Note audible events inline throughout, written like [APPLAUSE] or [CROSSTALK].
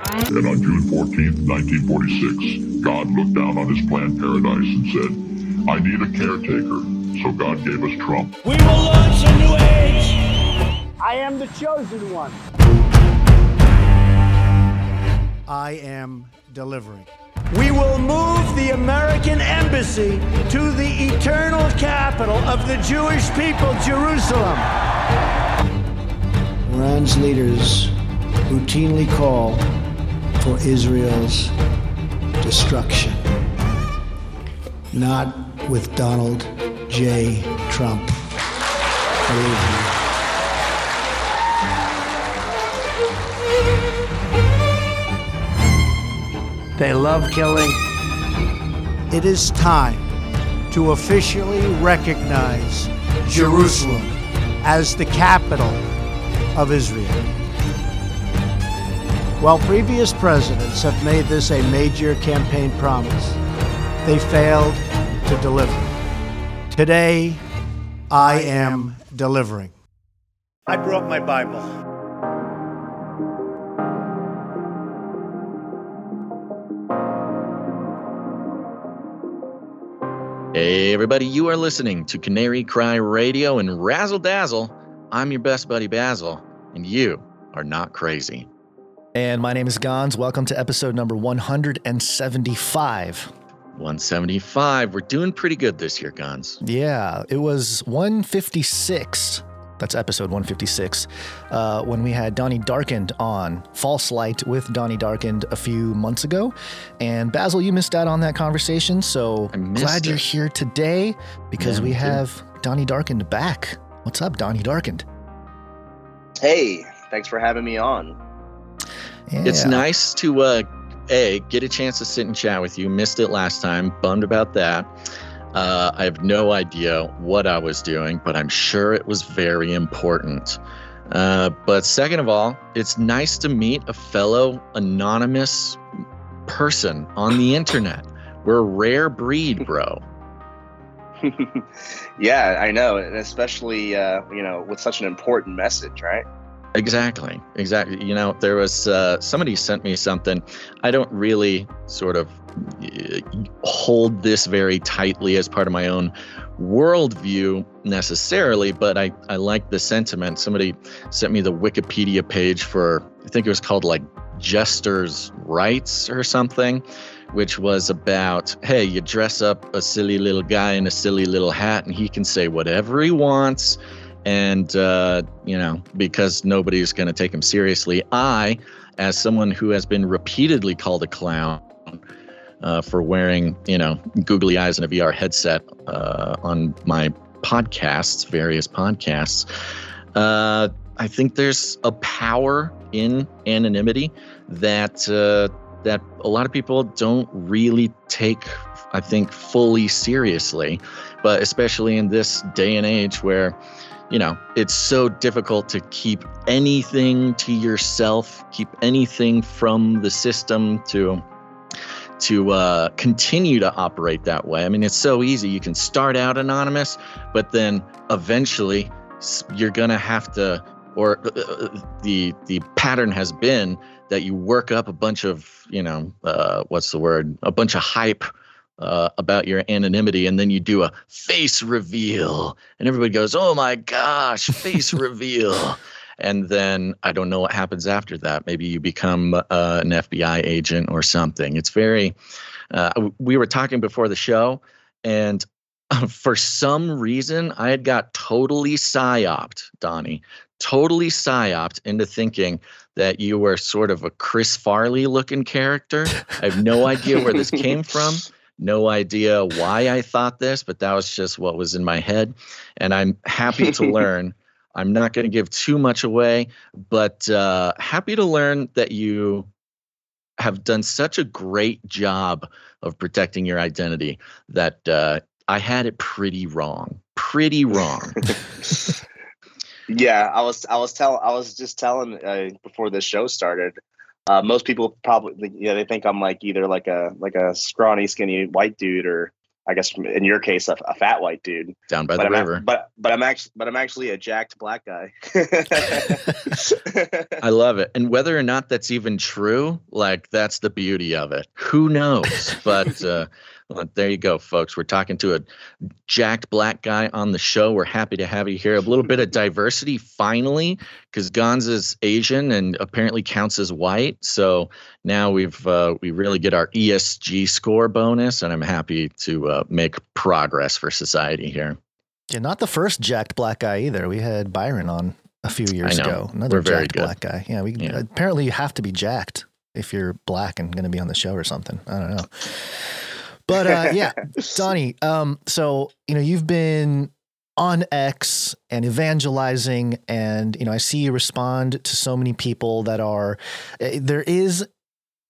And on June 14, 1946, God looked down on his planned paradise and said, I need a caretaker. So God gave us Trump. We will launch a new age. I am the chosen one. I am delivering. We will move the American embassy to the eternal capital of the Jewish people, Jerusalem. Iran's leaders routinely call for Israel's destruction. Not with Donald J. Trump. Believe me. They love killing. It is time to officially recognize Jerusalem as the capital of Israel. While previous presidents have made this a major campaign promise, they failed to deliver. Today, I am delivering. I brought my Bible. Hey, everybody, you are listening to Canary Cry Radio and Razzle Dazzle. I'm your best buddy Basil, and you are not crazy. And my name is Gonz. Welcome to episode number 175. 175. We're doing pretty good this year, Gonz. Yeah, it was 156. That's episode 156. Uh, when we had Donnie Darkened on False Light with Donnie Darkened a few months ago. And Basil, you missed out on that conversation. So I missed glad you're here today because Yeah, we me too. have Donnie Darkened back. What's up, Donnie Darkened? Hey, thanks for having me on. It's nice to uh a get a chance to sit and chat with you. Missed it last time. Bummed about that. Uh, I have no idea what I was doing, but I'm sure it was very important. Uh, but second of all, it's nice to meet a fellow anonymous person on the internet. We're a rare breed, bro. [LAUGHS] [LAUGHS] yeah, I know, and especially uh, you know with such an important message, right? Exactly. Exactly. You know, there was uh, somebody sent me something. I don't really sort of uh, hold this very tightly as part of my own worldview necessarily, but I, I like the sentiment. Somebody sent me the Wikipedia page for, I think it was called like Jester's Rights or something, which was about hey, you dress up a silly little guy in a silly little hat and he can say whatever he wants and uh, you know because nobody's going to take him seriously i as someone who has been repeatedly called a clown uh, for wearing you know googly eyes and a vr headset uh, on my podcasts various podcasts uh, i think there's a power in anonymity that uh, that a lot of people don't really take i think fully seriously. But especially in this day and age where you know, it's so difficult to keep anything to yourself, keep anything from the system to to uh, continue to operate that way. I mean, it's so easy. You can start out anonymous, but then eventually you're gonna have to, or uh, the the pattern has been that you work up a bunch of, you know, uh, what's the word? A bunch of hype uh, about your anonymity, and then you do a face reveal, and everybody goes, "Oh my gosh, face [LAUGHS] reveal!" And then I don't know what happens after that. Maybe you become uh, an FBI agent or something. It's very. Uh, we were talking before the show, and [LAUGHS] for some reason, I had got totally psyoped, Donnie, totally psyoped into thinking that you were sort of a Chris Farley looking character. I have no idea where this came from [LAUGHS] no idea why I thought this, but that was just what was in my head. And I'm happy to [LAUGHS] learn. I'm not going to give too much away, but uh, happy to learn that you have done such a great job of protecting your identity that uh, I had it pretty wrong. Pretty wrong. [LAUGHS] Yeah, I was I was tell I was just telling uh, before the show started. Uh, most people probably you know they think I'm like either like a like a scrawny skinny white dude or I guess in your case, a, a fat white dude down by but the I'm river. But but I'm actually but I'm actually a jacked black guy. [LAUGHS] I love it. And whether or not that's even true, like that's the beauty of it. Who knows? But [LAUGHS] uh, there you go, folks. We're talking to a jacked black guy on the show. We're happy to have you here. A little bit of [LAUGHS] diversity finally, because Gonza's Asian and apparently counts as white. So now we've uh, we really get our ESG score bonus, and I'm happy to uh, make progress for society here. Yeah, not the first jacked black guy either. We had Byron on a few years ago. Another We're jacked black guy. Yeah, we Yeah. apparently you have to be jacked if you're black and going to be on the show or something. I don't know. But uh, yeah, [LAUGHS] Donnie. Um, so you know you've been on X and evangelizing, and you know I see you respond to so many people that are. eh, There is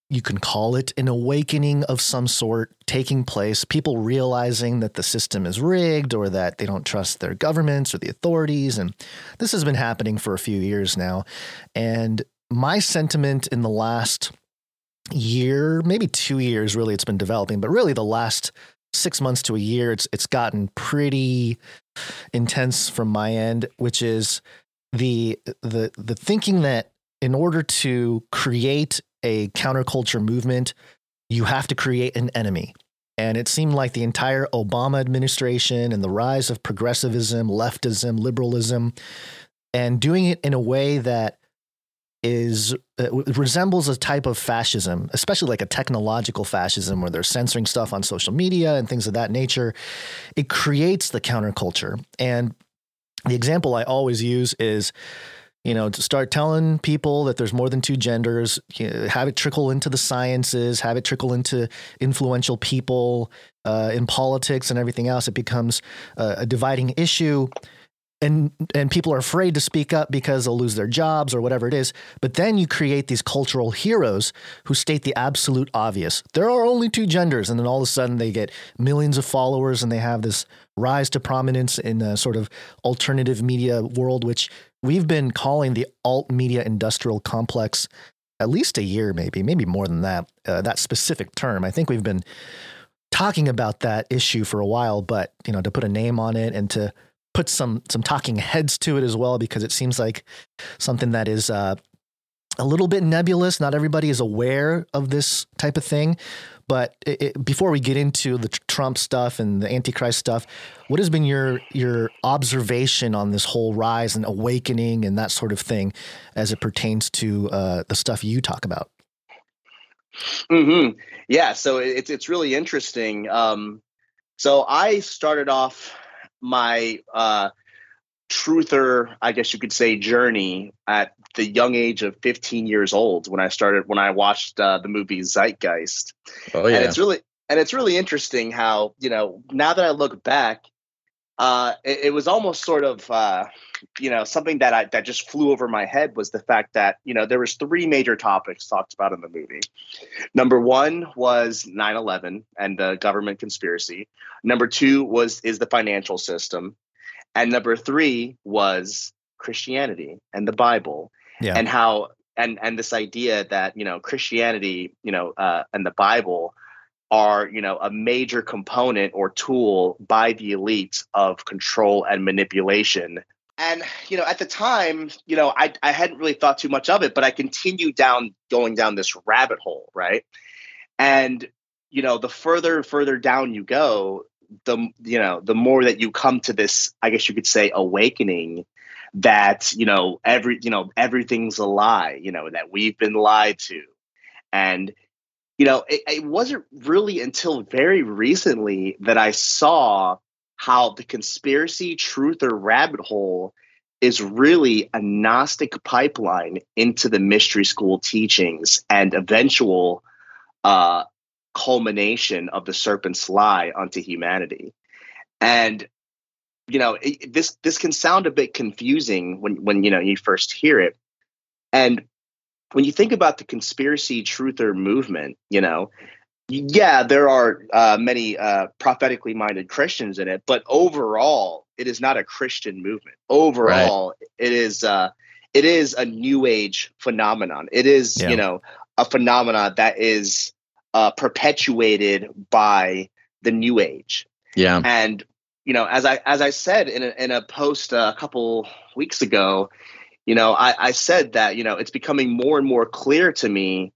you can call it an awakening of some sort taking place. People realizing that the system is rigged or that they don't trust their governments or the authorities. And this has been happening for a few years now. And my sentiment in the last year, maybe two years, really, it's been developing, but really the last six months to a year, it's it's gotten pretty intense from my end, which is the the the thinking that in order to create a counterculture movement, you have to create an enemy. And it seemed like the entire Obama administration and the rise of progressivism, leftism, liberalism, and doing it in a way that is uh, resembles a type of fascism, especially like a technological fascism where they're censoring stuff on social media and things of that nature. It creates the counterculture. And the example I always use is you know, to start telling people that there's more than two genders, you know, have it trickle into the sciences, have it trickle into influential people uh, in politics and everything else. It becomes a, a dividing issue. And, and people are afraid to speak up because they'll lose their jobs or whatever it is. But then you create these cultural heroes who state the absolute obvious. There are only two genders. And then all of a sudden they get millions of followers and they have this rise to prominence in a sort of alternative media world, which we've been calling the alt media industrial complex at least a year, maybe, maybe more than that, uh, that specific term. I think we've been talking about that issue for a while, but you know, to put a name on it and to put some some talking heads to it as well, because it seems like something that is uh, a little bit nebulous. Not everybody is aware of this type of thing. But it, it, before we get into the Trump stuff and the Antichrist stuff, what has been your your observation on this whole rise and awakening and that sort of thing, as it pertains to uh, the stuff you talk about? hmm Yeah, so it's it's really interesting. Um, so I started off my uh, truther, I guess you could say, journey at the young age of 15 years old when I started when I watched uh, the movie Zeitgeist. Oh and it's really and it's really interesting how you know now that I look back, uh, it, it was almost sort of uh, you know something that I that just flew over my head was the fact that you know there was three major topics talked about in the movie. Number one was 9/11 and the government conspiracy. Number two was is the financial system, and number three was Christianity and the Bible Yeah. and how and and this idea that you know Christianity, you know, uh, and the Bible are you know a major component or tool by the elite of control and manipulation. And you know, at the time, you know, I I hadn't really thought too much of it, but I continued down going down this rabbit hole, right? And you know, the further and further down you go, the you know, the more that you come to this, I guess you could say, awakening that you know every you know everything's a lie you know that we've been lied to and you know it, it wasn't really until very recently that i saw how the conspiracy truth or rabbit hole is really a gnostic pipeline into the mystery school teachings and eventual uh culmination of the serpent's lie unto humanity. And you know it, this this can sound a bit confusing when when you know you first hear it. And when you think about the conspiracy truther movement you know yeah there are uh, many uh, prophetically minded christians in it but overall it is not a christian movement overall it is uh, it is a new age phenomenon it is Yeah. you know a phenomenon that is uh, perpetuated by the new age. Yeah. And you know, as I as I said in a, in a post a couple weeks ago, you know, I, I said that you know it's becoming more and more clear to me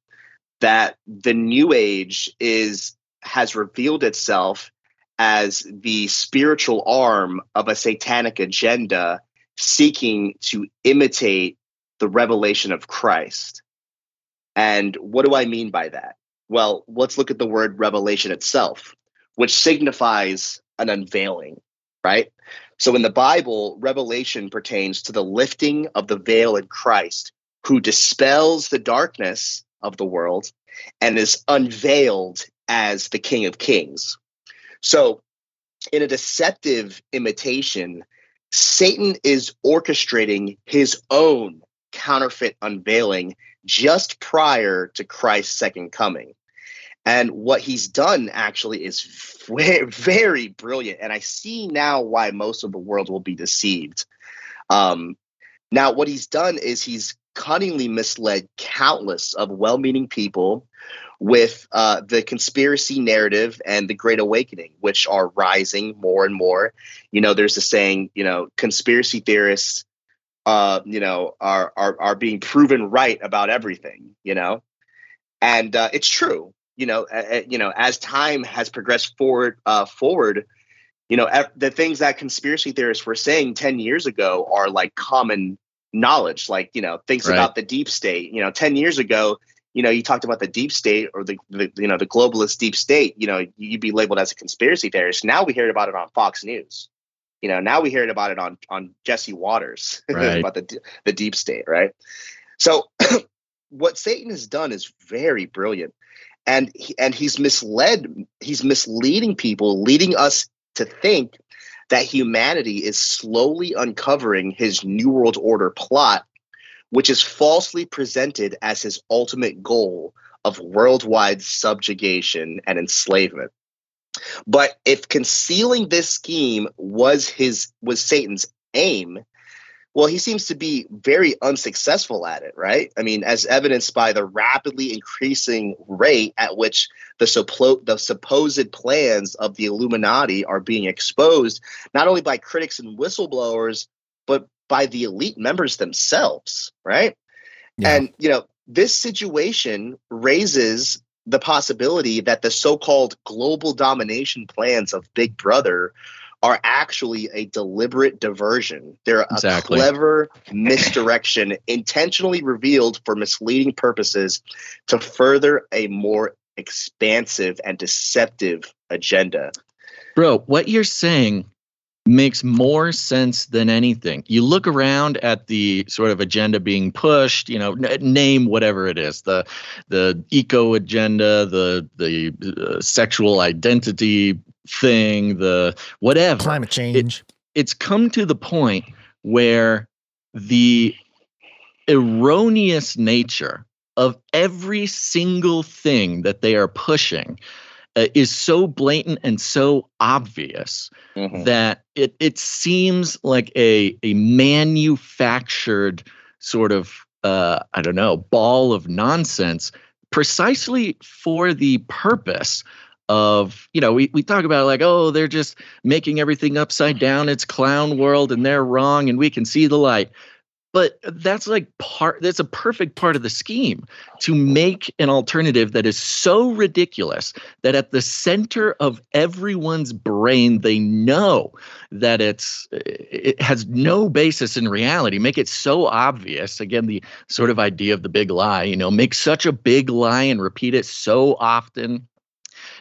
that the new age is has revealed itself as the spiritual arm of a satanic agenda seeking to imitate the revelation of Christ. And what do I mean by that? Well, let's look at the word revelation itself, which signifies an unveiling, right? So in the Bible, revelation pertains to the lifting of the veil in Christ, who dispels the darkness of the world and is unveiled as the King of Kings. So, in a deceptive imitation, Satan is orchestrating his own counterfeit unveiling just prior to Christ's second coming. And what he's done actually is [LAUGHS] very, brilliant. And I see now why most of the world will be deceived. Um, now, what he's done is he's cunningly misled countless of well meaning people with uh, the conspiracy narrative and the Great Awakening, which are rising more and more. You know, there's a saying, you know, conspiracy theorists, uh, you know, are are are being proven right about everything. You know, and uh, it's true. You know, uh, you know, as time has progressed forward, uh, forward, you know, the things that conspiracy theorists were saying ten years ago are like common knowledge. Like, you know, things right. about the deep state. You know, ten years ago, you know, you talked about the deep state or the, the you know the globalist deep state. You know, you'd be labeled as a conspiracy theorist. Now we hear about it on Fox News. You know, now we hear it about it on on Jesse Watters [LAUGHS] right. about the the deep state, right? So, [CLEARS THROAT] what Satan has done is very brilliant, and he, and he's misled. He's misleading people, leading us to think that humanity is slowly uncovering his New World Order plot which is falsely presented as his ultimate goal of worldwide subjugation and enslavement. But if concealing this scheme was his was Satan's aim, well, he seems to be very unsuccessful at it, right? I mean, as evidenced by the rapidly increasing rate at which the, suppo- the supposed plans of the Illuminati are being exposed, not only by critics and whistleblowers, but by the elite members themselves, right? Yeah. And, you know, this situation raises the possibility that the so called global domination plans of Big Brother are actually a deliberate diversion. They're exactly. a clever misdirection [LAUGHS] intentionally revealed for misleading purposes to further a more expansive and deceptive agenda. Bro, what you're saying makes more sense than anything. You look around at the sort of agenda being pushed, you know, n- name whatever it is, the the eco agenda, the the uh, sexual identity thing, the whatever. Climate change. It, it's come to the point where the erroneous nature of every single thing that they are pushing uh, is so blatant and so obvious mm-hmm. that it it seems like a a manufactured sort of uh, I don't know ball of nonsense precisely for the purpose of you know we, we talk about like oh they're just making everything upside down. It's clown world and they're wrong and we can see the light. But that's like part that's a perfect part of the scheme to make an alternative that is so ridiculous that at the center of everyone's brain they know that it's it has no basis in reality. Make it so obvious again the sort of idea of the big lie you know make such a big lie and repeat it so often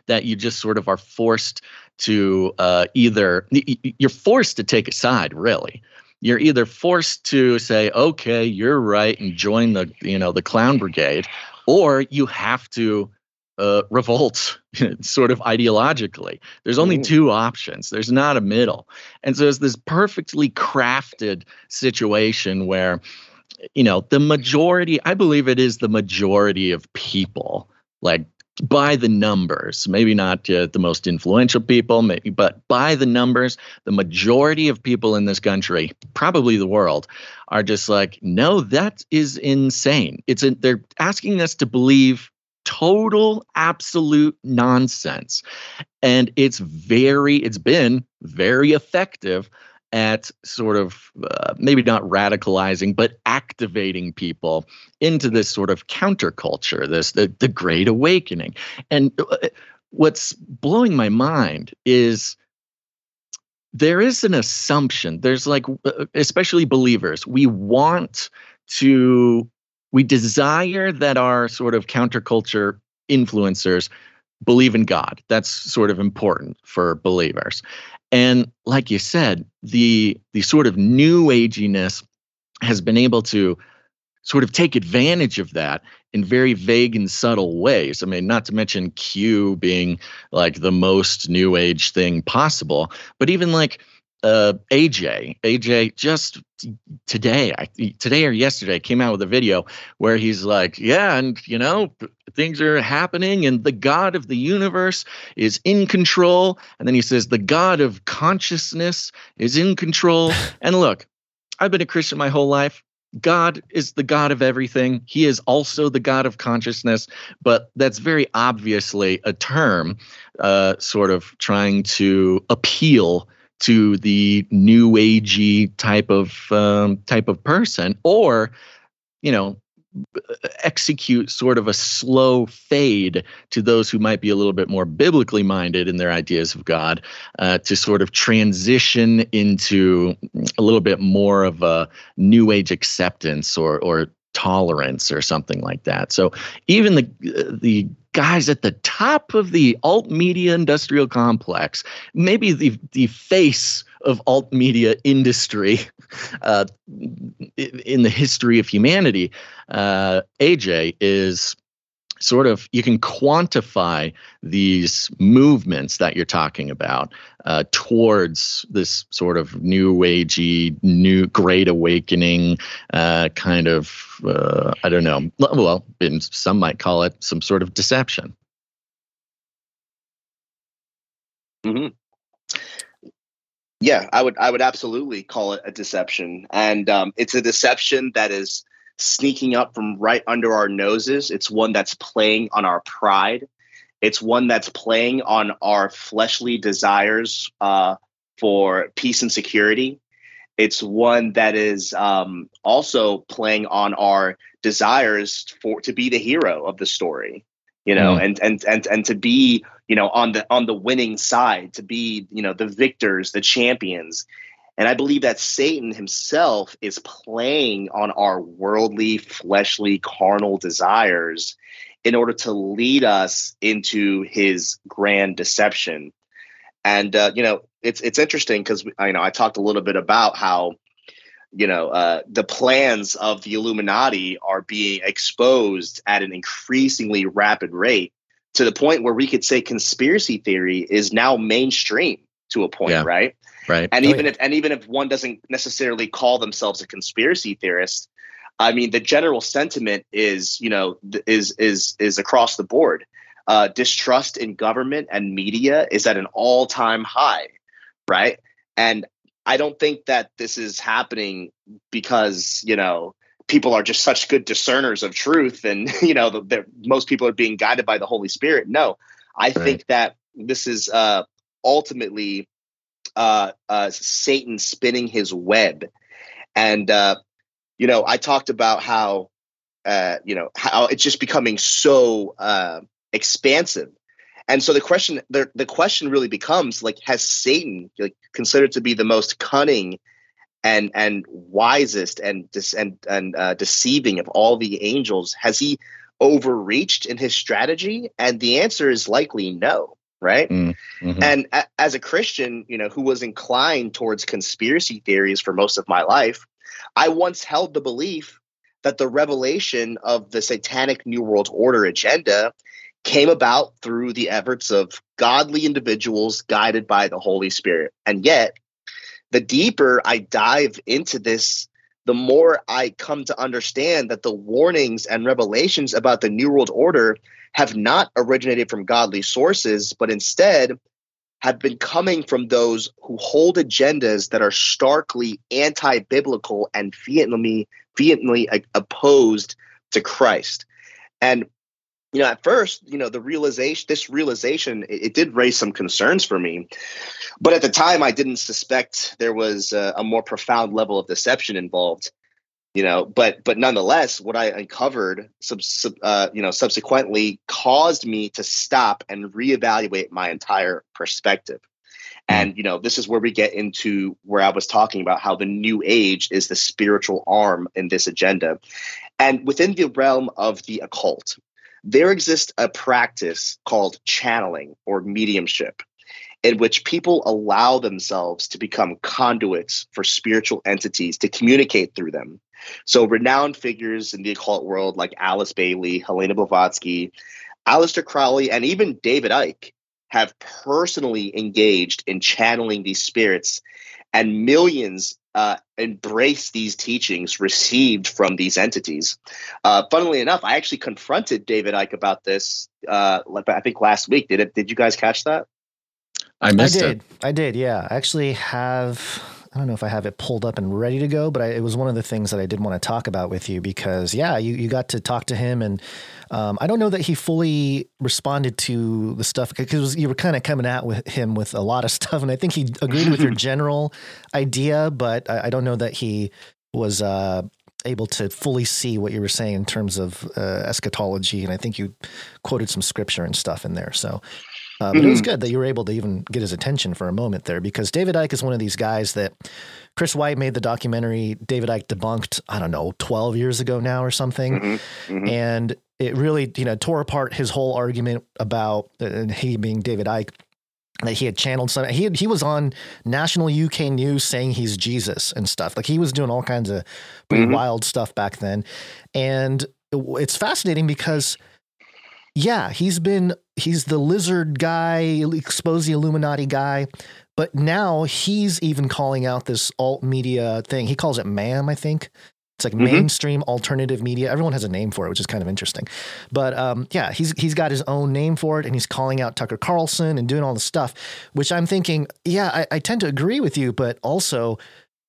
that you just sort of are forced to uh, either you're forced to take a side really. You're either forced to say okay you're right and join the you know the clown brigade or you have to uh, revolt [LAUGHS] sort of ideologically. There's only two options. There's not a middle. And so it's this perfectly crafted situation where you know the majority i believe it is the majority of people like by the numbers, maybe not uh, the most influential people, maybe, but by the numbers, the majority of people in this country, probably the world, are just like, no, that is insane. It's a, they're asking us to believe total absolute nonsense and it's very it's been very effective at sort of uh, maybe not radicalizing but activating people into this sort of counterculture this the, the great awakening and uh, what's blowing my mind is there is an assumption there's like uh, especially believers we want to we desire that our sort of counterculture influencers believe in God. That's sort of important for believers. And like you said, the the sort of new aginess has been able to sort of take advantage of that in very vague and subtle ways. I mean, not to mention Q being like the most new age thing possible, but even like uh, AJ, AJ just today, I today or yesterday came out with a video where he's like, yeah, and you know, things are happening, and the God of the universe is in control, and then he says the God of consciousness is in control. [LAUGHS] and look, I've been a Christian my whole life. God is the God of everything. He is also the God of consciousness, but that's very obviously a term, uh, sort of trying to appeal to the new agey type of um, type of person, or you know, execute sort of a slow fade to those who might be a little bit more biblically minded in their ideas of God, uh, to sort of transition into a little bit more of a new age acceptance or or tolerance or something like that. So even the the guys at the top of the alt media industrial complex, maybe the the face of alt media industry [LAUGHS] uh, in the history of humanity, uh, AJ is sort of you can quantify these movements that you're talking about uh, towards this sort of new agey new great awakening uh, kind of uh, i don't know well some might call it some sort of deception mm-hmm. yeah i would i would absolutely call it a deception and um, it's a deception that is sneaking up from right under our noses. It's one that's playing on our pride. It's one that's playing on our fleshly desires uh, for peace and security. It's one that is um, also playing on our desires for to be the hero of the story, you know, mm. and and and and to be you know on the on the winning side, to be you know the victors, the champions. And I believe that Satan himself is playing on our worldly, fleshly, carnal desires in order to lead us into his grand deception. And uh, you know, it's it's interesting because you know I talked a little bit about how you know uh, the plans of the Illuminati are being exposed at an increasingly rapid rate to the point where we could say conspiracy theory is now mainstream to a point, yeah. right? Right. And oh, even yeah. if and even if one doesn't necessarily call themselves a conspiracy theorist, I mean the general sentiment is, you know, is is is across the board. Uh, distrust in government and media is at an all-time high, right? And I don't think that this is happening because, you know, people are just such good discerners of truth and, [LAUGHS] you know, the, the most people are being guided by the Holy Spirit. No, I right. think that this is uh, ultimately uh, uh, Satan spinning his web. And, uh, you know, I talked about how, uh, you know, how it's just becoming so uh, expansive. And so the question, the, the question really becomes like, has Satan like, considered to be the most cunning and and wisest and and and uh, deceiving of all the angels? Has he overreached in his strategy? And the answer is likely no right mm, mm-hmm. and a- as a christian you know who was inclined towards conspiracy theories for most of my life i once held the belief that the revelation of the satanic new world order agenda came about through the efforts of godly individuals guided by the holy spirit and yet the deeper i dive into this the more i come to understand that the warnings and revelations about the new world order have not originated from godly sources, but instead have been coming from those who hold agendas that are starkly anti biblical and vehemently, vehemently opposed to Christ. And you know, at first, you know, the realization, this realization, it, it did raise some concerns for me. But at the time, I didn't suspect there was a, a more profound level of deception involved you know but but nonetheless what i uncovered sub, sub, uh, you know subsequently caused me to stop and reevaluate my entire perspective. And you know this is where we get into where i was talking about how the new age is the spiritual arm in this agenda. And within the realm of the occult there exists a practice called channeling or mediumship in which people allow themselves to become conduits for spiritual entities to communicate through them. So, renowned figures in the occult world like Alice Bailey, Helena Blavatsky, Aleister Crowley, and even David Icke have personally engaged in channeling these spirits, and millions uh, embrace these teachings received from these entities. Uh, funnily enough, I actually confronted David Icke about this. Uh, I think last week. Did it? Did you guys catch that? I missed I did. it. I did. Yeah. I actually have. I don't know if I have it pulled up and ready to go, but I, it was one of the things that I did want to talk about with you because, yeah, you, you got to talk to him, and um, I don't know that he fully responded to the stuff because you were kind of coming at with him with a lot of [LAUGHS] stuff, and I think he agreed with your [LAUGHS] general idea, but I, I, don't know that he was uh, able to fully see what you were saying in terms of uh, eschatology, and I think you quoted some scripture and stuff in there. So uh, but mm-hmm. it was mm-hmm. good that you were able to even get his attention for a moment there because David Icke is one of these guys that Chris White made the documentary David Icke debunked, I don't know, 12 years ago now or something. Mm-hmm. Mm-hmm. And it really, you know, tore apart his whole argument about uh, he being David Icke that he had channeled some he had, he was on national UK news saying he's Jesus and stuff. Like he was doing all kinds of pretty mm-hmm. wild stuff back then. And it's fascinating because yeah, he's been he's the lizard guy, expose the Illuminati guy, but now he's even calling out this alt media thing. He calls it MAM, I think. It's like mm-hmm. mainstream alternative media. Everyone has a name for it, which is kind of interesting. But um, yeah, he's he's got his own name for it, and he's calling out Tucker Carlson and doing all the stuff. Which I'm thinking, yeah, I, I tend to agree with you, but also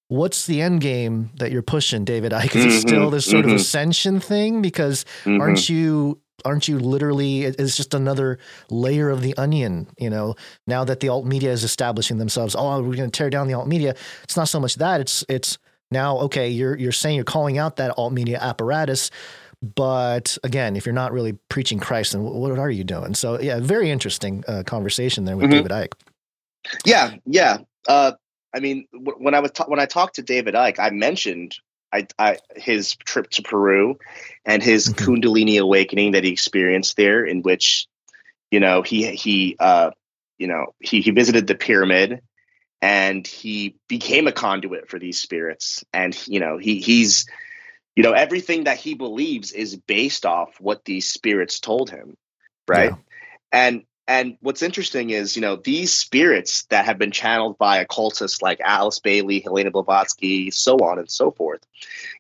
what's the end game that you're pushing, David [LAUGHS] Icke? Is mm-hmm, it still this sort mm-hmm. of ascension thing? Because mm-hmm. aren't you aren't you literally it's just another layer of the onion you know? Now that the alt media is establishing themselves oh we're going to tear down the alt media it's not so much that it's it's now okay you're you're saying you're calling out that alt media apparatus but again if you're not really preaching christ then what are you doing? So yeah very interesting uh, conversation there with mm-hmm. david icke yeah yeah. Uh, i mean when i was ta- when i talked to david icke i mentioned I, I, his trip to Peru and his mm-hmm. Kundalini awakening that he experienced there, in which, you know, he he uh, you know he he visited the pyramid and he became a conduit for these spirits, and you know he he's you know everything that he believes is based off what these spirits told him, right? Yeah. And and what's interesting is, you know, these spirits that have been channeled by occultists like Alice Bailey, Helena Blavatsky, so on and so forth,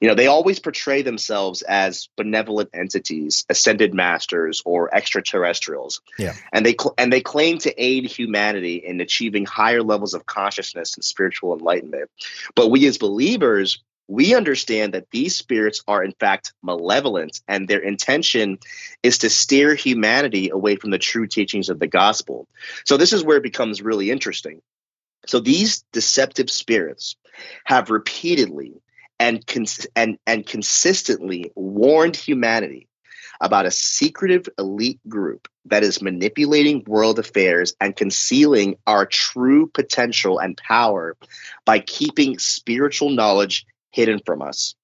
you know, they always portray themselves as benevolent entities, ascended masters, or extraterrestrials. Yeah. And they cl- and they claim to aid humanity in achieving higher levels of consciousness and spiritual enlightenment. But we as believers we understand that these spirits are in fact malevolent and their intention is to steer humanity away from the true teachings of the gospel. So this is where it becomes really interesting. So these deceptive spirits have repeatedly and cons- and and consistently warned humanity about a secretive elite group that is manipulating world affairs and concealing our true potential and power by keeping spiritual knowledge hidden from us.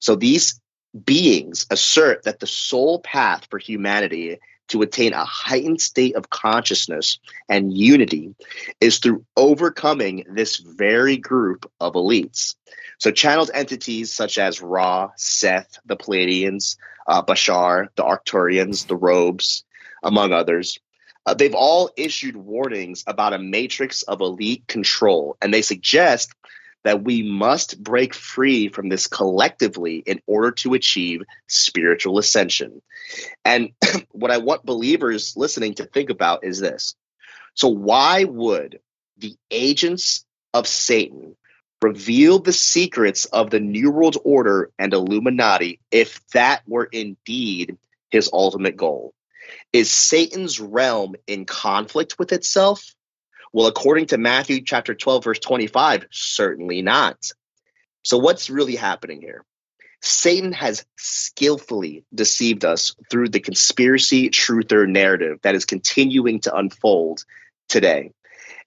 So these beings assert that the sole path for humanity to attain a heightened state of consciousness and unity is through overcoming this very group of elites. So, channeled entities such as Ra, Seth, the Pleiadians, uh, Bashar, the Arcturians, the Robes, among others, uh, they've all issued warnings about a matrix of elite control, and they suggest that we must break free from this collectively in order to achieve spiritual ascension. And [CLEARS THROAT] what I want believers listening to think about is this. So, why would the agents of Satan reveal the secrets of the New World Order and Illuminati if that were indeed his ultimate goal? Is Satan's realm in conflict with itself? Well, according to Matthew chapter 12, verse 25, certainly not. So, what's really happening here? Satan has skillfully deceived us through the conspiracy truther narrative that is continuing to unfold today.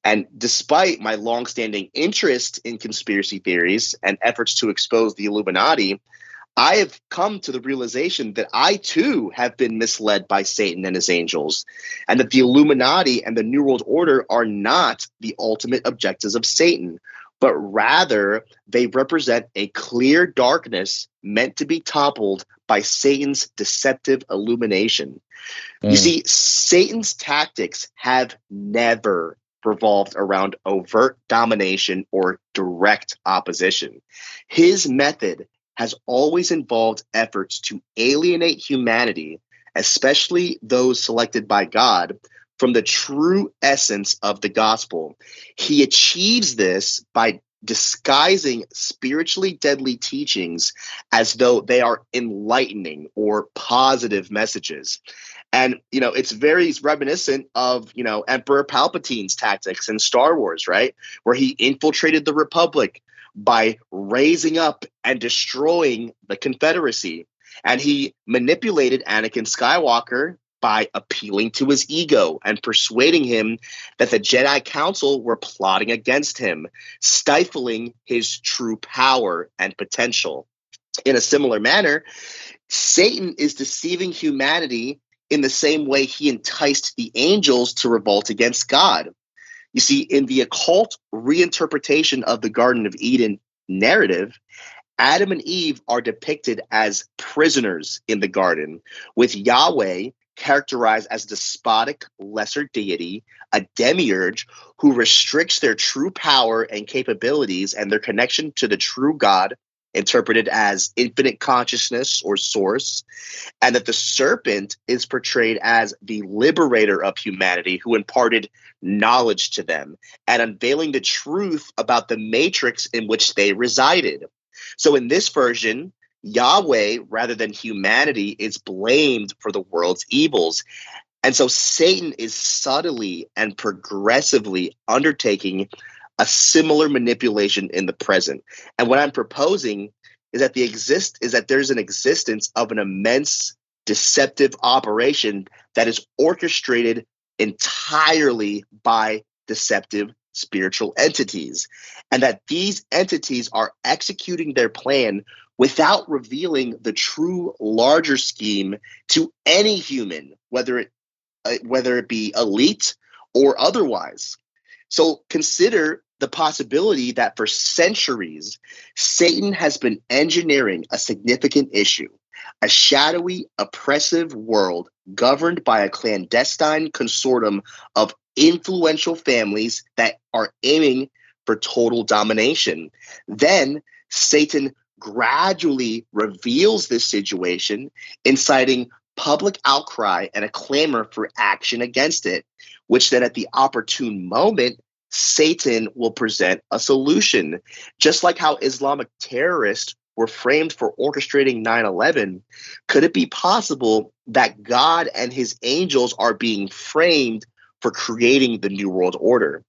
And despite my longstanding interest in conspiracy theories and efforts to expose the Illuminati, I have come to the realization that I too have been misled by Satan and his angels, and that the Illuminati and the New World Order are not the ultimate objectives of Satan, but rather they represent a clear darkness meant to be toppled by Satan's deceptive illumination. Mm. You see, Satan's tactics have never revolved around overt domination or direct opposition. His method has always involved efforts to alienate humanity, especially those selected by God, from the true essence of the gospel. He achieves this by disguising spiritually deadly teachings as though they are enlightening or positive messages. And, you know, it's very reminiscent of, you know, Emperor Palpatine's tactics in Star Wars, right? Where he infiltrated the Republic by raising up and destroying the Confederacy. And he manipulated Anakin Skywalker by appealing to his ego and persuading him that the Jedi Council were plotting against him, stifling his true power and potential. In a similar manner, Satan is deceiving humanity in the same way he enticed the angels to revolt against God. You see, in the occult reinterpretation of the Garden of Eden narrative, Adam and Eve are depicted as prisoners in the garden, with Yahweh characterized as despotic lesser deity, a demiurge who restricts their true power and capabilities and their connection to the true God, interpreted as infinite consciousness or source, and that the serpent is portrayed as the liberator of humanity who imparted knowledge to them and unveiling the truth about the matrix in which they resided. So in this version, Yahweh, rather than humanity, is blamed for the world's evils. And so Satan is subtly and progressively undertaking a similar manipulation in the present. And what I'm proposing is that the exist is that there's an existence of an immense deceptive operation that is orchestrated entirely by deceptive spiritual entities and that these entities are executing their plan without revealing the true larger scheme to any human whether it uh, whether it be elite or otherwise so consider the possibility that for centuries, Satan has been engineering a significant issue, a shadowy, oppressive world governed by a clandestine consortium of influential families that are aiming for total domination. Then Satan gradually reveals this situation, inciting public outcry and a clamor for action against it, which then at the opportune moment Satan will present a solution. Just like how Islamic terrorists were framed for orchestrating 9 11, could it be possible that God and his angels are being framed for creating the New World Order?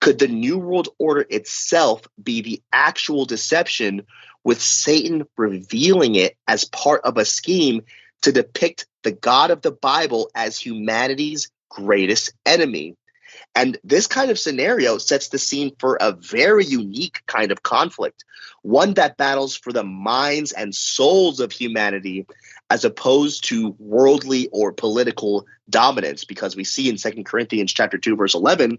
Could the New World Order itself be the actual deception, with Satan revealing it as part of a scheme to depict the God of the Bible as humanity's greatest enemy? And this kind of scenario sets the scene for a very unique kind of conflict, one that battles for the minds and souls of humanity as opposed to worldly or political dominance because we see in Second Corinthians chapter 2 verse 11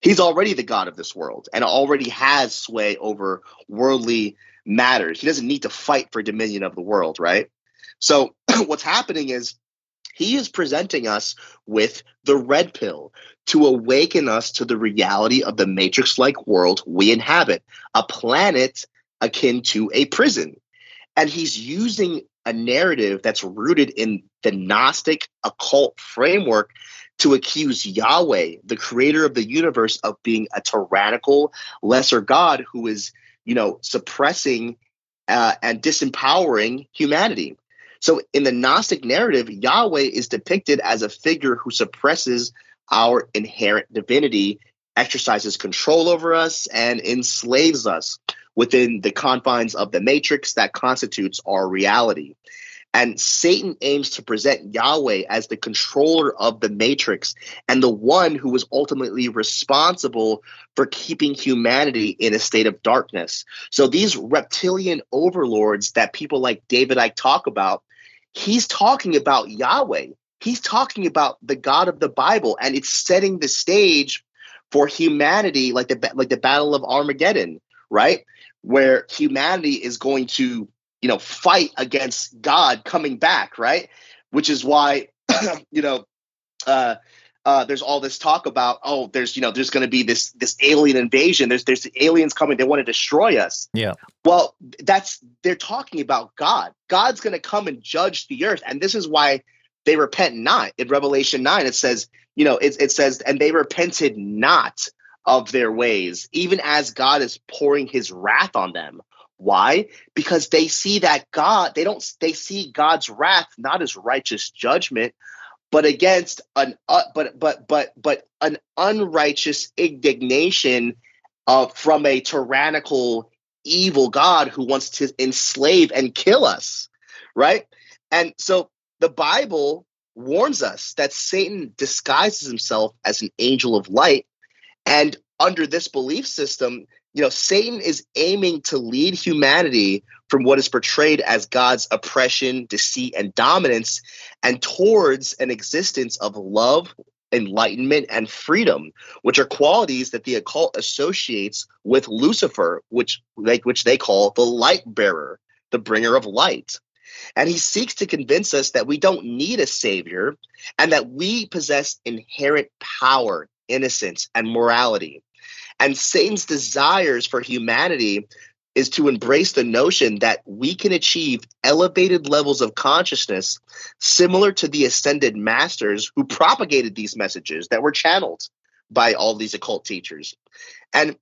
he's already the god of this world and already has sway over worldly matters. He doesn't need to fight for dominion of the world, right? So [CLEARS THROAT] what's happening is he is presenting us with the red pill to awaken us to the reality of the matrix like world we inhabit, a planet akin to a prison. And he's using a narrative that's rooted in the Gnostic occult framework to accuse Yahweh, the creator of the universe, of being a tyrannical lesser God who is, you know, suppressing uh, and disempowering humanity. So in the Gnostic narrative, Yahweh is depicted as a figure who suppresses our inherent divinity, exercises control over us, and enslaves us within the confines of the matrix that constitutes our reality. And Satan aims to present Yahweh as the controller of the matrix and the one who was ultimately responsible for keeping humanity in a state of darkness. So these reptilian overlords that people like David Icke talk about, he's talking about Yahweh. He's talking about the God of the Bible, and it's setting the stage for humanity, like the like the Battle of Armageddon, right? Where humanity is going to you know, fight against God coming back, right? Which is why, [CLEARS THROAT] you know, uh, uh, there's all this talk about, oh, there's, you know, there's going to be this this alien invasion. There's there's aliens coming. They want to destroy us. Yeah. Well, that's they're talking about God. God's going to come and judge the earth, and this is why they repent not. In Revelation nine, it says, you know, it, it says, and they repented not of their ways, even as God is pouring His wrath on them. Why? Because they see that God, they don't they see God's wrath not as righteous judgment, but against an uh, but but but but an unrighteous indignation uh, from a tyrannical evil God who wants to enslave and kill us, right? And so the Bible warns us that Satan disguises himself as an angel of light and under this belief system you know, Satan is aiming to lead humanity from what is portrayed as God's oppression, deceit, and dominance, and towards an existence of love, enlightenment, and freedom, which are qualities that the occult associates with Lucifer, which like which they call the light bearer, the bringer of light. And he seeks to convince us that we don't need a savior and that we possess inherent power, innocence, and morality. And Satan's desires for humanity is to embrace the notion that we can achieve elevated levels of consciousness similar to the ascended masters who propagated these messages that were channeled by all these occult teachers. And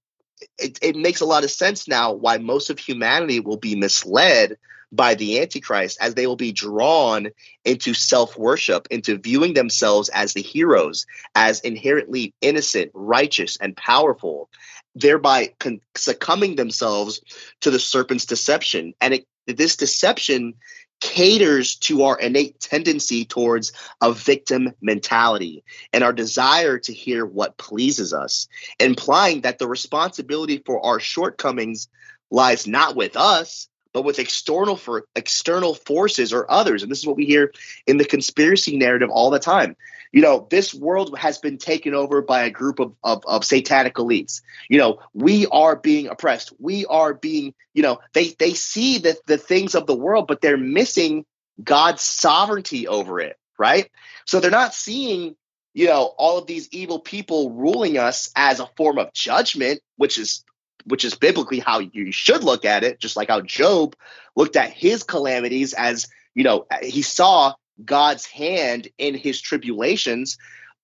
it, it makes a lot of sense now why most of humanity will be misled by the Antichrist as they will be drawn into self worship, into viewing themselves as the heroes, as inherently innocent, righteous, and powerful, thereby con- succumbing themselves to the serpent's deception. And it, this deception caters to our innate tendency towards a victim mentality and our desire to hear what pleases us, implying that the responsibility for our shortcomings lies not with us, but with external for external forces or others. And this is what we hear in the conspiracy narrative all the time. You know, this world has been taken over by a group of, of, of satanic elites. You know, we are being oppressed. We are being, you know, they they see the, the things of the world, but they're missing God's sovereignty over it, right? So they're not seeing you know all of these evil people ruling us as a form of judgment which is which is biblically how you should look at it, just like how Job looked at his calamities as, you know, he saw God's hand in his tribulations.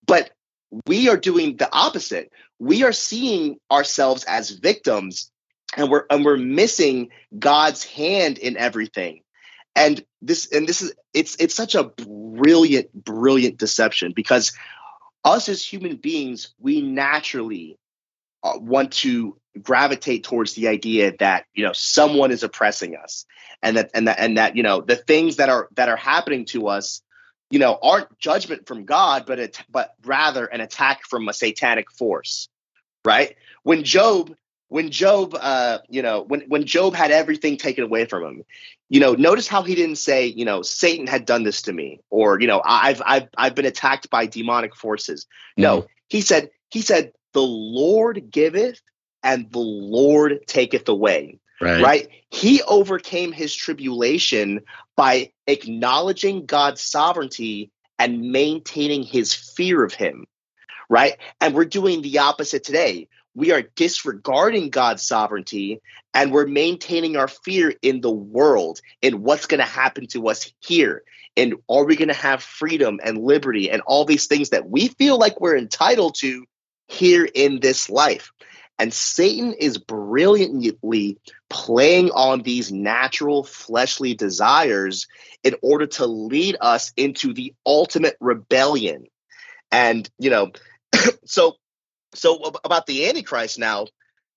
But we are doing the opposite. We are seeing ourselves as victims and we're and we're missing God's hand in everything. And this and this is it's it's such a brilliant, brilliant deception because us as human beings, we naturally uh, want to gravitate towards the idea that you know someone is oppressing us and that and that and that you know the things that are that are happening to us you know aren't judgment from god but it but rather an attack from a satanic force right when job when job uh you know when when job had everything taken away from him you know notice how he didn't say you know satan had done this to me or you know i've i've i've been attacked by demonic forces no mm-hmm. he said he said the lord giveth and the Lord taketh away. Right. right. He overcame his tribulation by acknowledging God's sovereignty and maintaining his fear of him. Right. And we're doing the opposite today. We are disregarding God's sovereignty and we're maintaining our fear in the world, in what's going to happen to us here. And are we going to have freedom and liberty and all these things that we feel like we're entitled to here in this life? And Satan is brilliantly playing on these natural fleshly desires in order to lead us into the ultimate rebellion. And, you know, [CLEARS THROAT] so so about the antichrist now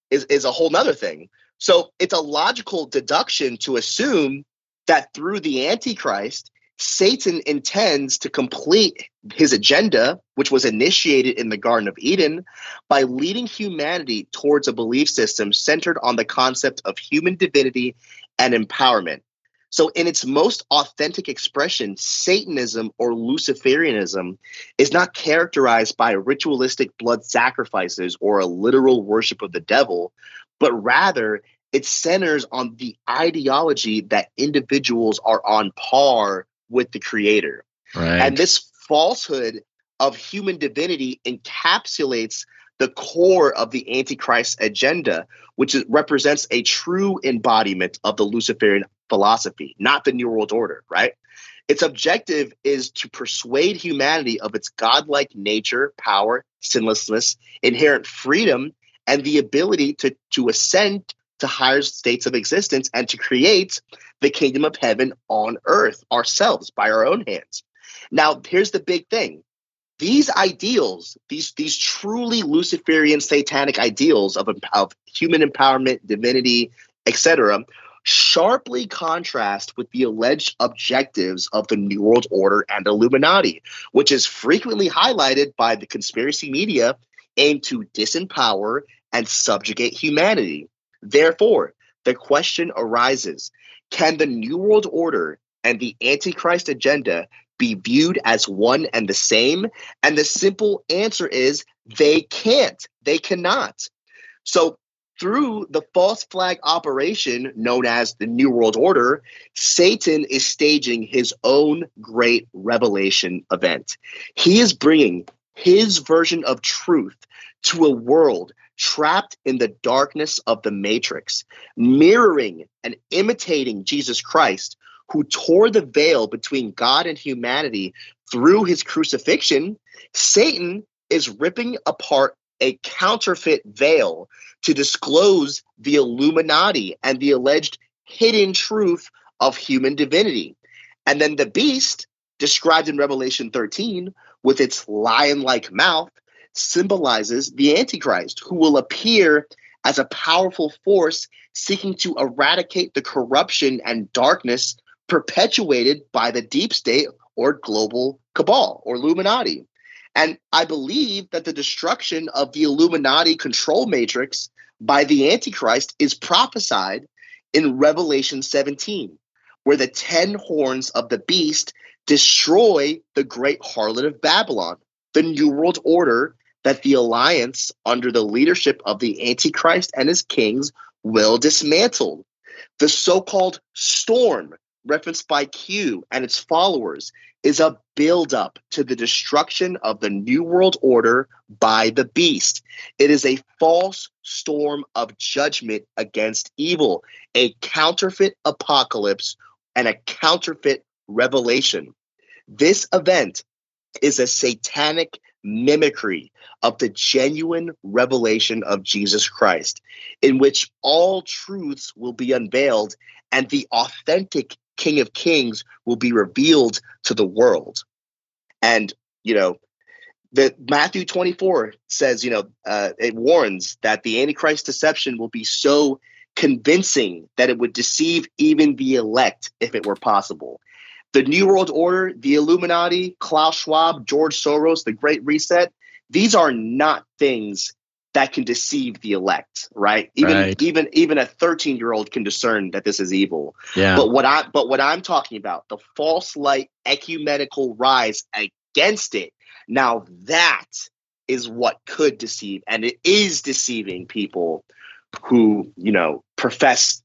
is is a whole nother thing so it's a logical deduction to assume that through the antichrist satan intends to complete his agenda which was initiated in the garden of eden by leading humanity towards a belief system centered on the concept of human divinity and empowerment. So, in its most authentic expression, Satanism or Luciferianism is not characterized by ritualistic blood sacrifices or a literal worship of the devil, but rather it centers on the ideology that individuals are on par with the creator. Right. And this falsehood of human divinity encapsulates the core of the Antichrist agenda, which is, represents a true embodiment of the Luciferian philosophy, not the New World Order, right? Its objective is to persuade humanity of its godlike nature, power, sinlessness, inherent freedom, and the ability to, to ascend to higher states of existence and to create the kingdom of heaven on earth ourselves by our own hands. Now, here's the big thing these ideals, these these truly Luciferian satanic ideals of, of human empowerment, divinity, etc., sharply contrast with the alleged objectives of the New World Order and Illuminati, which is frequently highlighted by the conspiracy media aimed to disempower and subjugate humanity. Therefore, the question arises can the New World Order and the Antichrist agenda be viewed as one and the same? And the simple answer is they can't. They cannot. So, through the false flag operation known as the New World Order, Satan is staging his own great revelation event. He is bringing his version of truth to a world trapped in the darkness of the matrix, mirroring and imitating Jesus Christ, who tore the veil between God and humanity through his crucifixion, Satan is ripping apart a counterfeit veil to disclose the Illuminati and the alleged hidden truth of human divinity. And then the beast, described in Revelation 13 with its lion like mouth, symbolizes the Antichrist, who will appear as a powerful force seeking to eradicate the corruption and darkness perpetuated by the deep state or global cabal or Illuminati. And I believe that the destruction of the Illuminati control matrix by the Antichrist is prophesied in Revelation 17, where the 10 horns of the beast destroy the great harlot of Babylon, the New World Order that the alliance under the leadership of the Antichrist and his kings will dismantle. The so called storm referenced by Q and its followers, is a buildup to the destruction of the New World Order by the beast. It is a false storm of judgment against evil, a counterfeit apocalypse, and a counterfeit revelation. This event is a satanic mimicry of the genuine revelation of Jesus Christ, in which all truths will be unveiled and the authentic King of Kings will be revealed to the world. And, you know, the Matthew 24 says, you know, uh, it warns that the Antichrist deception will be so convincing that it would deceive even the elect if it were possible. The New World Order, the Illuminati, Klaus Schwab, George Soros, the Great Reset, these are not things that can deceive the elect, right? Even right. even even a 13 year old can discern that this is evil. Yeah. But what I but what I'm talking about, the false light ecumenical rise against it. Now that is what could deceive, and it is deceiving people who you know profess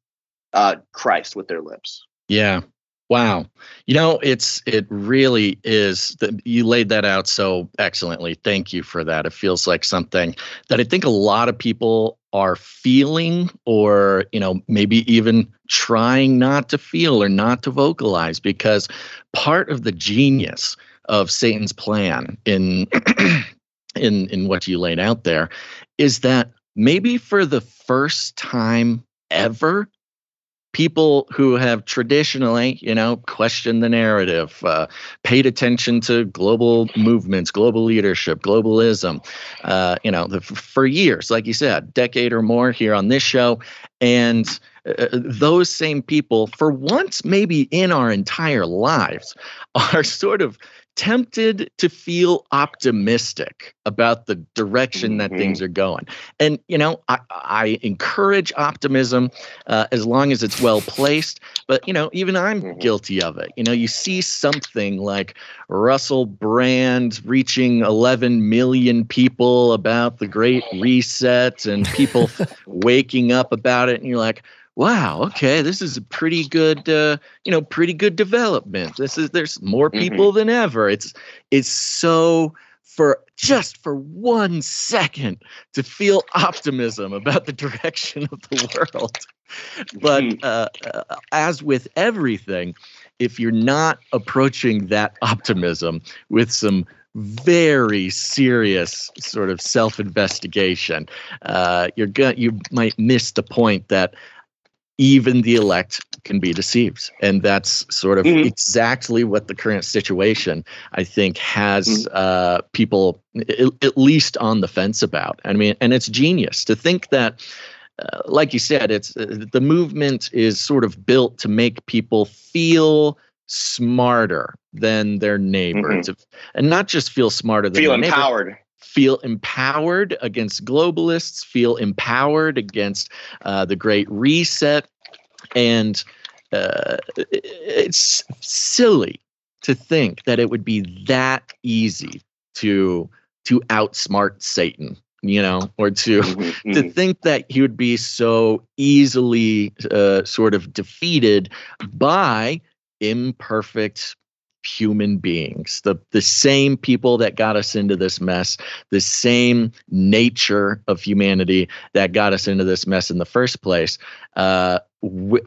uh, Christ with their lips. Yeah, Wow. You know, it's it really is that you laid that out so excellently. Thank you for that. It feels like something that I think a lot of people are feeling or, you know, maybe even trying not to feel or not to vocalize because part of the genius of Satan's plan in [CLEARS THROAT] in in what you laid out there is that maybe for the first time ever, people who have traditionally, you know, questioned the narrative, uh, paid attention to global movements, global leadership, globalism, uh, you know, the, for years, like you said, decade or more here on this show, and uh, those same people, for once, maybe in our entire lives, [LAUGHS] are sort of tempted to feel optimistic about the direction mm-hmm. that things are going. And, you know, I, I encourage optimism uh, as long as it's well placed. But, you know, even I'm mm-hmm. guilty of it. You know, you see something like Russell Brand reaching 11 million people about the Great [LAUGHS] Reset and people [LAUGHS] waking up about it. And you're like, wow okay this is a pretty good uh, you know pretty good development this is there's more mm-hmm. people mm-hmm. than ever it's it's so for just for one second to feel optimism about the direction of the world but mm-hmm. uh, uh, as with everything if you're not approaching that optimism with some very serious sort of self-investigation uh, you're going you might miss the point that even the elect can be deceived. And that's sort of mm-hmm. exactly what the current situation, I think, has mm-hmm. uh, people at least on the fence about. I mean, and it's genius to think that. Uh, like you said, it's uh, the movement is sort of built to make people feel smarter than their neighbors, mm-hmm. and not just feel smarter than feel empowered. Neighbor, feel empowered against globalists, feel empowered against uh, the Great Reset. And uh, it's silly to think that it would be that easy to to outsmart Satan, you know, or to mm-hmm, [LAUGHS] mm-hmm. to think that he would be so easily uh, sort of defeated by imperfect human beings, the, the same people that got us into this mess, the same nature of humanity that got us into this mess in the first place, uh, w-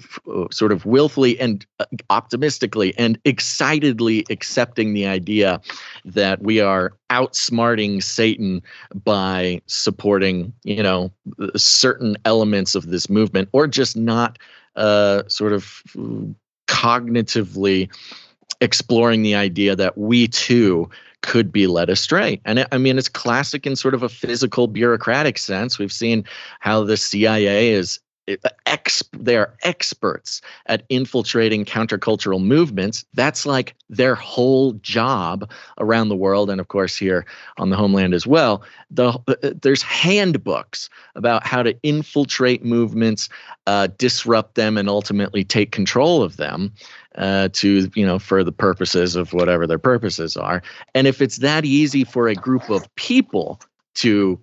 sort of willfully and uh, optimistically and excitedly accepting the idea that we are outsmarting Satan by supporting, you know, certain elements of this movement or just not uh, sort of cognitively exploring the idea that we too could be led astray. And I mean, it's classic in sort of a physical bureaucratic sense. We've seen how the CIA is ex they are experts at infiltrating countercultural movements. That's like their whole job around the world and of course here on the homeland as well. The there's handbooks about how to infiltrate movements uh, disrupt them and ultimately take control of them uh, to you know for the purposes of whatever their purposes are. And if it's that easy for a group of people to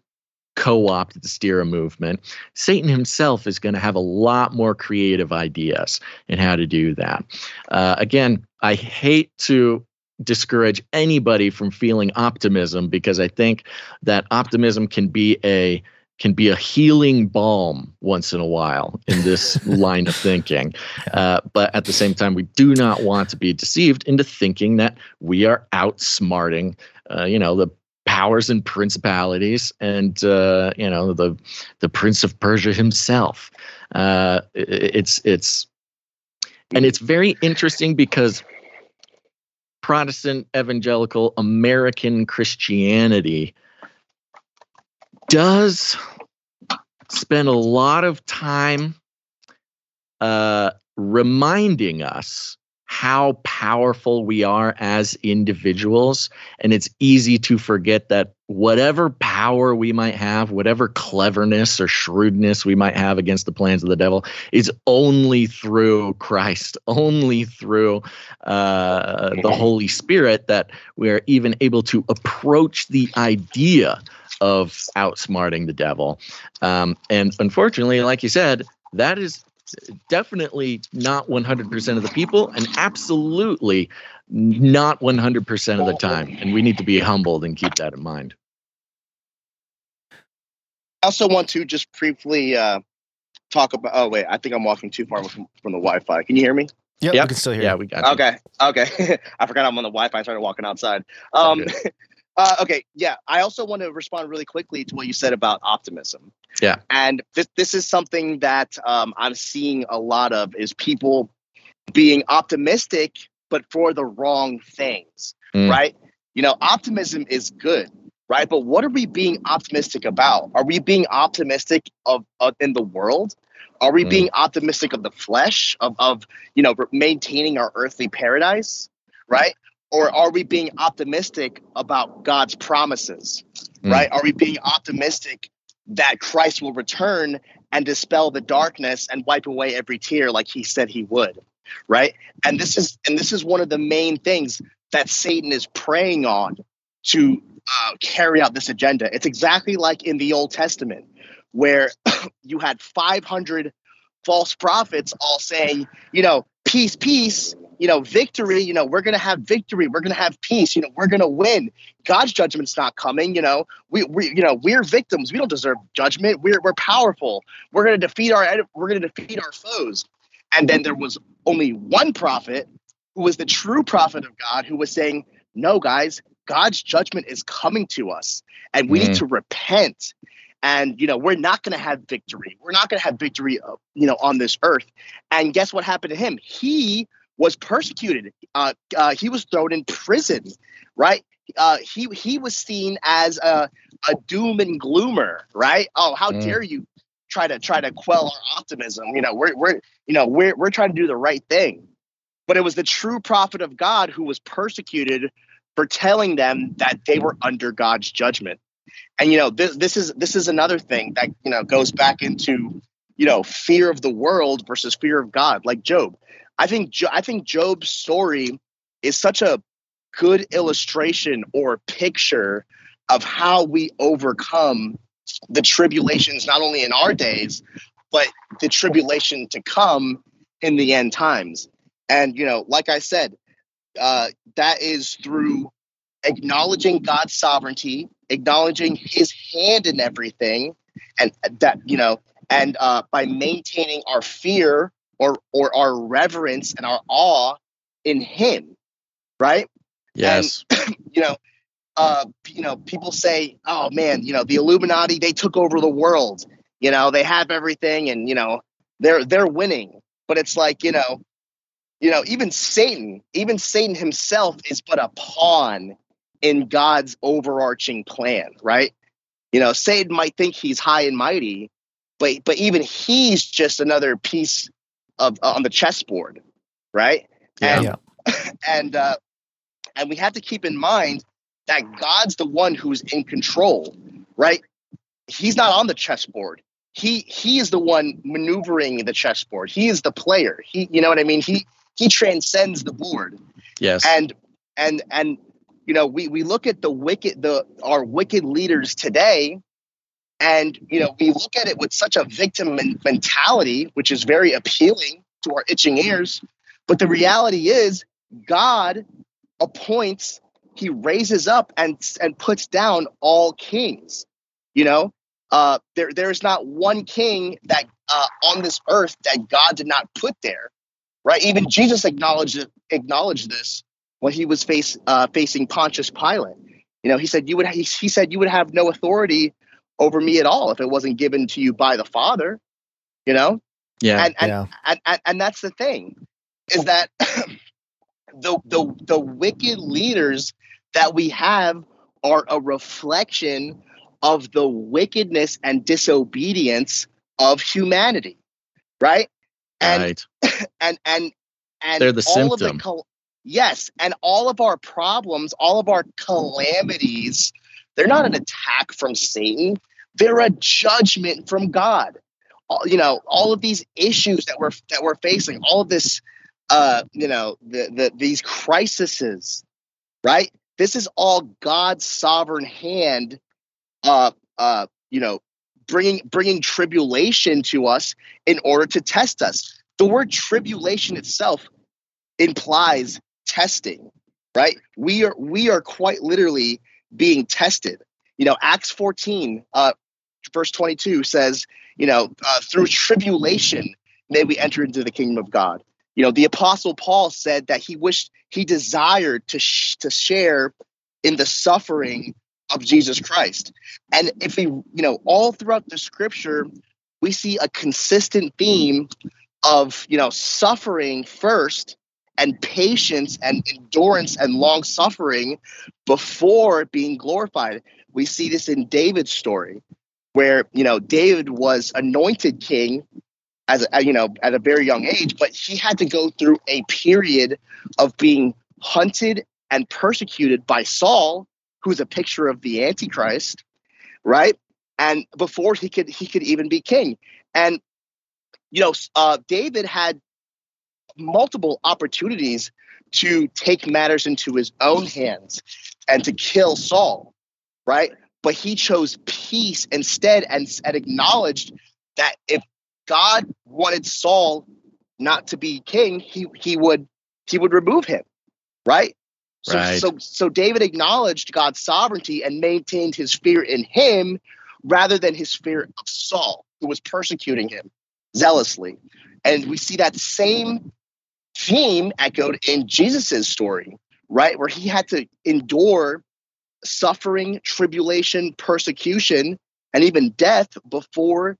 co-opt to steer a movement. Satan himself is going to have a lot more creative ideas in how to do that. Uh, again i hate to discourage anybody from feeling optimism because i think that optimism can be a can be a healing balm once in a while in this [LAUGHS] line of thinking. Uh, but at the same time, we do not want to be deceived into thinking that we are outsmarting, uh, you know, the powers and principalities and uh, you know the the prince of persia himself. Uh, it's it's and it's very interesting because protestant evangelical american christianity does spend a lot of time uh, reminding us how powerful we are as individuals. And it's easy to forget that whatever power we might have, whatever cleverness or shrewdness we might have against the plans of the devil, is only through Christ, only through uh, the Holy Spirit that we're even able to approach the idea of outsmarting the devil. Um, and unfortunately, like you said, that is definitely not 100% of the people and absolutely not 100% of the time. And we need to be humbled and keep that in mind. I also want to just briefly uh, talk about. Oh, wait, I think I'm walking too far from, from the Wi Fi. Can you hear me? Yeah, yep. we can still hear Yeah, we got it. Okay, okay. [LAUGHS] I forgot I'm on the Wi Fi. I started walking outside. Um, [LAUGHS] Uh, okay, yeah. I also want to respond really quickly to what you said about optimism. Yeah. And this this is something that um, I'm seeing a lot of is people being optimistic, but for the wrong things, Mm. right? You know, optimism is good, right? But what are we being optimistic about? Are we being optimistic of, of in the world? Are we Mm. being optimistic of the flesh, of of you know maintaining our earthly paradise, right? Or are we being optimistic about God's promises, Mm. right? Are we being optimistic that Christ will return and dispel the darkness and wipe away every tear like he said he would, right? And this is and this is one of the main things that Satan is preying on to uh, carry out this agenda. It's exactly like in the Old Testament, where [COUGHS] you had 500 false prophets all saying, you know, peace, peace, you know, victory, you know, we're going to have victory, we're going to have peace, you know, we're going to win. God's judgment's not coming, you know. We we you know, we're victims. We don't deserve judgment. We're we're powerful. We're going to defeat our we're going to defeat our foes. And then there was only one prophet who was the true prophet of God who was saying, "No, guys, God's judgment is coming to us, and we need Mm. to repent." And you know, we're not going to have victory. We're not going to have victory, uh, you know, on this earth. And guess what happened to him? He was persecuted. Uh, uh, he was thrown in prison, right? Uh, he he was seen as a, a doom and gloomer, right? Oh, how Mm. dare you try to try to quell our optimism? You know, we're we're you know we're we're trying to do the right thing, but it was the true prophet of God who was persecuted for telling them that they were under God's judgment. And you know, this this is this is another thing that you know goes back into you know fear of the world versus fear of God, like Job. I think Jo- I think Job's story is such a good illustration or picture of how we overcome the tribulations not only in our days but the tribulation to come in the end times and you know like i said uh, that is through acknowledging god's sovereignty acknowledging his hand in everything and that you know and uh, by maintaining our fear or or our reverence and our awe in him right Yes. [CLEARS THROAT] you know, uh, you know, people say, "Oh man, you know, the Illuminati they took over the world. You know, they have everything, and you know, they're they're winning." But it's like, you know, you know, even Satan, even Satan himself is but a pawn in God's overarching plan, right? You know, Satan might think he's high and mighty, but but even he's just another piece of on the chessboard, right? Yeah. And Yeah. [LAUGHS] and uh, and we have to keep in mind that God's the one who's in control, right? He's not on the chessboard. He he is the one maneuvering the chessboard. He is the player. He, you know what I mean? He he transcends the board. Yes. And and and you know, we we look at the wicked the our wicked leaders today, and you know, we look at it with such a victim men- mentality, which is very appealing to our itching ears. But the reality is, God appoints, He raises up and and puts down all kings. You know, uh, there there is not one king that uh, on this earth that God did not put there, right? Even Jesus acknowledged acknowledged this when he was face uh, facing Pontius Pilate. You know, he said you would he, he said you would have no authority over me at all if it wasn't given to you by the Father. You know, yeah. and and, Yeah. and, and and that's the thing is that [CLEARS THROAT] the the the wicked leaders that we have are a reflection of the wickedness and disobedience of humanity right and right. [CLEARS THROAT] and and and They're the all of the symptom. Yes and all of our problems all of our calamities they're not an attack from satan. They're a judgment from god. All, you know all of these issues that we're that we're facing all of this uh you know the, the these crises right? This is all god's sovereign hand uh uh you know bringing bringing tribulation to us in order to test us. The word tribulation itself implies testing right? We are we are quite literally being tested. You know acts 14 uh verse 22 says you know uh, through tribulation may we enter into the kingdom of god. You know the apostle paul said that he wished he desired to sh- to share in the suffering of Jesus Christ. And if we, you know, all throughout the scripture, we see a consistent theme of, you know, suffering first and patience and endurance and long suffering before being glorified. We see this in David's story where, you know, David was anointed king as a, you know at a very young age but he had to go through a period of being hunted and persecuted by Saul who's a picture of the antichrist right and before he could he could even be king and you know uh, david had multiple opportunities to take matters into his own hands and to kill saul right but he chose peace instead and, and acknowledged that if God wanted Saul not to be king, he he would he would remove him, right? So Right. so so David acknowledged God's sovereignty and maintained his fear in him rather than his fear of Saul, who was persecuting him zealously. And we see that same theme echoed in Jesus's story, right? Where he had to endure suffering, tribulation, persecution, and even death before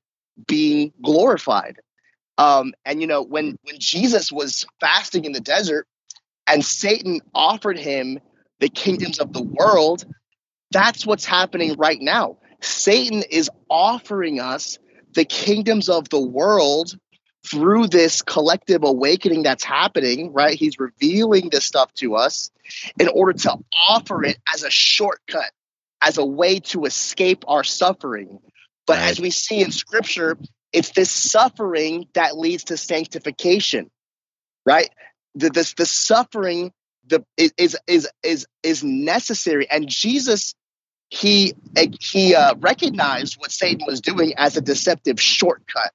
being glorified. Um, and you know, when when Jesus was fasting in the desert and Satan offered him the kingdoms of the world, that's what's happening right now. Satan is offering us the kingdoms of the world through this collective awakening that's happening, right? He's revealing this stuff to us in order to offer it as a shortcut, as a way to escape our suffering. But Right. as we see in scripture, it's this suffering that leads to sanctification, right? The this the suffering the is is is is, is necessary, and Jesus he he uh, recognized what Satan was doing as a deceptive shortcut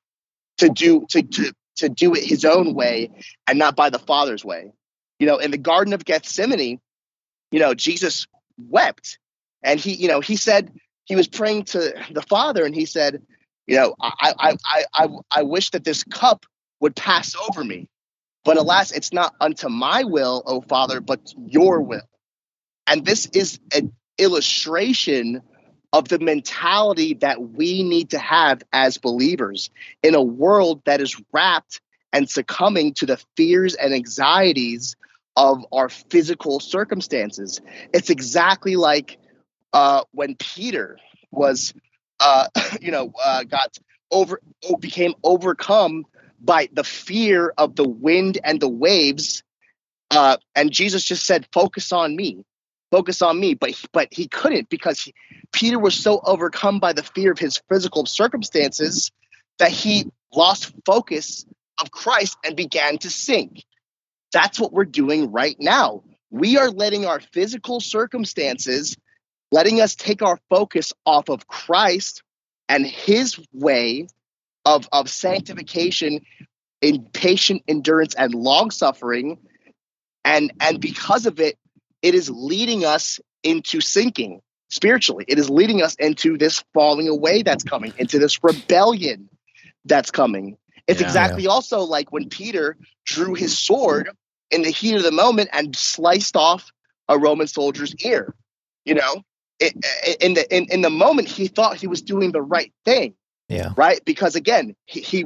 to do to to to do it his own way and not by the Father's way. You know, in the Garden of Gethsemane, you know, Jesus wept, and he you know he said he was praying to the Father, and he said, you know, I I I I, I wish that this cup would pass over me, but alas, it's not unto my will, O Father, but your will. And this is an illustration of the mentality that we need to have as believers in a world that is wrapped and succumbing to the fears and anxieties of our physical circumstances. It's exactly like uh, when Peter was, uh, [LAUGHS] you know, uh, got over, became overcome by the fear of the wind and the waves, uh, and Jesus just said, "Focus on me, focus on me." But he, but he couldn't because he, Peter was so overcome by the fear of his physical circumstances that he lost focus of Christ and began to sink. That's what we're doing right now. We are letting our physical circumstances letting us take our focus off of Christ and his way of, of sanctification in patient endurance and long suffering. And, and because of it, it is leading us into sinking spiritually. It is leading us into this falling away that's coming, into this rebellion that's coming. It's Yeah. exactly also like when Peter drew his sword in the heat of the moment and sliced off a Roman soldier's ear. You know, it, it- in the in, in the moment he thought he was doing the right thing, Yeah. right? Because again, he, he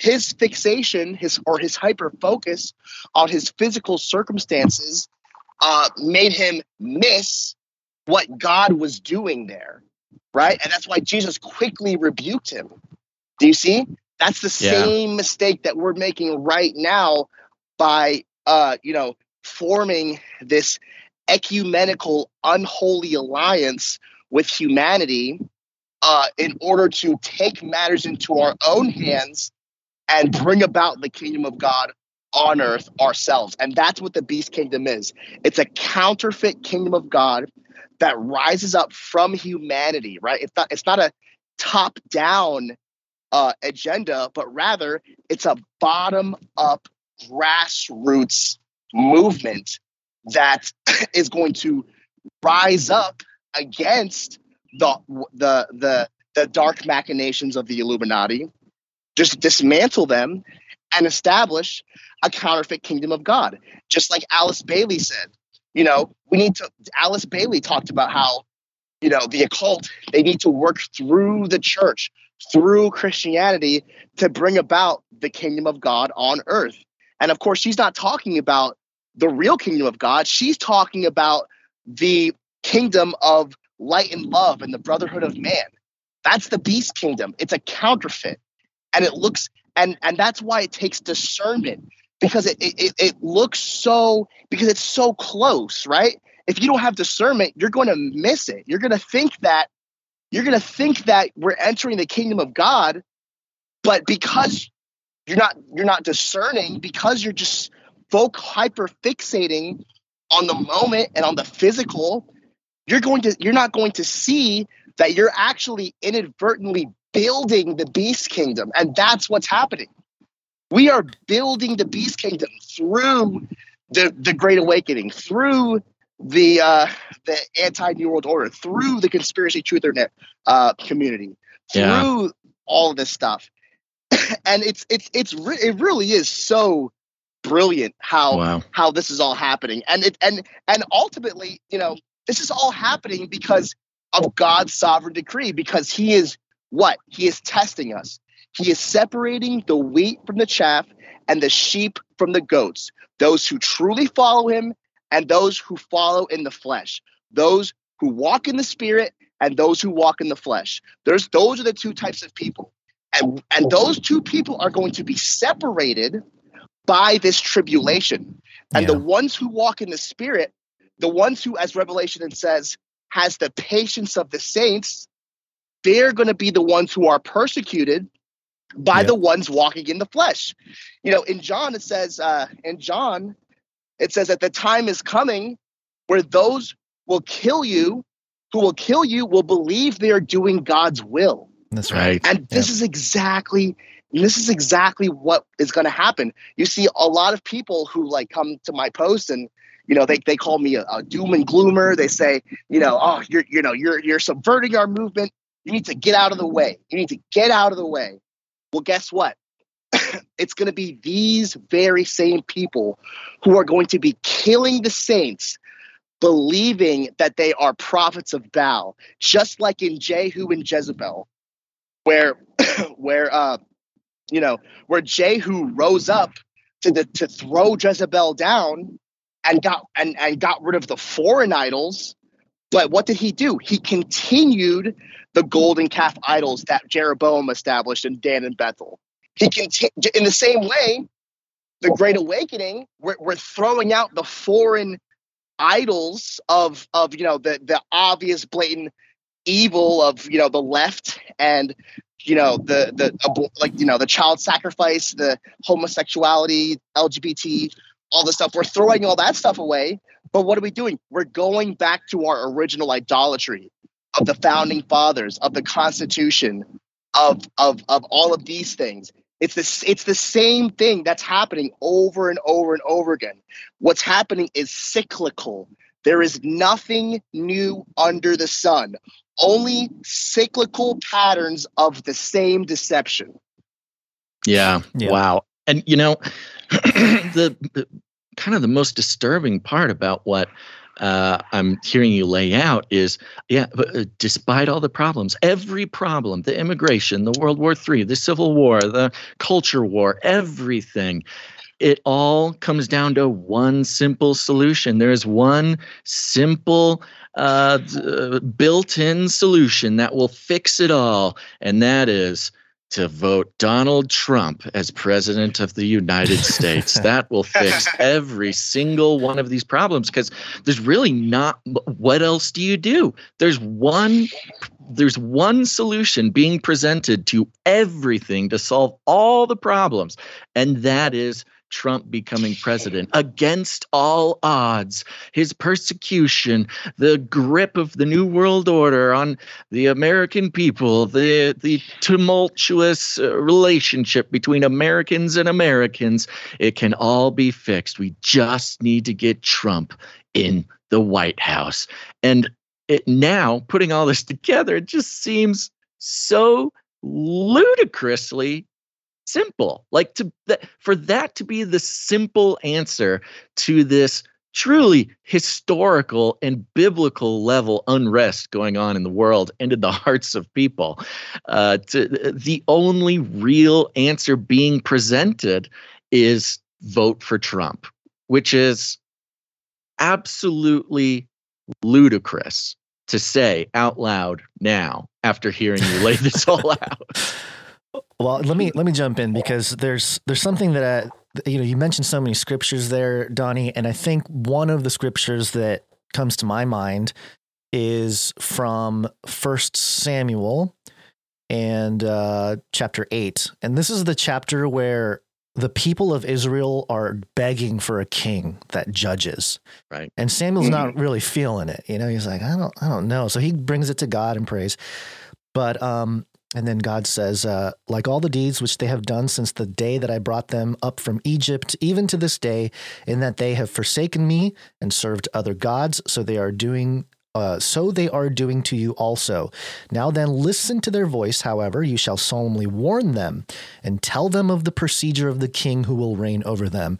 his fixation, his or his hyper focus on his physical circumstances uh, made him miss what God was doing there, right? And that's why Jesus quickly rebuked him. Do you see? That's the Yeah. same mistake that we're making right now by uh, you know forming this ecumenical unholy alliance with humanity uh, in order to take matters into our own hands and bring about the kingdom of God on earth ourselves. And that's what the beast kingdom is. It's a counterfeit kingdom of God that rises up from humanity, right? It's not it's not a top down uh, agenda, but rather it's a bottom up grassroots movement that [LAUGHS] is going to rise up against the the the the dark machinations of the Illuminati, just dismantle them and establish a counterfeit kingdom of God. Just like Alice Bailey said, you know, we need to. Alice Bailey talked about how, you know, the occult they need to work through the church, through Christianity to bring about the kingdom of God on earth. And of course, she's not talking about the real kingdom of God. She's talking about the kingdom of light and love and the brotherhood of man. That's the beast kingdom. It's a counterfeit. And it looks and and that's why it takes discernment because it it, it looks so because it's so close, right? If you don't have discernment, you're going to miss it. You're going to think that you're going to think that we're entering the kingdom of God, but because you're not you're not discerning because you're just folk hyper fixating on the moment and on the physical you're going to you're not going to see that you're actually inadvertently building the beast kingdom and that's what's happening we are building the beast kingdom through the the great awakening through the uh the anti new world order through the conspiracy truther net uh community through yeah. all of this stuff [LAUGHS] and it's it's it's re- it really is so brilliant how wow. how this is all happening and it and and ultimately you know this is all happening because of God's sovereign decree because he is what he is testing us he is separating the wheat from the chaff and the sheep from the goats those who truly follow him and those who follow in the flesh those who walk in the spirit and those who walk in the flesh there's those are the two types of people and, and those two people are going to be separated by this tribulation. And yeah. the ones who walk in the spirit, the ones who, as Revelation says, has the patience of the saints, they're going to be the ones who are persecuted by yeah. the ones walking in the flesh. You know, in John, it says, uh, in John, it says that the time is coming where those will kill you, who will kill you, will believe they are doing God's will. That's right. And this is exactly this is exactly what is going to happen. You see a lot of people who like come to my post and you know they, they call me a, a doom and gloomer. They say, you know, oh, you're you know, you're you're subverting our movement. You need to get out of the way. You need to get out of the way. Well, guess what? [COUGHS] it's going to be these very same people who are going to be killing the saints believing that they are prophets of Baal, just like in Jehu and Jezebel where [COUGHS] where uh you know where Jehu rose up to the to throw Jezebel down and got and, and got rid of the foreign idols. But what did he do? He continued the golden calf idols that Jeroboam established in Dan and Bethel. He continued in the same way, the Great Awakening, we're, we're throwing out the foreign idols of of you know the the obvious blatant evil of you know the left and you know the the like you know the child sacrifice the homosexuality lgbt all the stuff we're throwing all that stuff away but what are we doing we're going back to our original idolatry of the founding fathers of the constitution of of of all of these things it's this it's the same thing that's happening over and over and over again what's happening is cyclical there is nothing new under the sun only cyclical patterns of the same deception. Yeah. yeah. Wow. And you know, [CLEARS THROAT] the, the, kind of the most disturbing part about what uh, I'm hearing you lay out is, yeah, uh, despite all the problems, every problem, the immigration, the World War III, the Civil War, the culture war, everything, it all comes down to one simple solution. There's one simple uh, built-in solution that will fix it all, and that is to vote Donald Trump as president of the United States. [LAUGHS] that will fix every single one of these problems because there's really not what else do you do? There's one there's one solution being presented to everything to solve all the problems and that is Trump becoming president against all odds. His persecution, the grip of the New World Order on the American people, the, the tumultuous uh, relationship between Americans and Americans, it can all be fixed. We just need to get Trump in the White House. And it, now, putting all this together, it just seems so ludicrously simple like to that for that to be the simple answer to this truly historical and biblical level unrest going on in the world and in the [LAUGHS] hearts of people. Uh, to, the only real answer being presented is vote for Trump, which is absolutely ludicrous to say out loud now after hearing you lay this all [LAUGHS] out. Well, let me let me jump in because there's there's something that I, you know you mentioned so many scriptures there, Donnie, and I think one of the scriptures that comes to my mind is from First Samuel and uh, chapter eight, and this is the chapter where the people of Israel are begging for a king that judges. Right. And Samuel's mm-hmm. not really feeling it. You know, he's like, I don't, I don't know. So he brings it to God and prays. But um, and then God says, uh, like all the deeds which they have done since the day that I brought them up from Egypt, even to this day, in that they have forsaken me and served other gods, so they are doing uh, so they are doing to you also. Now then, listen to their voice. However, you shall solemnly warn them and tell them of the procedure of the king who will reign over them.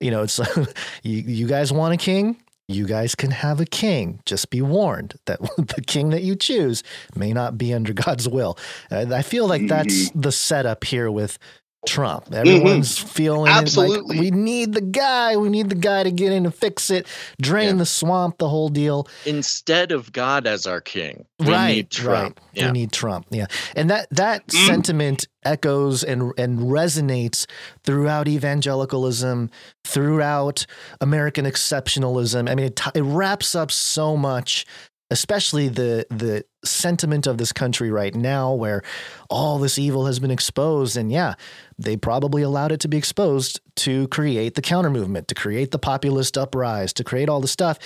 You know, it's [LAUGHS] you, you guys want a king? You guys can have a king. Just be warned that [LAUGHS] the king that you choose may not be under God's will. I feel like that's mm-hmm. the setup here with Trump. Everyone's mm-hmm. feeling absolutely. Like, we need the guy. We need the guy to get in and fix it, drain yeah. the swamp, the whole deal. Instead of God as our king, we right, need Trump. Right. Yeah. We need Trump. Yeah, and that that mm. sentiment echoes and and resonates throughout evangelicalism, throughout American exceptionalism. I mean, it, it wraps up so much especially the the sentiment of this country right now where all this evil has been exposed. And yeah they probably allowed it to be exposed to create the counter movement to create the populist uprise to create all the stuff.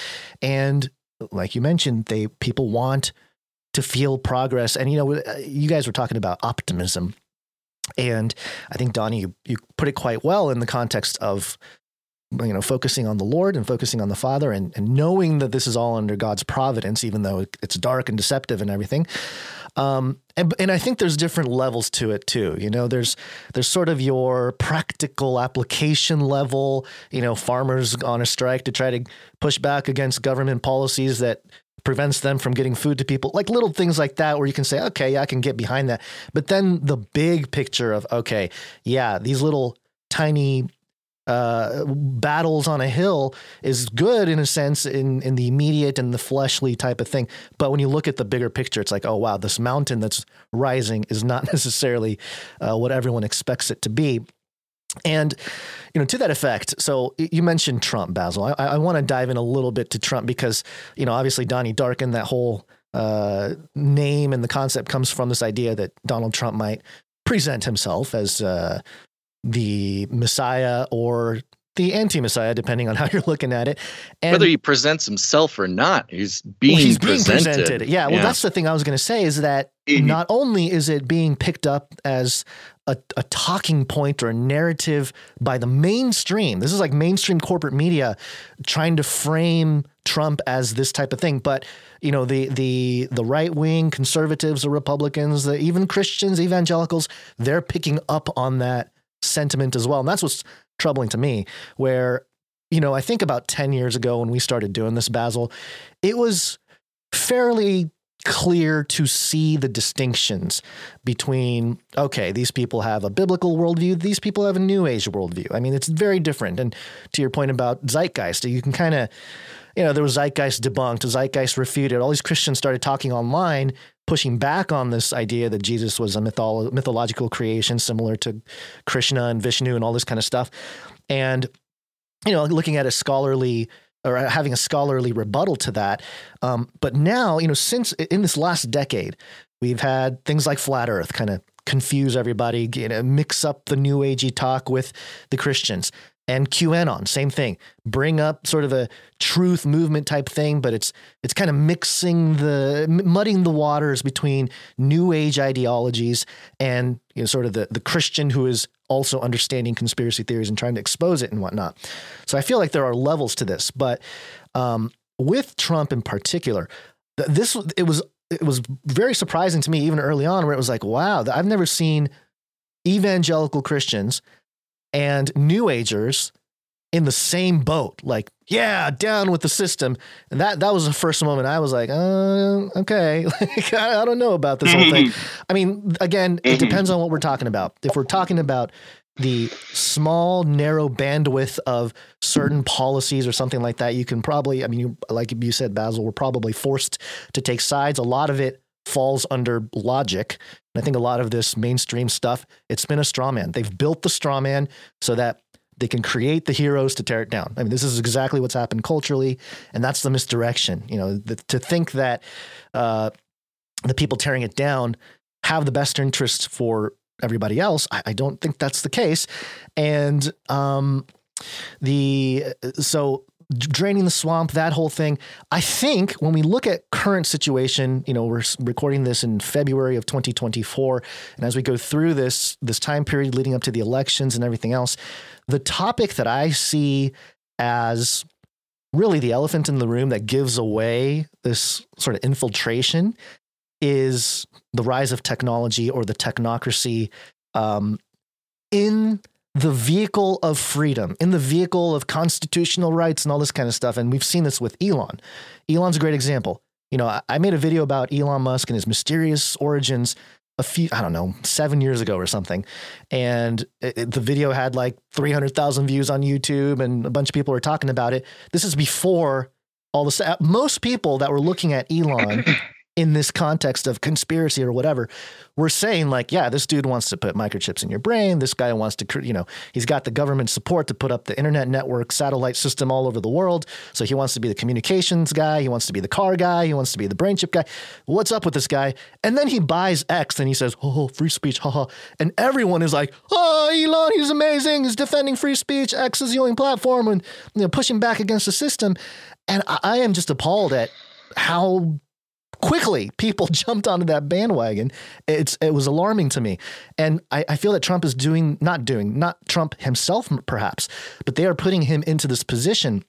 And like you mentioned they people want to feel progress. And you know uh, you guys were talking about optimism. And I think Donnie, you, you put it quite well in the context of you know, focusing on the Lord and focusing on the Father and, and knowing that this is all under God's providence, even though it's dark and deceptive and everything. Um, and, and I think there's different levels to it too. You know, there's there's sort of your practical application level. You know, farmers on a strike to try to push back against government policies that prevents them from getting food to people, like little things like that, where you can say, okay, yeah, I can get behind that. But then the big picture of, okay, yeah, these little tiny uh, battles on a hill is good in a sense in in the immediate and the fleshly type of thing. But when you look at the bigger picture, it's like, oh wow, this mountain that's rising is not [LAUGHS] necessarily uh, what everyone expects it to be. And you know, to that effect, so you mentioned Trump, Basil. I, I want to dive in a little bit to Trump because you know, obviously Donnie Darkened, that whole uh, name and the concept comes from this idea that Donald Trump might present himself as uh, the Messiah or the anti-Messiah, depending on how [LAUGHS] you're looking at it. And Whether he presents himself or not, he's being, well, he's being presented. presented. Yeah, well, yeah. that's the thing I was going to say is that mm-hmm. not only is it being picked up as a, a, talking point or a narrative by the mainstream. This is like mainstream corporate media trying to frame Trump as this type of thing. But you know, the the the right wing conservatives, the Republicans, the even Christians, evangelicals, they're picking up on that sentiment as well. And that's what's troubling to me, where, you know, I think about 10 years ago when we started doing this, Basil, it was fairly clear to see the distinctions between okay these people have a biblical worldview these people have a new age worldview. I mean it's very different. And to your point about zeitgeist you can kind of you know there was zeitgeist debunked zeitgeist refuted. All these christians started talking online pushing back on this idea that Jesus was a mytholo- mythological creation similar to Krishna and Vishnu and all this kind of stuff. And, you know, looking at a scholarly or having a scholarly rebuttal to that. Um, but now, you know, since in this last decade, we've had things like flat earth kind of confuse everybody, you know, mix up the new agey talk with the Christians and QAnon, same thing. Bring up sort of a truth movement type thing, but it's it's kind of mixing the mudding the waters between new age ideologies and you know sort of the the Christian who is also understanding conspiracy theories and trying to expose it and whatnot. So I feel like there are levels to this, but um, with Trump in particular, this it was it was very surprising to me even early on where it was like, wow, I've never seen evangelical Christians and New Agers in the same boat. Like, yeah, down with the system. And that that was the first moment I was like, uh, okay, [LAUGHS] like, I, I don't know about this whole thing. [LAUGHS] I mean, again, it depends on what we're talking about. If we're talking about the small, narrow bandwidth of certain policies or something like that, you can probably, I mean, you, like you said, Basil, we're probably forced to take sides. A lot of it falls under logic. And I think a lot of this mainstream stuff, it's been a straw man. They've built the straw man so that they can create the heroes to tear it down. I mean, this is exactly what's happened culturally, and that's the misdirection. You know, the, to think that uh, the people tearing it down have the best interests for everybody else, I, I don't think that's the case. And um, the so draining the swamp, that whole thing. I think when we look at current situation, you know, we're recording this in February of 2024, and as we go through this this time period leading up to the elections and everything else, the topic that I see as really the elephant in the room that gives away this sort of infiltration is the rise of technology or the technocracy um, in the vehicle of freedom, in the vehicle of constitutional rights and all this kind of stuff. And we've seen this with Elon. Elon's a great example. You know, I made a video about Elon Musk and his mysterious origins a few, I don't know, seven years ago or something. And it, it, the video had like 300,000 views on YouTube and a bunch of people were talking about it. This is before all the most people that were looking at Elon [CLEARS THROAT] in this context of conspiracy or whatever, we're saying like, yeah, this dude wants to put microchips in your brain. This guy wants to, you know, he's got the government support to put up the internet network satellite system all over the world. So he wants to be the communications guy. He wants to be the car guy. He wants to be the brain chip guy. What's up with this guy? And then he buys X and he says, oh, oh free speech, haha. And everyone is like, oh, Elon, he's amazing. He's defending free speech. X is the only platform and you know, pushing back against the system. And I am just appalled at how quickly people [LAUGHS] jumped onto that bandwagon. It's it was alarming to me, and I, I, feel that Trump is doing not doing not Trump himself perhaps, but they are putting him into this position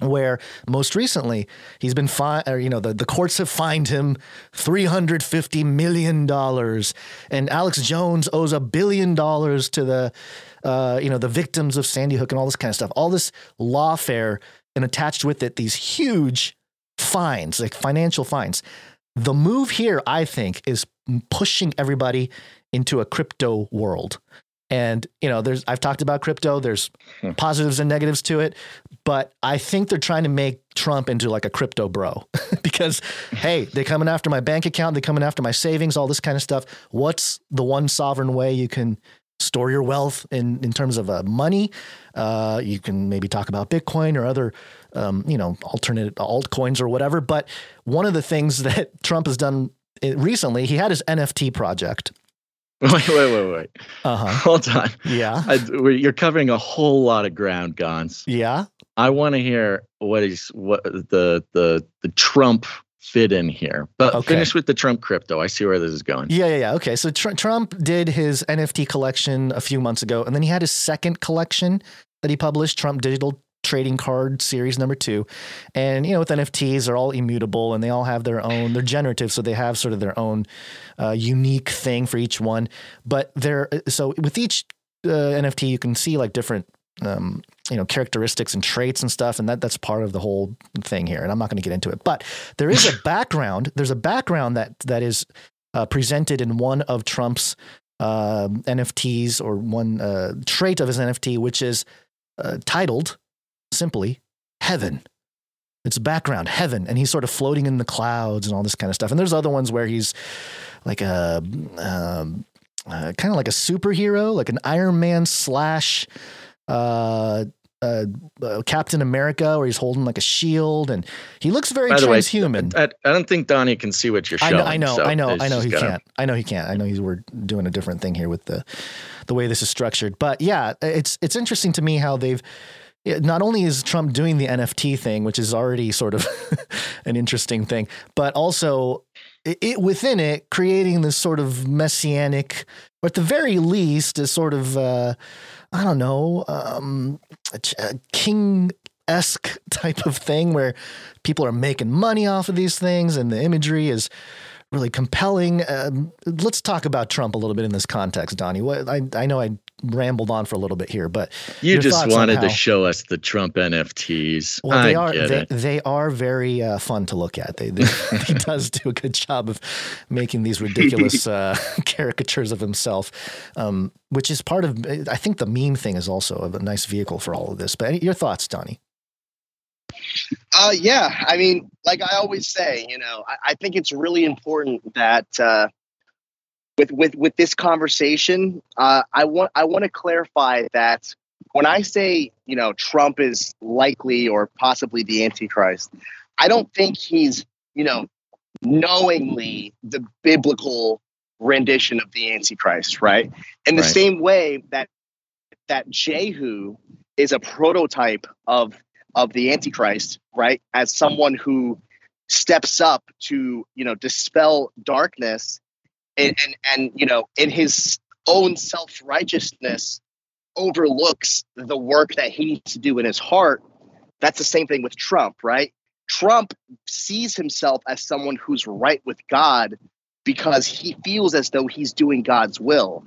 where most recently he's been fined, or you know, the, the courts have fined him $350 million. And Alex Jones owes a billion dollars to the, uh, you know, the victims of Sandy Hook and all this kind of stuff. All this lawfare and attached with it, these huge fines, like financial fines. The move here, I think, is pushing everybody into a crypto world. And you know, there's I've talked about crypto. There's hmm. positives and negatives to it, but I think they're trying to make Trump into like a crypto bro [LAUGHS] because hey, they're coming after my bank account, they're coming after my savings, all this kind of stuff. What's the one sovereign way you can store your wealth in in terms of uh, money? Uh, you can maybe talk about Bitcoin or other um, you know, alternate altcoins or whatever. But one of the things [LAUGHS] that Trump has done eh, recently, he had his NFT project. [LAUGHS] Wait, wait, wait, wait. Uh-huh. [LAUGHS] Hold on. Yeah. I, you're covering a whole lot of ground, Gonz. Yeah. I want to hear what is what the the the Trump fit in here. But okay. finish with the Trump crypto. I see where this is going. Yeah, yeah, yeah. Okay. So tr- Trump did his NFT collection a few months ago, and then he had his second collection that he published, Trump Digital trading card series number two. And, you know, with NFTs, they're all immutable and they all have their own, they're generative. So they have sort of their own uh, unique thing for each one. But they're, so with each uh, NFT, you can see like different, um, you know, characteristics and traits and stuff. And that that's part of the whole thing here. And I'm not going to get into it, but there is a [LAUGHS] background. There's a background that, that is uh, presented in one of Trump's uh, NFTs or one uh, trait of his NFT, which is uh, titled simply heaven. It's background, heaven, and he's sort of floating in the clouds and all this kind of stuff. And there's other ones where he's like a um, uh, kind of like a superhero, like an Iron Man slash uh, uh, uh, Captain America, where he's holding like a shield, and he looks very transhuman. Way, I, I, don't think Donnie can see what you're showing. I know, I know, so I know, I know he gotta... can't. I know he can't. I know he's we're doing a different thing here with the the way this is structured. But yeah, it's it's interesting to me how they've not only is Trump doing the NFT thing, which is already sort of [LAUGHS] an interesting thing, but also it, within it creating this sort of messianic, or at the very least, a sort of uh, I don't know, um, king esque [LAUGHS] type of thing where people are making money off of these things, and the imagery is really compelling. Um, let's talk about Trump a little bit in this context, Donnie. What I, I know I rambled on for a little bit here, but you just wanted how, to show us the Trump NFTs. Well, they I are they, they are very uh, fun to look at. They, they [LAUGHS] he does do a good job of making these ridiculous [LAUGHS] uh, [LAUGHS] caricatures of himself, um, which is part of. I think the meme thing is also a nice vehicle for all of this. But any, your thoughts, Donnie? Uh, yeah, I mean, like I always say, you know, I, I think it's really important that uh, with with with this conversation, uh, I want I want to clarify that when I say you know Trump is likely or possibly the Antichrist, I don't think he's you know knowingly the biblical rendition of the Antichrist, right? In the Right. same way that that Jehu is a prototype of of the Antichrist, right? As someone who steps up to you know dispel darkness and and, and you know in his own self-righteousness overlooks the work that he needs to do in his heart that's the same thing with trump right trump sees himself as someone who's right with god because he feels as though he's doing god's will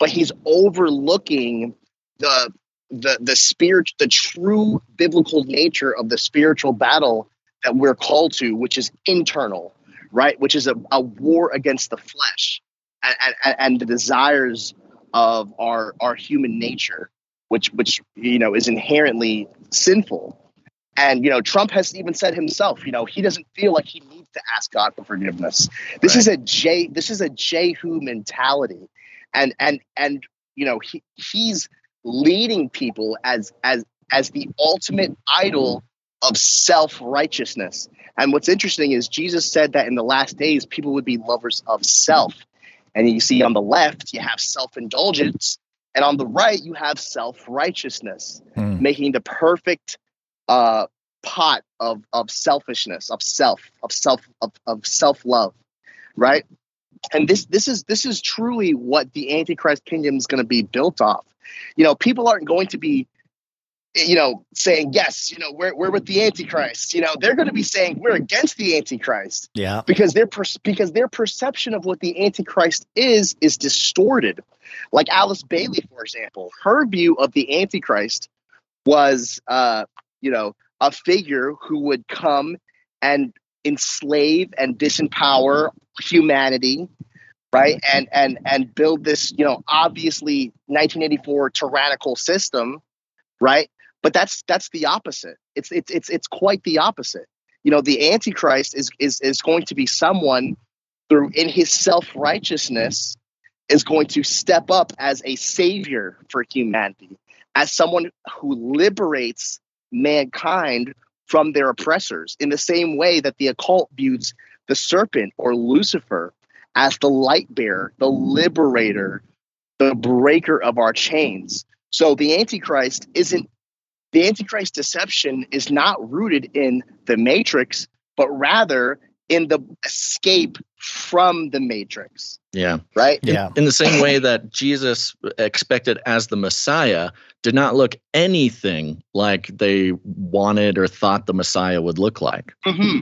but he's overlooking the the the spirit the true biblical nature of the spiritual battle that we're called to which is internal right? Which is a, a war against the flesh and, and, and the desires of our our human nature which which you know is inherently sinful. And you know trump has even said himself you know he doesn't feel like he needs to ask god for forgiveness. This is a j this is a jehu mentality. And and and you know he, he's leading people as as as the ultimate idol of self-righteousness. And what's interesting is jesus said that in the last days people would be lovers of self. And you see on the left you have self-indulgence and on the right you have self-righteousness Hmm. making the perfect uh pot of of selfishness of self of self of, of self-love right and this this is this is truly what the antichrist kingdom is going to be built off. You know people aren't going to be you know saying yes you know we're, we're with the antichrist. You know they're going to be saying we're against the antichrist. Yeah. because their per- because their perception of what the antichrist is is distorted. Like alice bailey for example her view of the antichrist was uh you know a figure who would come and enslave and disempower humanity right? And and and build this you know obviously 1984 tyrannical system right? But that's that's the opposite. It's it's it's it's quite the opposite. You know the antichrist is is is going to be someone through in his self-righteousness is going to step up as a savior for humanity as someone who liberates mankind from their oppressors in the same way that the occult views the serpent or lucifer as the light bearer the liberator the breaker of our chains. So the antichrist isn't the antichrist deception is not rooted in the matrix but rather in the escape from the matrix Yeah. right Yeah. In the same way that Jesus expected as the Messiah did not look anything like they wanted or thought the Messiah would look like. hmm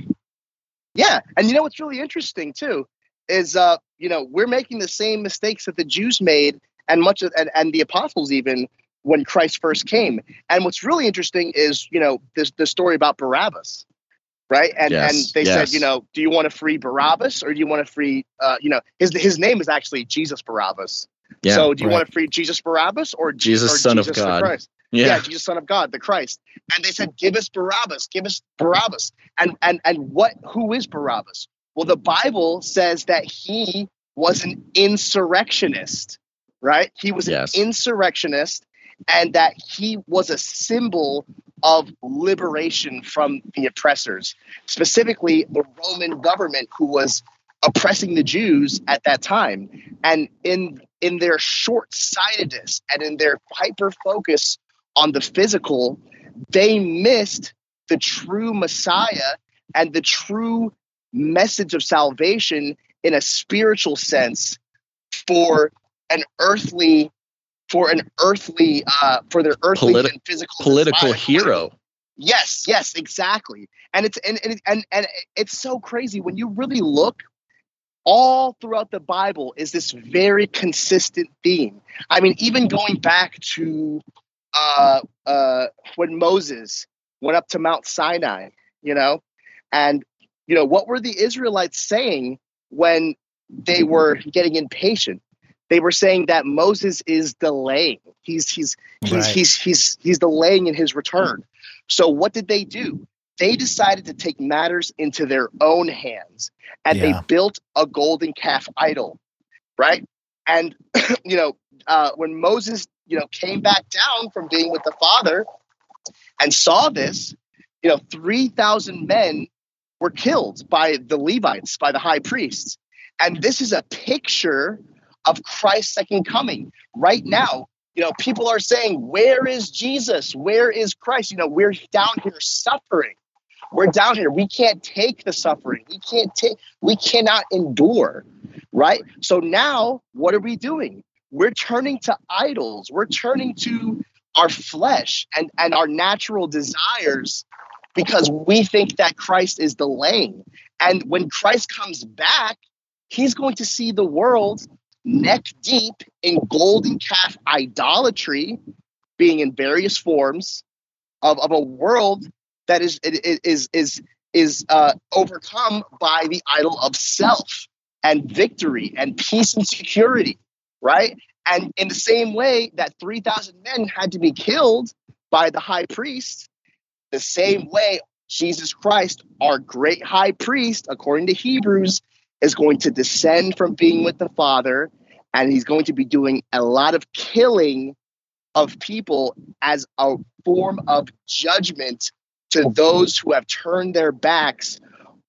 Yeah, and you know what's really interesting too is uh you know we're making the same mistakes that the Jews made and much of and, and the apostles even when Christ first came. And what's really interesting is you know this the story about Barabbas, right? And and they yes. said you know do you want to free Barabbas or do you want to free uh you know his his name is actually Jesus Barabbas. Yeah. so do you right. want to free Jesus Barabbas or Je- Jesus, or Son of Jesus the God. Christ? yeah. yeah. Jesus, Son of God, the Christ. And they said, "Give us Barabbas, give us Barabbas." And and and what? Who is Barabbas? Well, the Bible says that he was an insurrectionist, right? He was Yes. an insurrectionist, and that he was a symbol of liberation from the oppressors, specifically the Roman government, who was oppressing the Jews at that time. And in in their short-sightedness and in their hyper focus on the physical, they missed the true Messiah and the true message of salvation in a spiritual sense for an earthly for an earthly uh for their earthly Politi- and physical Political desires. hero. Yes, yes, exactly. And it's and and and, and it's so crazy when you really look all throughout the Bible is this very consistent theme. I mean, even going back to uh, uh, when Moses went up to Mount Sinai, you know, and you know what were the Israelites saying when they were getting impatient? They were saying that Moses is delaying. He's he's he's right. he's he's he's delaying in his return. So what did they do? They decided to take matters into their own hands and yeah. they built a golden calf idol, right? And [CLEARS THROAT] you know, uh, when Moses, you know, came back down from being with the Father and saw this, you know, three thousand men were killed by the Levites, by the high priests, and this is a picture of Christ's second coming. Right now, you know, people are saying, Where is Jesus? Where is Christ? You know, we're down here suffering. We're down here. We can't take the suffering. We can't take, we cannot endure. Right. So now what are we doing? We're turning to idols. We're turning to our flesh and, and our natural desires because we think that Christ is delaying. And when Christ comes back, he's going to see the world neck deep in golden calf idolatry, being in various forms of, of a world that is is is is uh, overcome by the idol of self and victory and peace and security, right? And in the same way that 3,000 men had to be killed by the high priest, the same way Jesus Christ, our great high priest, according to Hebrews, is going to descend from being with the Father, and he's going to be doing a lot of killing of people as a form of judgment to those who have turned their backs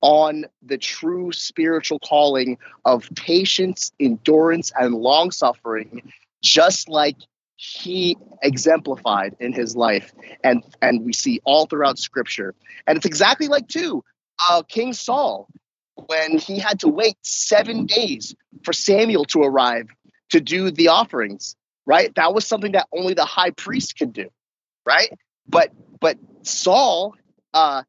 on the true spiritual calling of patience, endurance, and long suffering, just like he exemplified in his life and and we see all throughout scripture. And it's exactly like too uh, king saul when he had to wait seven days for Samuel to arrive to do the offerings, right? That was something that only the high priest could do, right? But but Saul uh,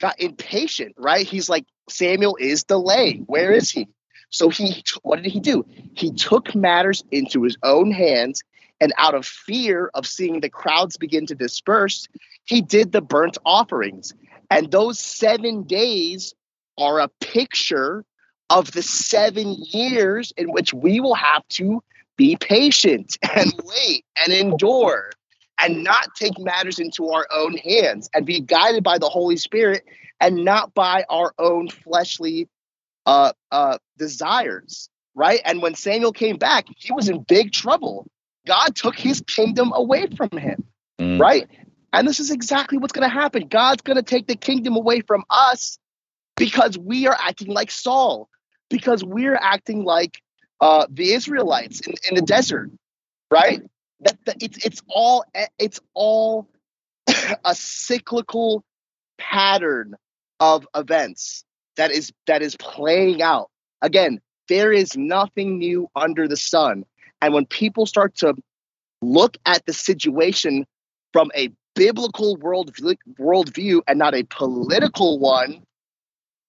got impatient, right? He's like, Samuel is delaying. Where is he? So he, what did he do? He took matters into his own hands, and out of fear of seeing the crowds begin to disperse, he did the burnt offerings. And those seven days are a picture of the seven years in which we will have to be patient [LAUGHS] and wait and endure and not take matters into our own hands and be guided by the Holy Spirit and not by our own fleshly uh, uh, desires, right? And when Samuel came back, he was in big trouble. God took his kingdom away from him, mm. right? And this is exactly what's going to happen. God's going to take the kingdom away from us because we are acting like Saul, because we're acting like uh, the Israelites in, in the desert, right? That, that it's it's all it's all [CLEARS THROAT] a cyclical pattern of events that is that is playing out. Again, there is nothing new under the sun. And when people start to look at the situation from a biblical world worldview and not a political one,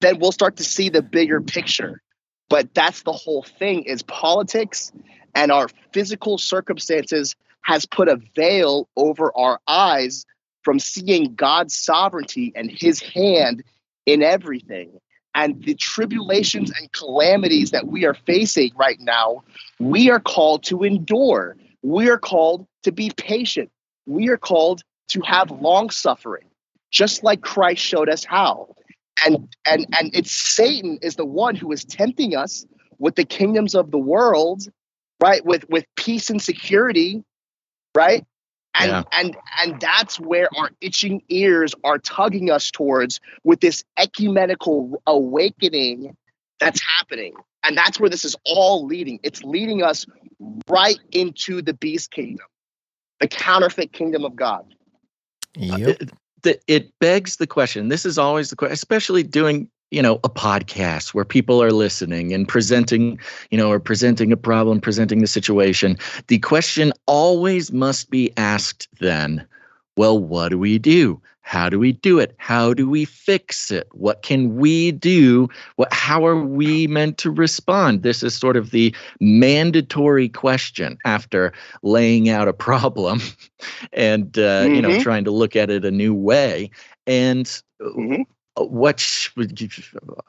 then we'll start to see the bigger picture. But that's the whole thing is politics and our physical circumstances has put a veil over our eyes from seeing God's sovereignty and his hand in everything. And the tribulations and calamities that we are facing right now, we are called to endure. We are called to be patient. We are called to have long suffering, just like Christ showed us how and and and it's satan is the one who is tempting us with the kingdoms of the world right with with peace and security right? And yeah. and and that's where our itching ears are tugging us towards with this ecumenical awakening that's happening. And that's where this is all leading. It's leading us right into the beast kingdom the counterfeit kingdom of god. Yep uh, the, it begs the question. This is always the question, especially doing you know a podcast where people are listening and presenting you know or presenting a problem presenting the situation the question always must be asked then well what do we do how do we do it? How do we fix it? What can we do? What how are we meant to respond? This is sort of the mandatory question after laying out a problem [LAUGHS] and uh, mm-hmm. you know mm-hmm. trying to look at it a new way. And mm-hmm what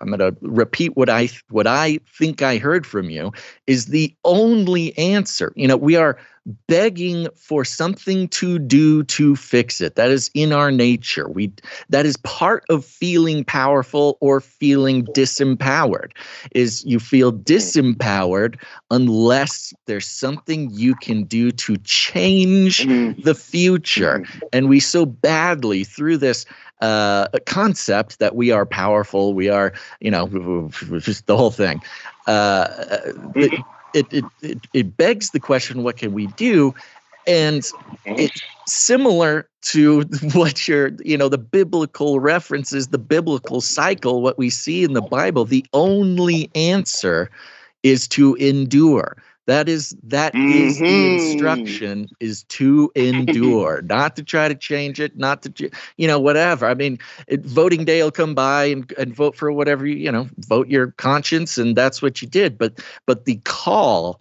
I'm going to repeat what I what I think I heard from you is the only answer. You know, we are begging for something to do to fix it. That is in our nature. We that is part of feeling powerful or feeling disempowered. Is you feel disempowered unless there's something you can do to change mm-hmm. the future. Mm-hmm. And we so badly through this uh, concept that we are powerful, we are, you know, just the whole thing. Uh, it, it, it, it begs the question what can we do? And it's similar to [LAUGHS] what you're, you know, the biblical references, the biblical cycle, what we see in the Bible. The only answer is to endure. That is that mm-hmm. is the mm-hmm. instruction is to endure, [LAUGHS] not to try to change it, not to you know whatever. I mean, it, voting day will come by and, and vote for whatever you you know vote your conscience, and that's what you did. But but the call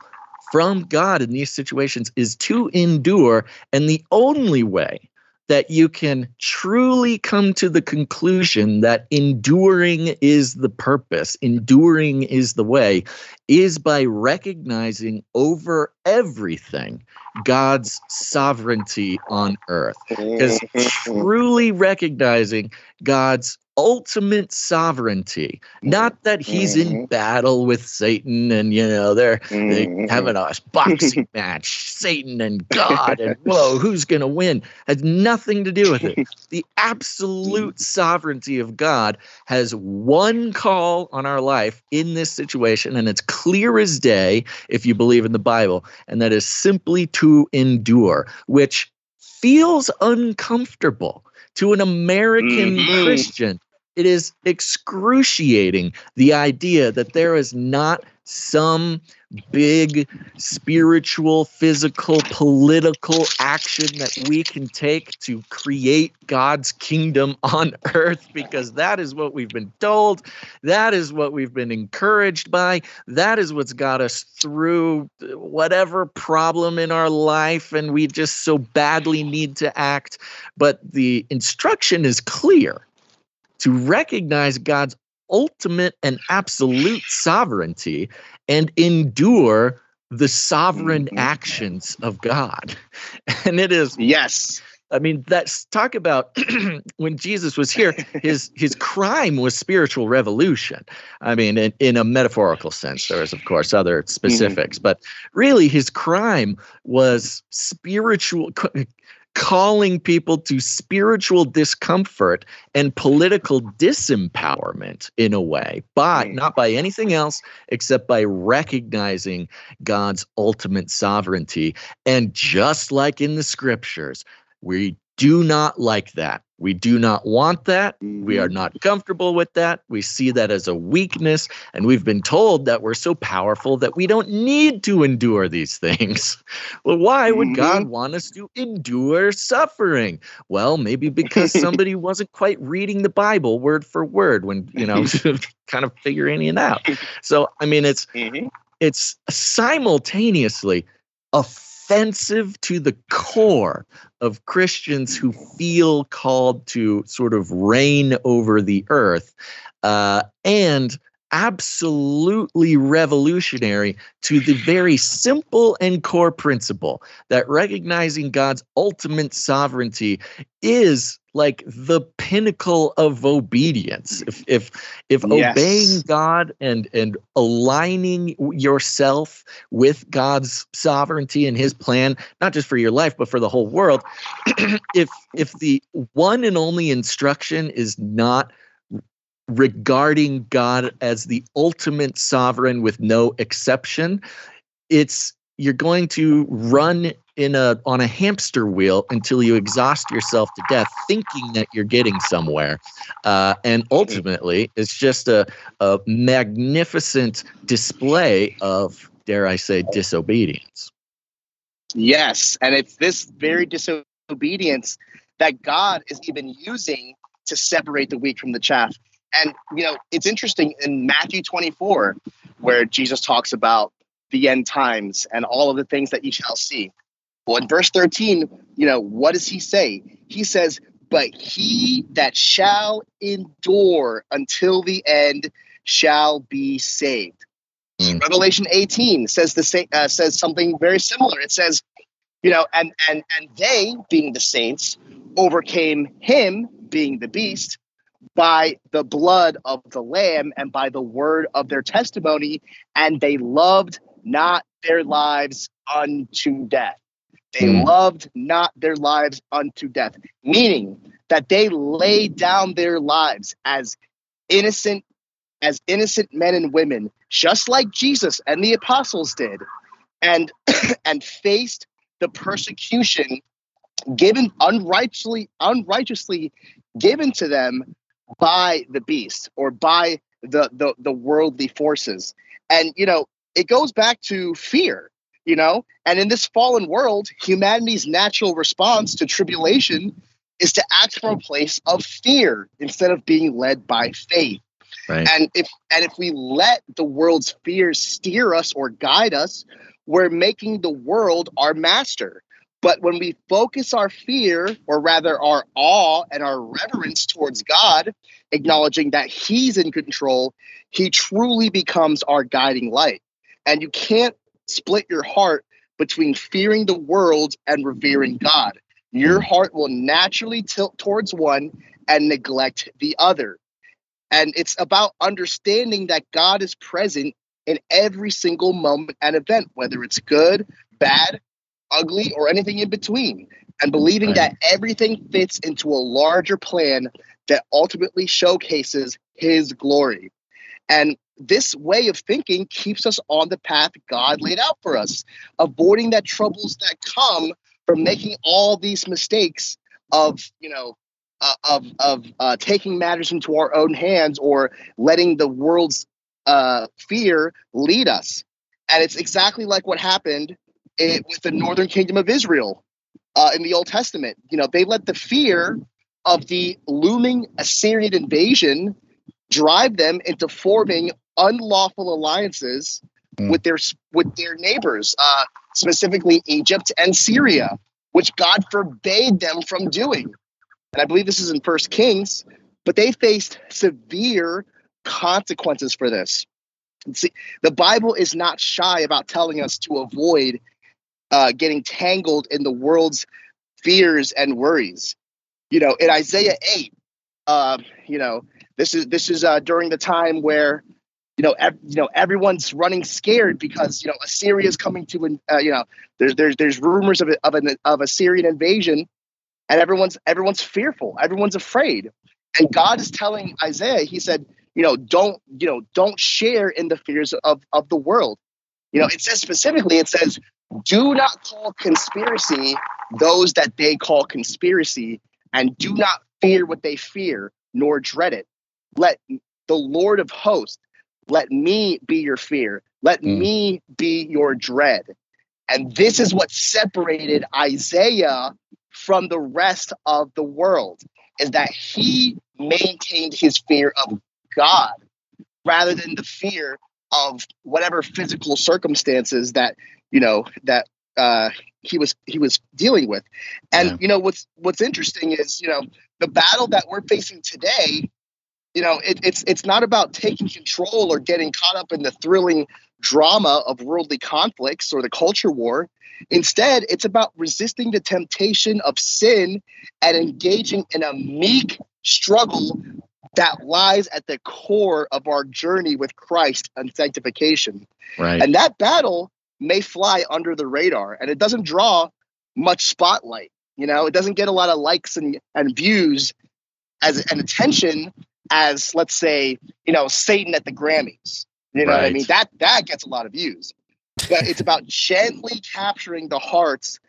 from God in these situations is to endure, and the only way that you can truly come to the conclusion that enduring is the purpose, enduring is the way, is by recognizing over everything God's sovereignty on earth. Because truly recognizing God's ultimate sovereignty. Not that he's in mm-hmm. battle with Satan and, you know, they're, they're mm-hmm. having a [LAUGHS] boxing match, Satan and God, and whoa, who's going to win? Has nothing to do with it. The absolute sovereignty of God has one call on our life in this situation, and it's clear as day if you believe in the Bible, and that is simply to endure, which feels uncomfortable to an American mm-hmm. Christian it is excruciating the idea that there is not some big spiritual, physical, political action that we can take to create God's kingdom [LAUGHS] on earth because that is what we've been told. That is what we've been encouraged by. That is what's got us through whatever problem in our life, and we just so badly need to act. But the instruction is clear to recognize God's ultimate and absolute sovereignty and endure the sovereign mm-hmm. actions of God. [LAUGHS] And it is yes. I mean, that's talk about [CLEARS THROAT] when Jesus was here, his his [LAUGHS] crime was spiritual revolution. I mean, in, in a metaphorical sense, there is of course other specifics, mm. but really his crime was spiritual calling people to spiritual discomfort and political disempowerment in a way, but hmm. not by anything else except by recognizing God's ultimate sovereignty. And just like in the scriptures, we do not like that. We do not want that. We are mm-hmm. not comfortable with that. We see that as a weakness. And we've been told that we're so powerful that we don't need to endure these things. [LAUGHS] Well, why would God mm-hmm. want us to endure suffering? Well, maybe because [LAUGHS] somebody wasn't quite reading the Bible word for word when, you know, [LAUGHS] kind of figuring it out. So, I mean, it's, mm-hmm. it's simultaneously a offensive to the core of Christians who feel called to sort of reign over the earth uh, and absolutely revolutionary to the very simple and core principle that recognizing God's ultimate sovereignty is like the pinnacle of obedience if if if yes. obeying god and and aligning yourself with god's sovereignty and his plan not just for your life but for the whole world [CLEARS THROAT] if if the one and only instruction is not regarding God as the ultimate sovereign with no exception, it's you're going to run in a on a hamster wheel until you exhaust yourself to death, thinking that you're getting somewhere, uh, and ultimately it's just a a magnificent display of dare I say disobedience. Yes, and it's this very disobedience that God is even using to separate the wheat from the chaff. And you know, it's interesting in Matthew 24, where Jesus talks about the end times and all of the things that you shall see. Well, in verse 13, you know, what does he say? He says, But he that shall endure until the end shall be saved. Mm. Revelation 18 says the same uh, says something very similar. It says, you know, and and and they, being the saints, overcame him, being the beast, by the blood of the lamb and by the word of their testimony, and they loved not their lives unto death. They mm. loved not their lives unto death, meaning that they laid down their lives as innocent as innocent men and women, just like Jesus and the apostles did, and [CLEARS THROAT] and faced the persecution given unrighteously unrighteously given to them by the beast or by the the, the worldly forces. And you know, it goes back to fear, you know, and in this fallen world, humanity's natural response to tribulation is to act from a place of fear instead of being led by faith. Right. And if and if we let the world's fears steer us or guide us, we're making the world our master. But when we focus our fear, or rather our awe and our reverence towards God, acknowledging that He's in control, He truly becomes our guiding light. And you can't split your heart between fearing the world and revering God. Your heart will naturally tilt towards one and neglect the other. And it's about understanding that God is present in every single moment and event, whether it's good, bad, ugly, or anything in between. And believing that everything fits into a larger plan that ultimately showcases his glory. And this way of thinking keeps us on the path God laid out for us, avoiding that troubles that come from making all these mistakes of, you know, uh, of of uh, taking matters into our own hands or letting the world's uh, fear lead us. And it's exactly like what happened in, with the northern kingdom of Israel uh, in the Old Testament. You know, they let the fear of the looming Assyrian invasion drive them into forming unlawful alliances mm. with their with their neighbors, uh, specifically Egypt and Syria, which God forbade them from doing and I believe this is in First Kings, but they faced severe consequences for this. See, the Bible is not shy about telling us to avoid uh, getting tangled in the world's fears and worries. You know, in Isaiah eight, uh, you know, this is this is uh, during the time where you know, ev- you know, everyone's running scared because you know Assyria is coming to, uh, you know, there's there's there's rumors of a, of an of Assyrian invasion, and everyone's everyone's fearful everyone's afraid. And god is telling isaiah he said you know don't you know don't share in the fears of of the world. You know it says specifically it says do not call conspiracy those that they call conspiracy and do not fear what they fear nor dread it. Let the lord of hosts let me be your fear. Let mm. me be your dread. And this is what separated isaiah from the rest of the world is that he maintained his fear of God rather than the fear of whatever physical circumstances that you know that uh, he was he was dealing with. And yeah. you know what's what's interesting is you know the battle that we're facing today. You know it, it's it's not about taking control or getting caught up in the thrilling drama of worldly conflicts or the culture war. Instead, it's about resisting the temptation of sin and engaging in a meek struggle that lies at the core of our journey with Christ and sanctification. Right. And that battle may fly under the radar and it doesn't draw much spotlight. You know, it doesn't get a lot of likes and, and views as an attention as let's say, you know, Satan at the Grammys. You know right. what I mean? That that gets a lot of views but it's about gently capturing the hearts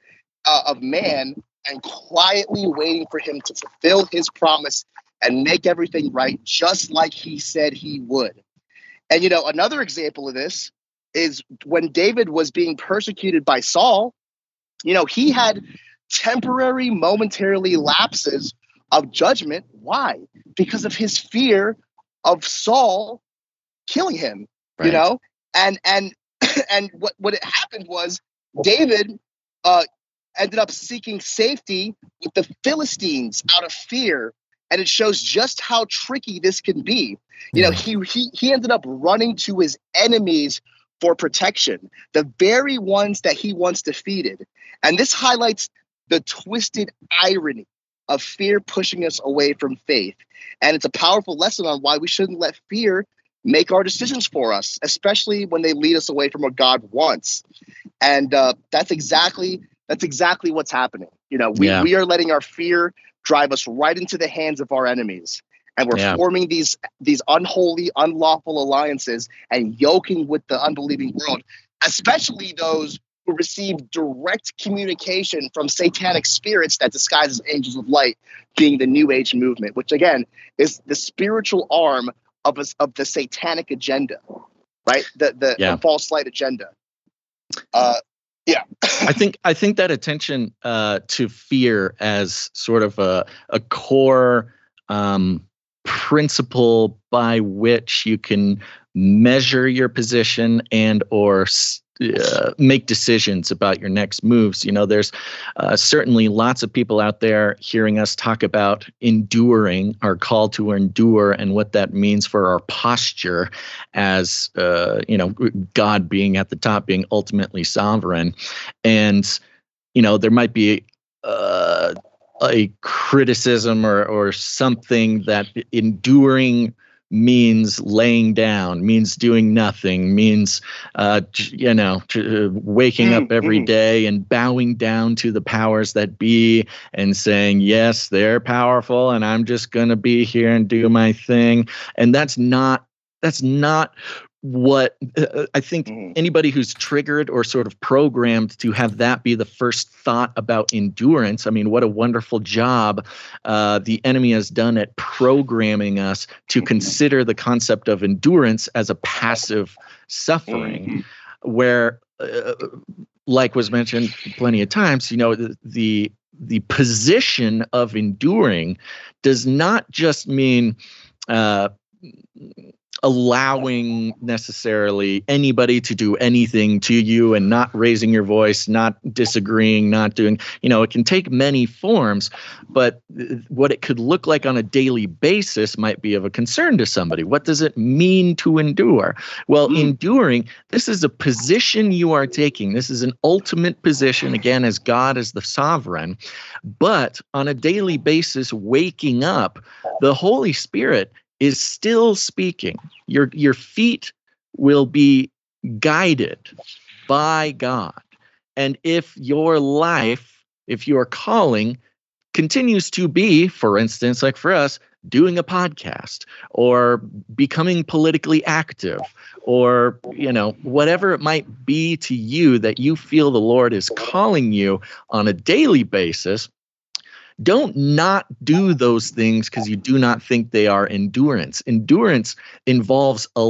uh, of man and quietly waiting for him to fulfill his promise and make everything right, just like he said he would. And you know, another example of this is when David was being persecuted by Saul. You know, he had temporary, momentarily lapses of judgment. Why? Because of his fear of Saul killing him. Right. You know, and and [CLEARS THROAT] and what what it happened was David uh, ended up seeking safety with the Philistines out of fear, and it shows just how tricky this can be. You know, he he he ended up running to his enemies for protection, the very ones that he once defeated, and this highlights the twisted irony of fear pushing us away from faith. And it's a powerful lesson on why we shouldn't let fear make our decisions for us, especially when they lead us away from what God wants. And uh, that's exactly that's exactly what's happening. You know, we, yeah. we are letting our fear drive us right into the hands of our enemies. And we're yeah. forming these these unholy, unlawful alliances and yoking with the unbelieving world, especially those who receive direct communication from satanic spirits that disguise as angels of light, being the New Age movement, which again is the spiritual arm of us of the satanic agenda, right? The the, yeah. the false light agenda. Uh, yeah, [LAUGHS] I think I think that attention uh, to fear as sort of a a core um, principle by which you can measure your position and or uh, make decisions about your next moves. You know, there's uh, certainly lots of people out there hearing us talk about enduring, our call to endure, and what that means for our posture as, uh, you know, God being at the top, being ultimately sovereign. And, you know, there might be uh, a criticism or, or something that enduring means laying down, means doing nothing, means, uh, you know, uh, waking up every mm-hmm. day and bowing down to the powers that be and saying, yes, they're powerful and I'm just going to be here and do my thing. And that's not. That's not what uh, I think mm. anybody who's triggered or sort of programmed to have that be the first thought about endurance. I mean, what a wonderful job uh, the enemy has done at programming us to mm-hmm. consider the concept of endurance as a passive suffering, mm-hmm. where, uh, like was mentioned plenty of times, you know, the, the the position of enduring does not just mean uh, allowing necessarily anybody to do anything to you and not raising your voice, not disagreeing, not doing, you know, it can take many forms, but what it could look like on a daily basis might be of a concern to somebody. What does it mean to endure? Well, mm. enduring, this is a position you are taking. This is an ultimate position, again, as God is the sovereign. But on a daily basis, waking up, the Holy Spirit is still speaking. Your your feet will be guided by God. And if your life, if your calling continues to be, for instance, like for us, doing a podcast or becoming politically active or you know whatever it might be to you that you feel the lord is calling you on a daily basis don't not do those things because you do not think they are endurance. Endurance involves a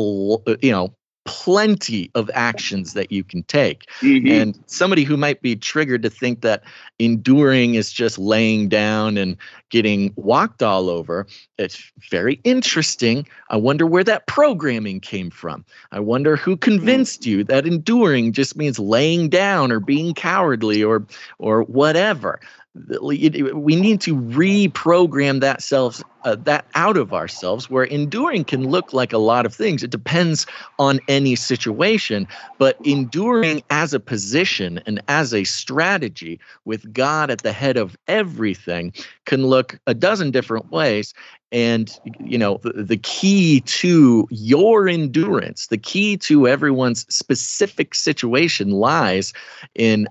you know plenty of actions that you can take. Mm-hmm. And somebody who might be triggered to think that enduring is just laying down and getting walked all over, it's very interesting. I wonder where that programming came from. I wonder who convinced you that enduring just means laying down or being cowardly or or whatever we need to reprogram that self uh, that out of ourselves where enduring can look like a lot of things. It depends on any situation but enduring as a position and as a strategy with god at the head of everything can look a dozen different ways. And you know the, the key to your endurance the key to everyone's specific situation lies in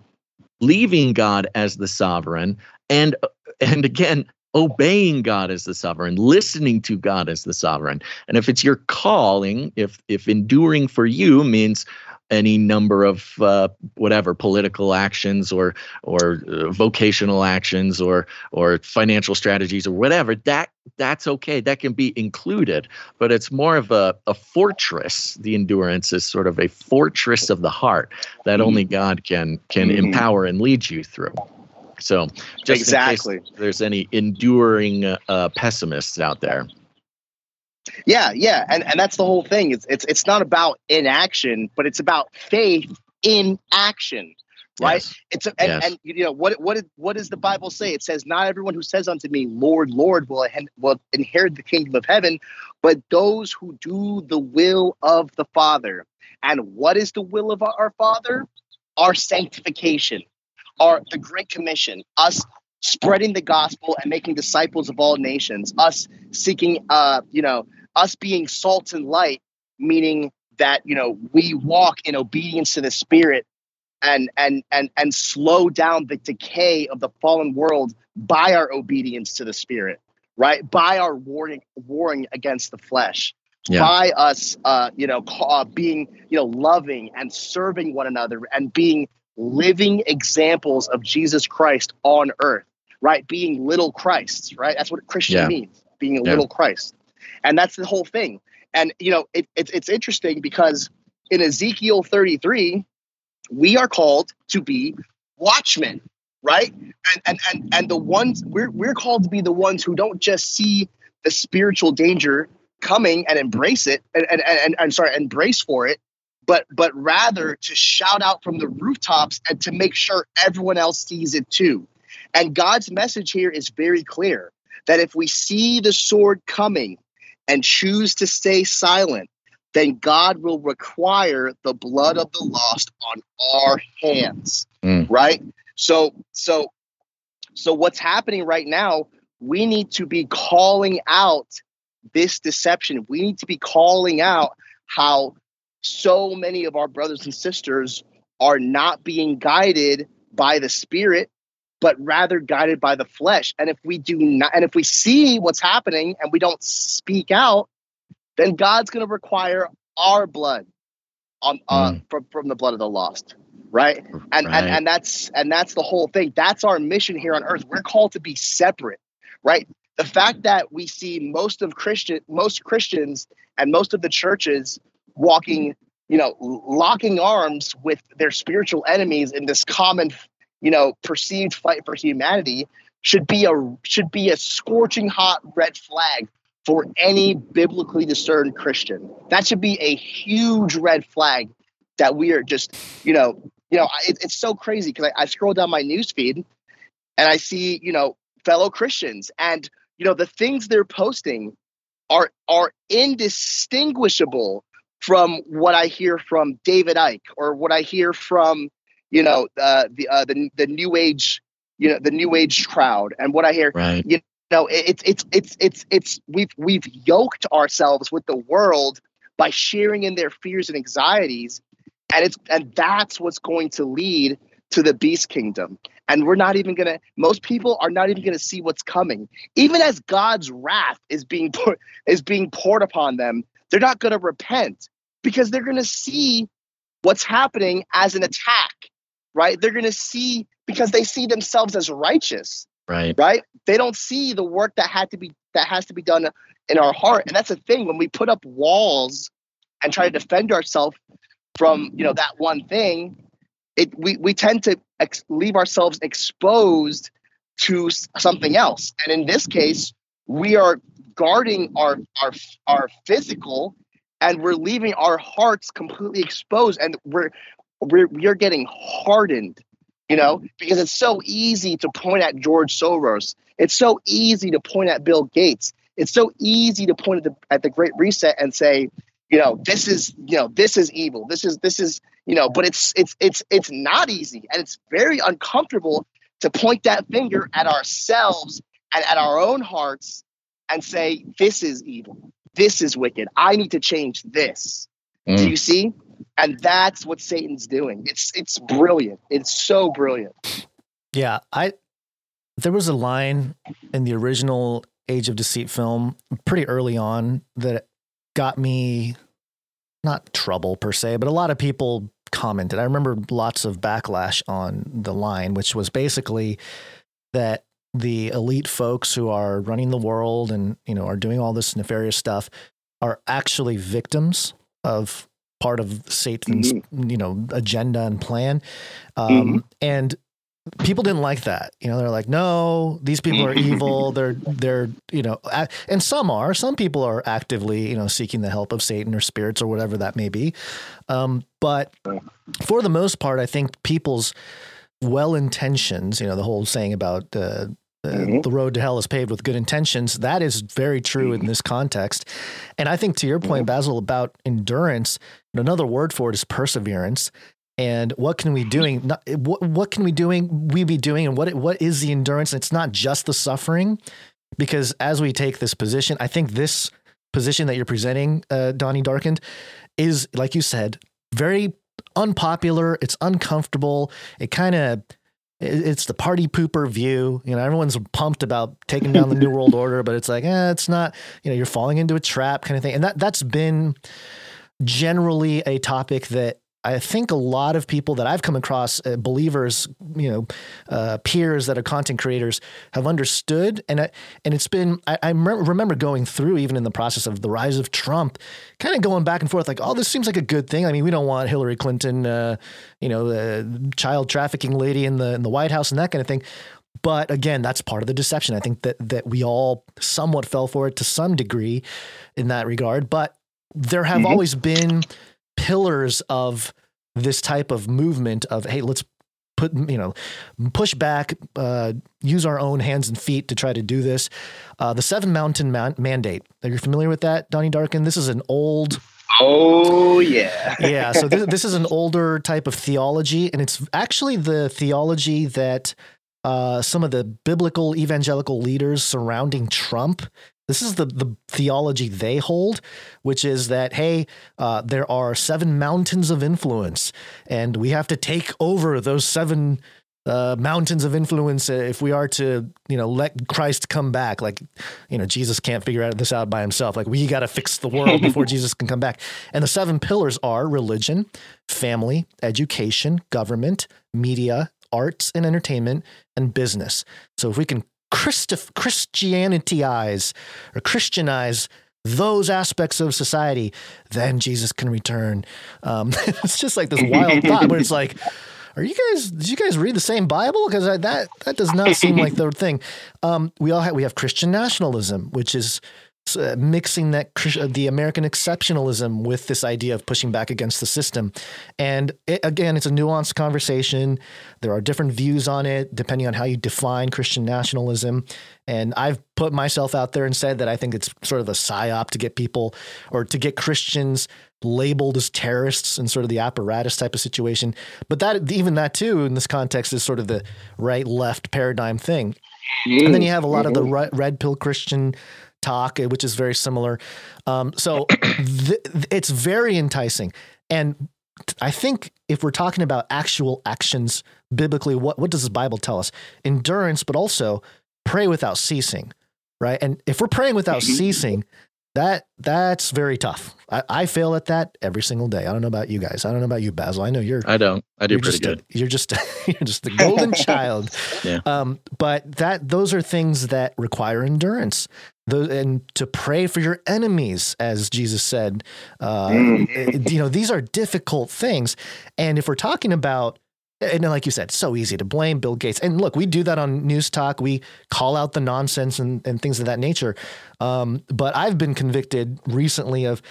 leaving God as the sovereign and and again obeying God as the sovereign, listening to God as the sovereign. And if it's your calling, if if enduring for you means any number of uh, whatever political actions or or uh, vocational actions or or financial strategies or whatever that that's okay that can be included but it's more of a, a fortress the endurance is sort of a fortress of the heart that mm-hmm. only god can can mm-hmm. empower and lead you through. So just exactly. in case there's any enduring uh, pessimists out there. Yeah, yeah, and and that's the whole thing. It's it's it's not about inaction, but it's about faith in action right? Yes. It's a, and, yes. and you know what what what does the Bible say? It says, "Not everyone who says unto me, Lord, Lord, will will inherit the kingdom of heaven, but those who do the will of the Father." And what is the will of our Father? Our sanctification, our the Great Commission, us spreading the gospel and making disciples of all nations, us seeking, uh, you know, us being salt and light, meaning that you know we walk in obedience to the Spirit and and and and slow down the decay of the fallen world by our obedience to the spirit right by our warring warring against the flesh yeah. by us uh you know uh, being you know loving and serving one another and being living examples of Jesus Christ on earth right being little Christ right that's what Christian yeah. means being a yeah. little Christ and that's the whole thing. And you know it, it, it's interesting because in Ezekiel 33 we are called to be watchmen right? And and and, and the ones we're, we're called to be the ones who don't just see the spiritual danger coming and embrace it and and, and, and sorry embrace for it but but rather to shout out from the rooftops and to make sure everyone else sees it too. And god's message here is very clear that if we see the sword coming and choose to stay silent then God will require the blood of the lost on our hands. Mm. Right? So so so what's happening right now, we need to be calling out this deception. We need to be calling out how so many of our brothers and sisters are not being guided by the spirit but rather guided by the flesh and if we do not and if we see what's happening and we don't speak out then God's going to require our blood on uh, mm. from, from the blood of the lost right? And, right. and and that's and that's the whole thing that's our mission here on earth we're called to be separate right the fact that we see most of christian most christians and most of the churches walking you know locking arms with their spiritual enemies in this common you know perceived fight for humanity should be a should be a scorching hot red flag for any biblically discerned Christian. That should be a huge red flag that we are just, you know, you know, it, it's so crazy because I, I scroll down my news feed and I see, you know, fellow Christians and you know the things they're posting are are indistinguishable from what I hear from David Icke or what I hear from you know uh, the uh, the the new age you know the new age crowd. And what I hear right. you know it's it's it's it's it's we've we've yoked ourselves with the world by sharing in their fears and anxieties. And it's and that's what's going to lead to the beast kingdom. And we're not even gonna most people are not even gonna see what's coming. Even as god's wrath is being [LAUGHS] put is being poured upon them they're not gonna repent because they're gonna see what's happening as an attack right? They're gonna see because they see themselves as righteous right. right? They don't see the work that had to be that has to be done in our heart. And that's the thing when we put up walls and try to defend ourselves from you know that one thing it we, we tend to ex- leave ourselves exposed to something else. And in this case we are guarding our our our physical and we're leaving our hearts completely exposed and we're we're we're getting hardened you know, because it's so easy to point at George Soros. It's so easy to point at Bill Gates. It's so easy to point at the, at the Great Reset and say, you know, this is, you know, this is evil. This is, this is, you know, but it's, it's, it's, it's not easy, and it's very uncomfortable to point that finger at ourselves and at our own hearts and say, this is evil. This is wicked. I need to change this. Mm. Do you see? And that's what Satan's doing. It's it's brilliant. It's so brilliant. Yeah, I there was a line in the original Age of Deceit film pretty early on that got me not trouble per se, but a lot of people commented. I remember lots of backlash on the line, which was basically that the elite folks who are running the world and you know are doing all this nefarious stuff are actually victims of part of Satan's mm-hmm. you know agenda and plan. Um, mm-hmm. And people didn't like that. You know, they're like, no, these people are evil. They're they're you know, and some are. Some people are actively you know seeking the help of Satan or spirits or whatever that may be. Um, but for the most part, I think people's well intentions. You know, the whole saying about. Uh, uh, mm-hmm. the road to hell is paved with good intentions. That is very true in this context. And I think to your point, mm-hmm. Basil, about endurance, another word for it is perseverance and what can we doing [LAUGHS] not, what, what can we doing we be doing and what what is the endurance it's not just the suffering because as we take this position i think this position that you're presenting uh, donnie darkened is like you said very unpopular it's uncomfortable it kind of it's the party pooper view. You know, everyone's pumped about taking down the New World [LAUGHS] Order, but it's like, eh, it's not, you know, you're falling into a trap kind of thing. And that that's been generally a topic that I think a lot of people that I've come across, uh, believers, you know, uh, peers that are content creators, have understood, and I, and it's been. I, I remember going through even in the process of the rise of Trump, kind of going back and forth, like, oh, this seems like a good thing. I mean, we don't want Hillary Clinton, uh, you know, the child trafficking lady in the in the White House and that kind of thing. But again, that's part of the deception. I think that that we all somewhat fell for it to some degree in that regard. But there have mm-hmm. always been pillars of this type of movement of hey let's put you know push back uh, use our own hands and feet to try to do this. Uh, the seven mountain man- mandate. Are you familiar with that donnie darkened? This is an old oh yeah. Yeah so this, this is an older type of theology and it's actually the theology that uh, some of the biblical evangelical leaders surrounding trump this is the, the theology they hold, which is that, hey, uh, there are seven mountains of influence, and we have to take over those seven uh, mountains of influence if we are to, you know, let Christ come back. Like, you know, Jesus can't figure out this out by himself. Like, we got to fix the world before [LAUGHS] Jesus can come back. And the seven pillars are religion, family, education, government, media, arts and entertainment, and business. So if we can Christi- Christianityize or Christianize those aspects of society, then Jesus can return. Um, [LAUGHS] it's just like this wild thought where it's like, are you guys? Did you guys read the same Bible? Because that that does not seem like the thing. Um, we all have we have Christian nationalism, which is uh, mixing that the American exceptionalism with this idea of pushing back against the system. And it, again, it's a nuanced conversation. There are different views on it depending on how you define Christian nationalism. And I've put myself out there and said that I think it's sort of a psyop to get people or to get Christians labeled as terrorists and sort of the apparatus type of situation. But that even that too in this context is sort of the right left paradigm thing. And then you have a lot of the mm-hmm. red pill Christian talk, eh, which is very similar. Um, so [COUGHS] th- it's very enticing. And I think if we're talking about actual actions biblically, what, what does the Bible tell us? Endurance, but also pray without ceasing, right? And if we're praying without mm-hmm. ceasing, that that's very tough. I, I, fail at that every single day. I don't know about you guys. I don't know about you, Basil. I know you're. I don't. I do pretty good. A, you're just [LAUGHS] you're just the golden [LAUGHS] child. Yeah. Um, but that those are things that require endurance. The, and to pray for your enemies, as Jesus said. Uh, mm-hmm. you know, these are difficult things. And if we're talking about and like you said, so easy to blame Bill Gates. And look, we do that on News Talk. We call out the nonsense and, and things of that nature. Um, but I've been convicted recently of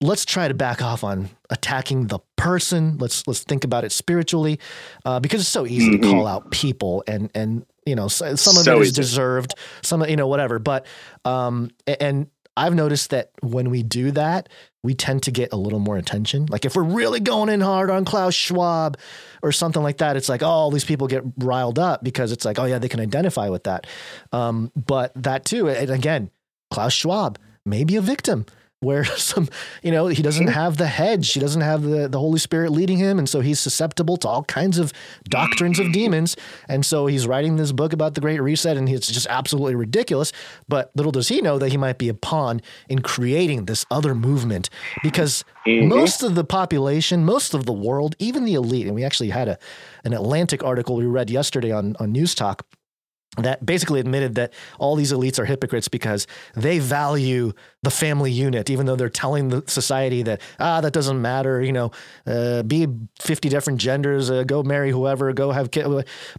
let's try to back off on attacking the person. Let's let's think about it spiritually, uh, because it's so easy mm-hmm. to call out people and and you know some of so it is easy. deserved, some you know whatever. But um, and I've noticed that when we do that, we tend to get a little more attention. Like if we're really going in hard on Klaus Schwab or something like that, it's like, oh, all these people get riled up because it's like, oh yeah, they can identify with that. Um, but that too, and again, Klaus Schwab may be a victim where [LAUGHS] some, you know, he doesn't have the hedge, he doesn't have the, the Holy Spirit leading him. And so he's susceptible to all kinds of doctrines of demons. And so he's writing this book about the Great Reset, and it's just absolutely ridiculous. But little does he know that he might be a pawn in creating this other movement because mm-hmm. most of the population, most of the world, even the elite, and we actually had a, an Atlantic article we read yesterday on, on News Talk that basically admitted that all these elites are hypocrites because they value the family unit, even though they're telling the society that ah that doesn't matter, you know, uh, be fifty different genders, uh, go marry whoever, go have kids,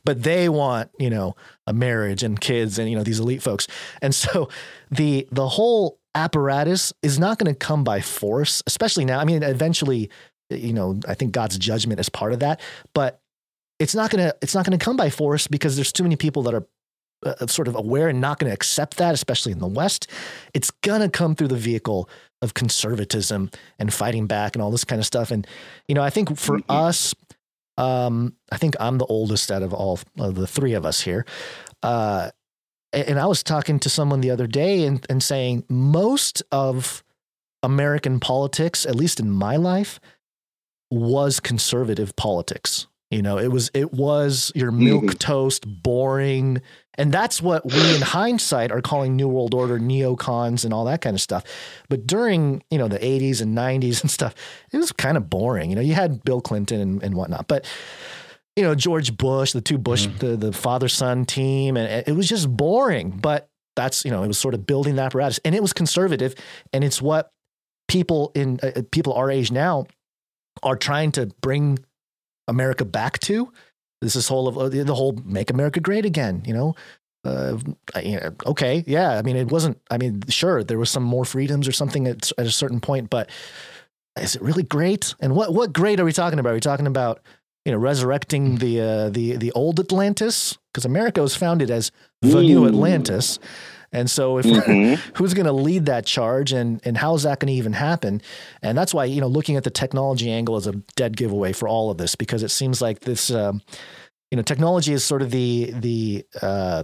but they want you know a marriage and kids and you know these elite folks, and so the the whole apparatus is not going to come by force, especially now. I mean, eventually, you know, I think God's judgment is part of that, but it's not going to it's not going to come by force because there's too many people that are uh, sort of aware and not going to accept that, especially in the West. It's going to come through the vehicle of conservatism and fighting back and all this kind of stuff. And, you know, I think for mm-hmm. us, um, I think I'm the oldest out of all of the three of us here. Uh, and I was talking to someone the other day and, and saying most of American politics, at least in my life, was conservative politics. You know, it was it was your milk mm-hmm. toast, boring, and that's what we in hindsight are calling New World Order neocons and all that kind of stuff. But during you know the 80s and 90s and stuff, it was kind of boring. You know, you had Bill Clinton and, and whatnot, but you know George Bush, the two Bush, mm-hmm. the the father son team, and it was just boring. But that's you know it was sort of building the apparatus, and it was conservative, and it's what people in uh, people our age now are trying to bring America back to. This is whole of uh, the whole "Make America Great Again." You know, uh, okay, yeah. I mean, it wasn't. I mean, sure, there was some more freedoms or something at, at a certain point, but is it really great? And what what great are we talking about? Are we talking about you know resurrecting the uh, the the old Atlantis? Because America was founded as the new Atlantis. And so, if mm-hmm. [LAUGHS] who's going to lead that charge, and and how is that going to even happen? And that's why you know looking at the technology angle is a dead giveaway for all of this because it seems like this, um, you know, technology is sort of the the uh,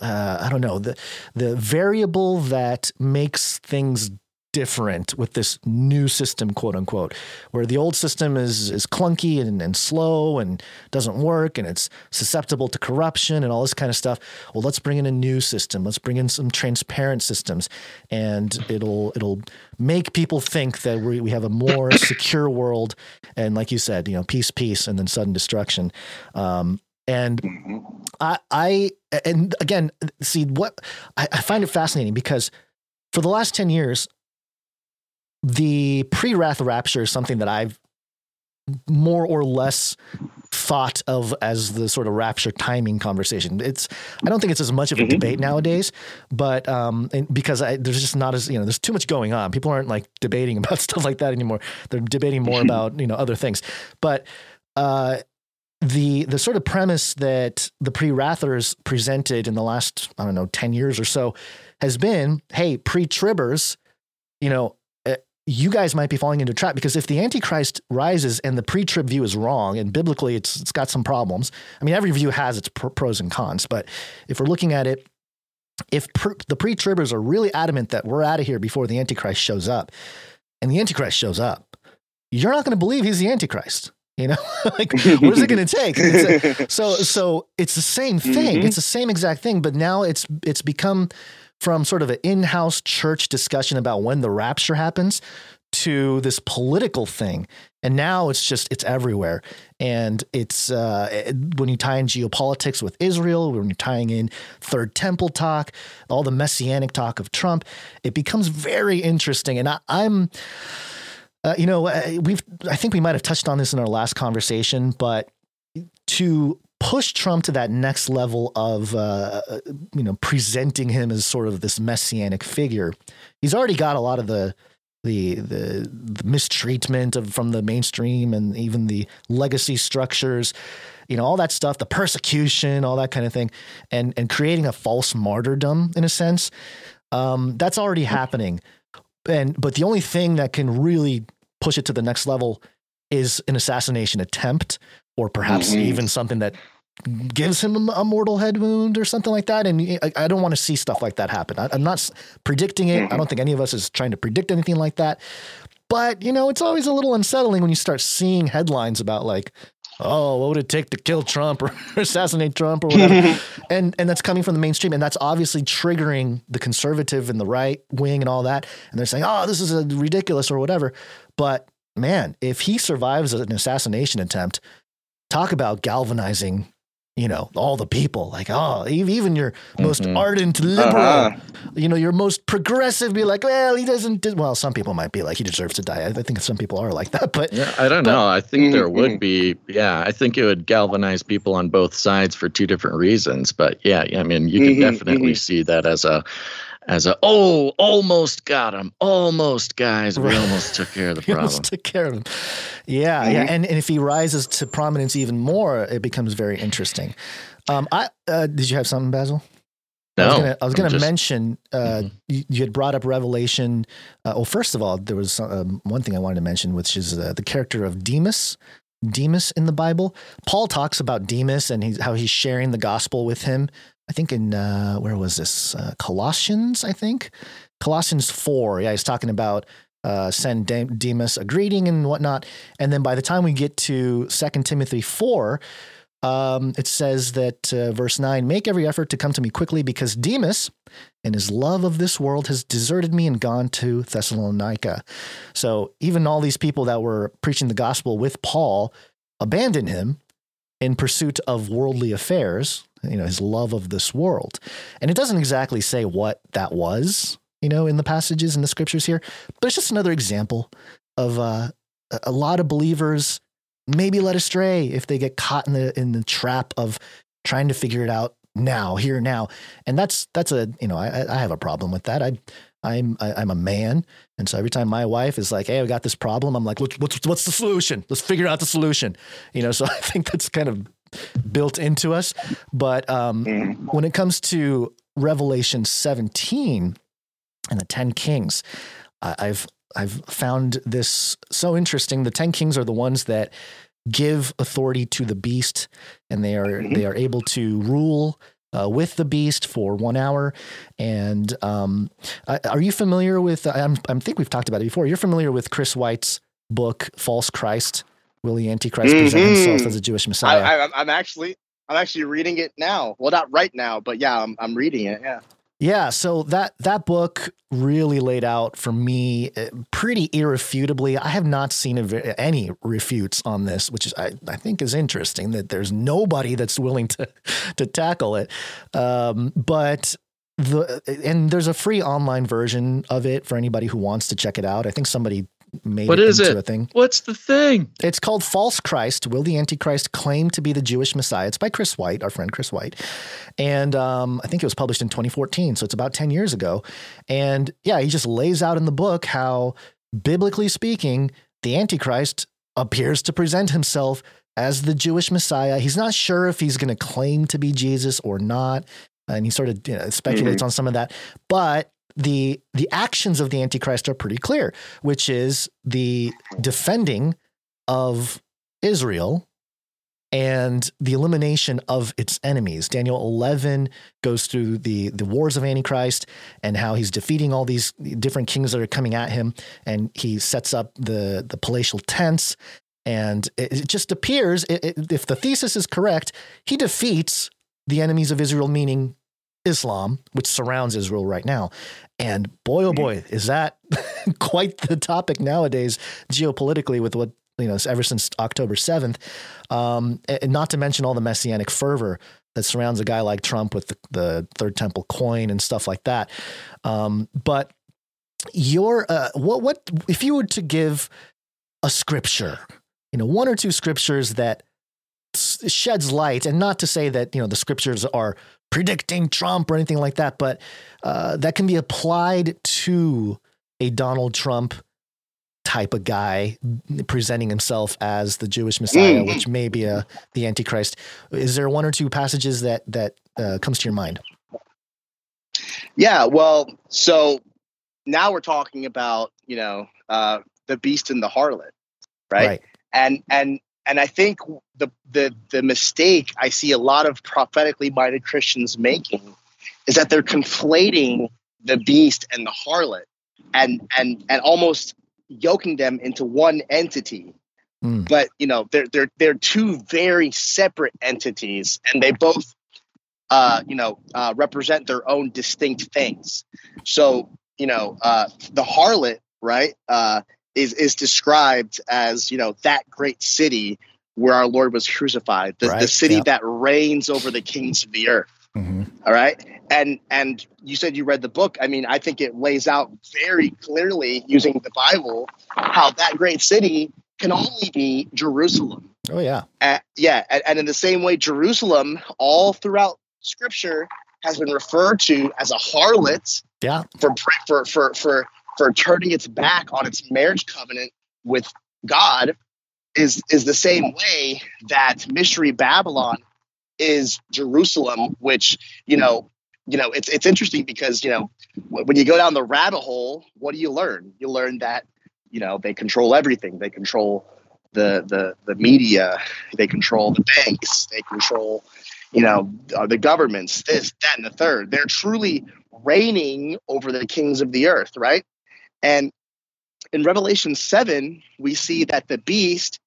uh, I don't know the the variable that makes things different with this new system, quote unquote, where the old system is is clunky and, and slow and doesn't work and it's susceptible to corruption and all this kind of stuff. Well, let's bring in a new system. Let's bring in some transparent systems, and it'll it'll make people think that we we have a more [COUGHS] secure world. And like you said, you know, peace, peace, and then sudden destruction. Um, and mm-hmm. I, I, and again, see what I, I find it fascinating because for the last 10 years, the pre-wrath rapture is something that I've more or less thought of as the sort of rapture timing conversation. It's I don't think it's as much of a mm-hmm. debate nowadays, but um, because I, there's just not as you know there's too much going on. People aren't like debating [LAUGHS] about stuff like that anymore. They're debating more about you know other things. But uh, the the sort of premise that the pre-wrathers presented in the last I don't know ten years or so has been, hey, pre-tribbers, you know, you guys might be falling into a trap because if the Antichrist rises and the pre-trib view is wrong, and biblically it's it's got some problems. I mean, every view has its pros and cons, but if we're looking at it, if pr- the pre-tribbers are really adamant that we're out of here before the Antichrist shows up, and the Antichrist shows up, you're not going to believe he's the Antichrist. You know, [LAUGHS] like what is it going to take? A, so, so it's the same thing. Mm-hmm. It's the same exact thing, but now it's it's become from sort of an in-house church discussion about when the rapture happens to this political thing. And now it's just it's everywhere. And it's uh, when you tie in geopolitics with israel when you're tying in third temple talk all the messianic talk of trump it becomes very interesting. And I, am uh, you know uh, we've i think we might have touched on this in our last conversation but to push Trump to that next level of uh, you know presenting him as sort of this messianic figure. He's already got a lot of the the the, the mistreatment of from the mainstream and even the legacy structures, you know, all that stuff, the persecution, all that kind of thing, and and creating a false martyrdom in a sense. Um, that's already happening, and but the only thing that can really push it to the next level is an assassination attempt or perhaps mm-hmm. even something that gives him a mortal head wound or something like that. And I, don't want to see stuff like that happen. I, am not predicting it. Mm-hmm. I don't think any of us is trying to predict anything like that. But you know, it's always a little unsettling when you start seeing headlines about like, oh, what would it take to kill Trump or [LAUGHS] assassinate Trump or whatever, [LAUGHS] and and that's coming from the mainstream, and that's obviously triggering the conservative and the right wing and all that, and they're saying, oh, this is ridiculous or whatever. But man, if he survives an assassination attempt, talk about galvanizing you know, all the people, like, oh, even your most Mhm. ardent liberal, Uh-huh. you know, your most progressive, be like, well, he doesn't. do-" Well, some people might be like, he deserves to die. I I think some people are like that, but Yeah, I don't But- know. I think there Mhm, would be. Yeah, I think it would galvanize people on both sides for two different reasons. But yeah, I mean, you can Mhm, definitely see that as a, as a oh, almost got him, almost guys, we Right. almost took care of the [LAUGHS] he almost problem. took care of him. Yeah, yeah, and, and if he rises to prominence even more, it becomes very interesting. Um, I uh, did you have something, Basil? I was No, gonna, I was gonna just- mention uh, Mhm. you, you had brought up Revelation. Uh, well, first of all, there was um, one thing I wanted to mention, which is uh, the character of Demas. Demas in the Bible. Paul talks about Demas and he's, how he's sharing the gospel with him. I think in uh, where was this? Uh, Colossians, I think. Colossians four. Yeah, he's talking about uh, send De- Demas a greeting and whatnot. And then by the time we get to Second Timothy four, um, it says that uh, verse 9 make every effort to come to me quickly because Demas, in his love of this world, has deserted me and gone to Thessalonica. So even all these people that were preaching the gospel with Paul abandoned him in pursuit of worldly affairs, you know, his love of this world. And it doesn't exactly say what that was, you know, in the passages in the scriptures here, but it's just another example of uh, a- lot of believers maybe led astray if they get caught in the in the trap of trying to figure it out now, here now. And that's that's a you know I I have a problem with that. I I'm I, I'm a man, and so every time my wife is like, "Hey, I got this problem," I'm like, "What's what's what's the solution? Let's figure out the solution." You know, so [LAUGHS] I think that's kind of built into us. But um, Mhm. when it comes to Revelation 17 and the 10 kings, I've I've found this so interesting. The 10 kings are the ones that give authority to the beast and they are Mhm. they are able to rule uh, with the beast for one hour. And um, are you familiar with? I'm, I think we've talked about it before. You're familiar with Chris White's book, False Christ? Will the Antichrist present himself as a Jewish Messiah? I, I'm- I'm actually I'm actually reading it now. Well, not right now, but yeah, I'm I'm reading it. Yeah. Yeah, so that that book really laid out for me uh, pretty irrefutably. I have not seen a, any refutes on this, which is I, I think is interesting that there's nobody that's willing to [LAUGHS] to tackle it. Um, but the and there's a free online version of it for anybody who wants to check it out. I think somebody made What it is into it? a thing. What's the thing? It's called False Christ. Will the Antichrist claim to be the Jewish Messiah? It's by Chris White, our friend Chris White. And um, I think it was published in 2014. So it's about 10 years ago. And yeah, he just lays out in the book how, biblically speaking, the Antichrist appears to present himself as the Jewish Messiah. He's not sure if he's going to claim to be Jesus or not. And he sort of you know, speculates on some of that. But the the actions of the Antichrist are pretty clear, which is the defending of Israel and the elimination of its enemies. Daniel 11 goes through the, the wars of Antichrist and how he's defeating all these different kings that are coming at him. And he sets up the, the palatial tents. And it, just appears, if the thesis is correct, he defeats the enemies of Israel, meaning Islam, which surrounds Israel right now. And boy, oh boy, is that [LAUGHS] quite the topic nowadays geopolitically with what, you know, ever since October 7th. Um, and not to mention all the messianic fervor that surrounds a guy like Trump with the, the Third Temple coin and stuff like that. Um, but your, uh, what, what, if you were to give a scripture, you know, one or two scriptures that sheds light, and not to say that, you know, the scriptures are predicting Trump or anything like that, but uh, that can be applied to a Donald Trump type of guy presenting himself as the Jewish Messiah, Mm. which may be a, the Antichrist. Is there one or two passages that that uh, comes to your mind? Yeah, well, so now we're talking about you know uh, the beast and the harlot, right? And and and I think the the the mistake I see a lot of prophetically minded Christians making is that they're conflating the beast and the harlot and and and almost yoking them into one entity. Mm. But you know they're they're they're two very separate entities, and they both uh, you know, uh, represent their own distinct things. So, you know, uh, the harlot, right, uh, is is described as you know that great city where our Lord was crucified, the, Right, the city that reigns over the kings of the earth. Mhm. All right. And and you said you read the book. I mean, I think it lays out very clearly using the Bible how that great city can only be Jerusalem. Oh yeah. Uh, yeah, and, and in the same way, Jerusalem, all throughout Scripture, has been referred to as a harlot Yeah. for for for for for turning its back on its marriage covenant with God. Is is the same way that mystery Babylon is Jerusalem, which you know, you know, it's it's interesting because you know when you go down the rabbit hole, what do you learn? You learn that you know they control everything. They control the the the media. They control the banks. They control you know uh, the governments. This, that, and the third. They're truly reigning over the kings of the earth, right? And in Revelation seven, we see that the beast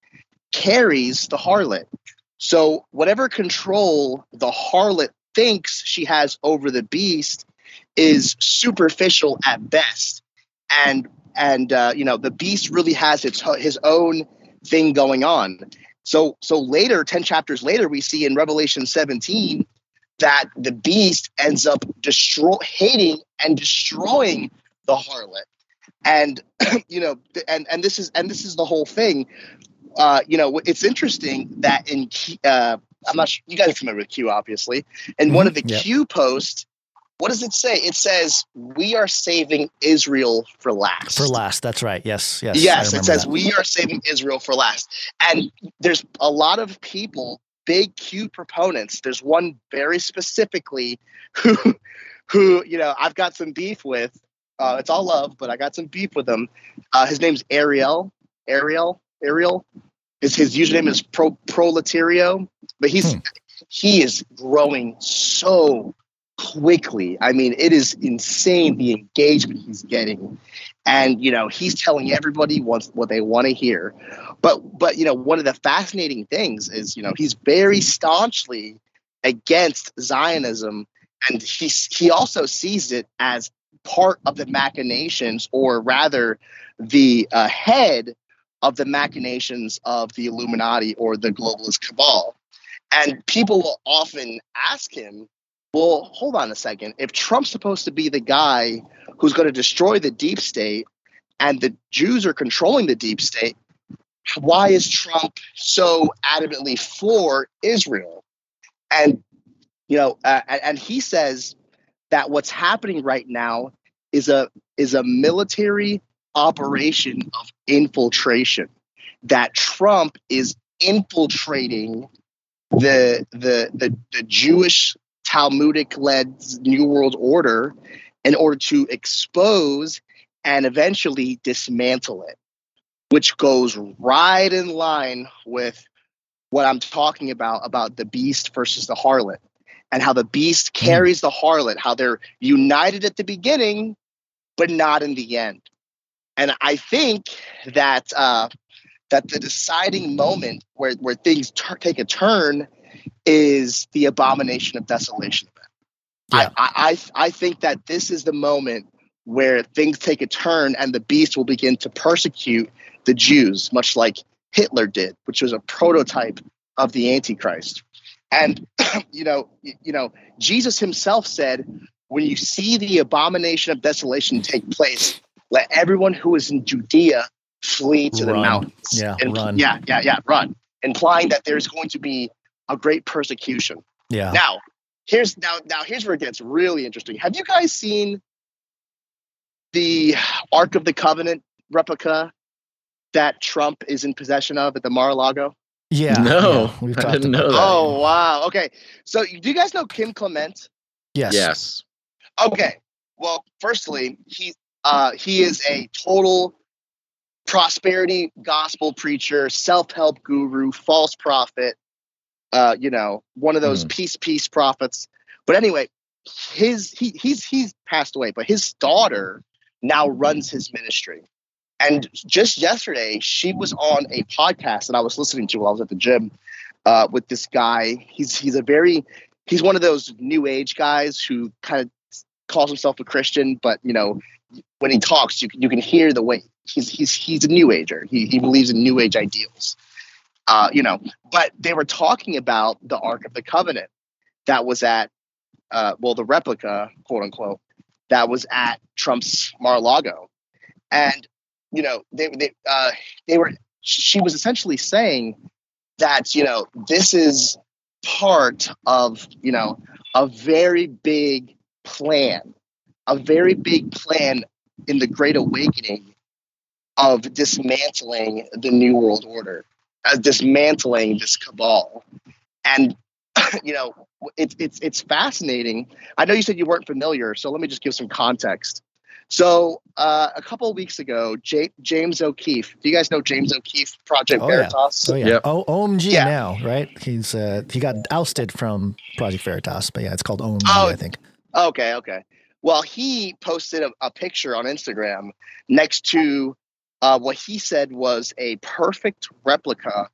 carries the harlot. So whatever control the harlot thinks she has over the beast is superficial at best, and and uh, you know the beast really has its his own thing going on. So so later, ten chapters later, we see in Revelation seventeen that the beast ends up destroy hating and destroying the harlot, and [CLEARS THROAT] you know and and this is and this is the whole thing uh, you know, it's interesting that in Q- uh, I'm not sure you guys are familiar with Q, obviously. And one of the Mhm, yeah. Q posts, what does it say? It says, "We are saving Israel for last." For last. That's right. Yes. Yes. Yes, it says that. we are saving Israel for last. And there's a lot of people, big Q proponents. There's one very specifically who, [LAUGHS] who you know, I've got some beef with. Uh, it's all love, but I got some beef with him. Uh, his name's Ariel. Ariel. Ariel. His his username is Pro Proletario, but he's Hmm. he is growing so quickly. I mean, it is insane the engagement he's getting and you know he's telling everybody wants what they want to hear but but you know one of the fascinating things is you know he's very staunchly against zionism and he he also sees it as part of the machinations or rather the uh, head of the machinations of the illuminati or the globalist cabal and people will often ask him well hold on a second if trump's supposed to be the guy who's going to destroy the deep state and the Jews are controlling the deep state, why is Trump so adamantly for Israel? And you know, uh, and and he says that what's happening right now is a is a military operation of infiltration. That Trump is infiltrating the the the, the Jewish Talmudic led New World Order in order to expose and eventually dismantle it, which goes right in line with what I'm talking about about the beast versus the harlot and how the beast carries the harlot, how they're united at the beginning, but not in the end. And I think that uh, that the deciding moment where, where things take a turn is the abomination of desolation. Yeah. I, I I think that this is the moment where things take a turn and the beast will begin to persecute the Jews, much like Hitler did, which was a prototype of the Antichrist. And [CLEARS THROAT] you know, you know, Jesus himself said, when you see the abomination of desolation take place, let everyone who is in Judea flee to the mountains. Yeah, And- run. Yeah, yeah, yeah, run. Implying that there's going to be a great persecution. Yeah. Now, here's now now here's where it gets really interesting. Have you guys seen the Ark of the Covenant replica that Trump is in possession of at the Mar-a-Lago? Yeah. No, yeah, We've I talked didn't about know that. that. Oh wow. Okay. So do you guys know Kim Clement? Yes. Yes. Okay. Well, firstly, he uh, he is a total prosperity gospel preacher, self-help guru, false prophet. Uh, you know, one of those Hmm. peace peace prophets. But anyway, his he he's he's passed away, but his daughter now runs his ministry. And just yesterday, she was on a podcast that I was listening to while I was at the gym uh, with this guy. He's he's a very he's one of those new age guys who kind of calls himself a Christian, but you know, when he talks, you you can hear the way he's he's he's a new ager. He he believes in new age ideals. Uh, you know, but they were talking about the Ark of the Covenant that was at, uh, well, the replica, quote unquote, that was at Trump's Mar-a-Lago, and you know, they they uh, they were. She was essentially saying that you know this is part of you know a very big plan, a very big plan in the Great Awakening of dismantling the New World Order, as dismantling this cabal, and [COUGHS] you know it's it's it's fascinating. I know you said you weren't familiar, so let me just give some context. So uh, a couple of weeks ago, J- James O'Keefe. Do you guys know James O'Keefe, Project Oh, Veritas? Oh yeah. Yep. O- OMG Yeah. now, right? He's uh he got ousted from Project Veritas, but yeah, it's called OMG, Oh, I think. Okay, okay. Well, he posted a, a picture on Instagram next to uh, what he said was a perfect replica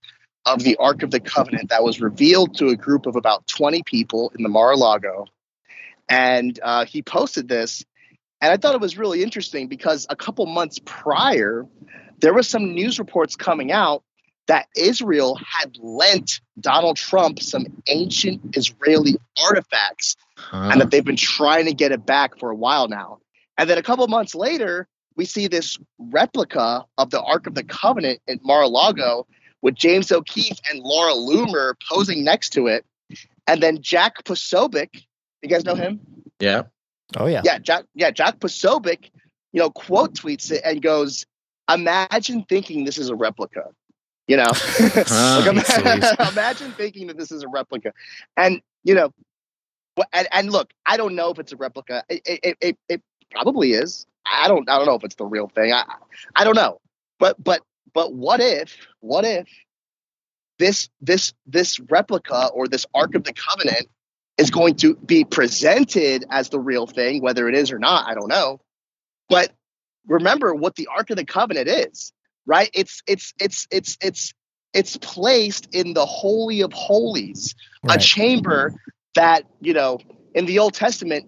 of the Ark of the Covenant that was revealed to a group of about 20 people in the Mar-a-Lago. And uh, he posted this, and I thought it was really interesting because a couple months prior, there was some news reports coming out that Israel had lent Donald Trump some ancient Israeli artifacts Huh. and that they've been trying to get it back for a while now. And then a couple months later, we see this replica of the Ark of the Covenant at Mar-a-Lago with James O'Keefe and Laura Loomer posing next to it. And then Jack Posobiec, you guys know him? yeah. Oh yeah. Yeah, Jack, yeah, Jack Posobiec, you know, quote tweets it and goes, Imagine thinking this is a replica. You know, [LAUGHS] [LAUGHS] Ah, Like, sweet. ima- [LAUGHS] imagine thinking that this is a replica. And, you know, and, and look, I don't know if it's a replica. It, it, it, it probably is. I don't I don't know if it's the real thing. I I don't know. But but but what if what if this this this replica or this Ark of the Covenant is going to be presented as the real thing, whether it is or not, I don't know. But remember what the Ark of the Covenant is, right? It's it's it's it's it's it's placed in the holy of holies, a chamber that, you know, in the Old Testament,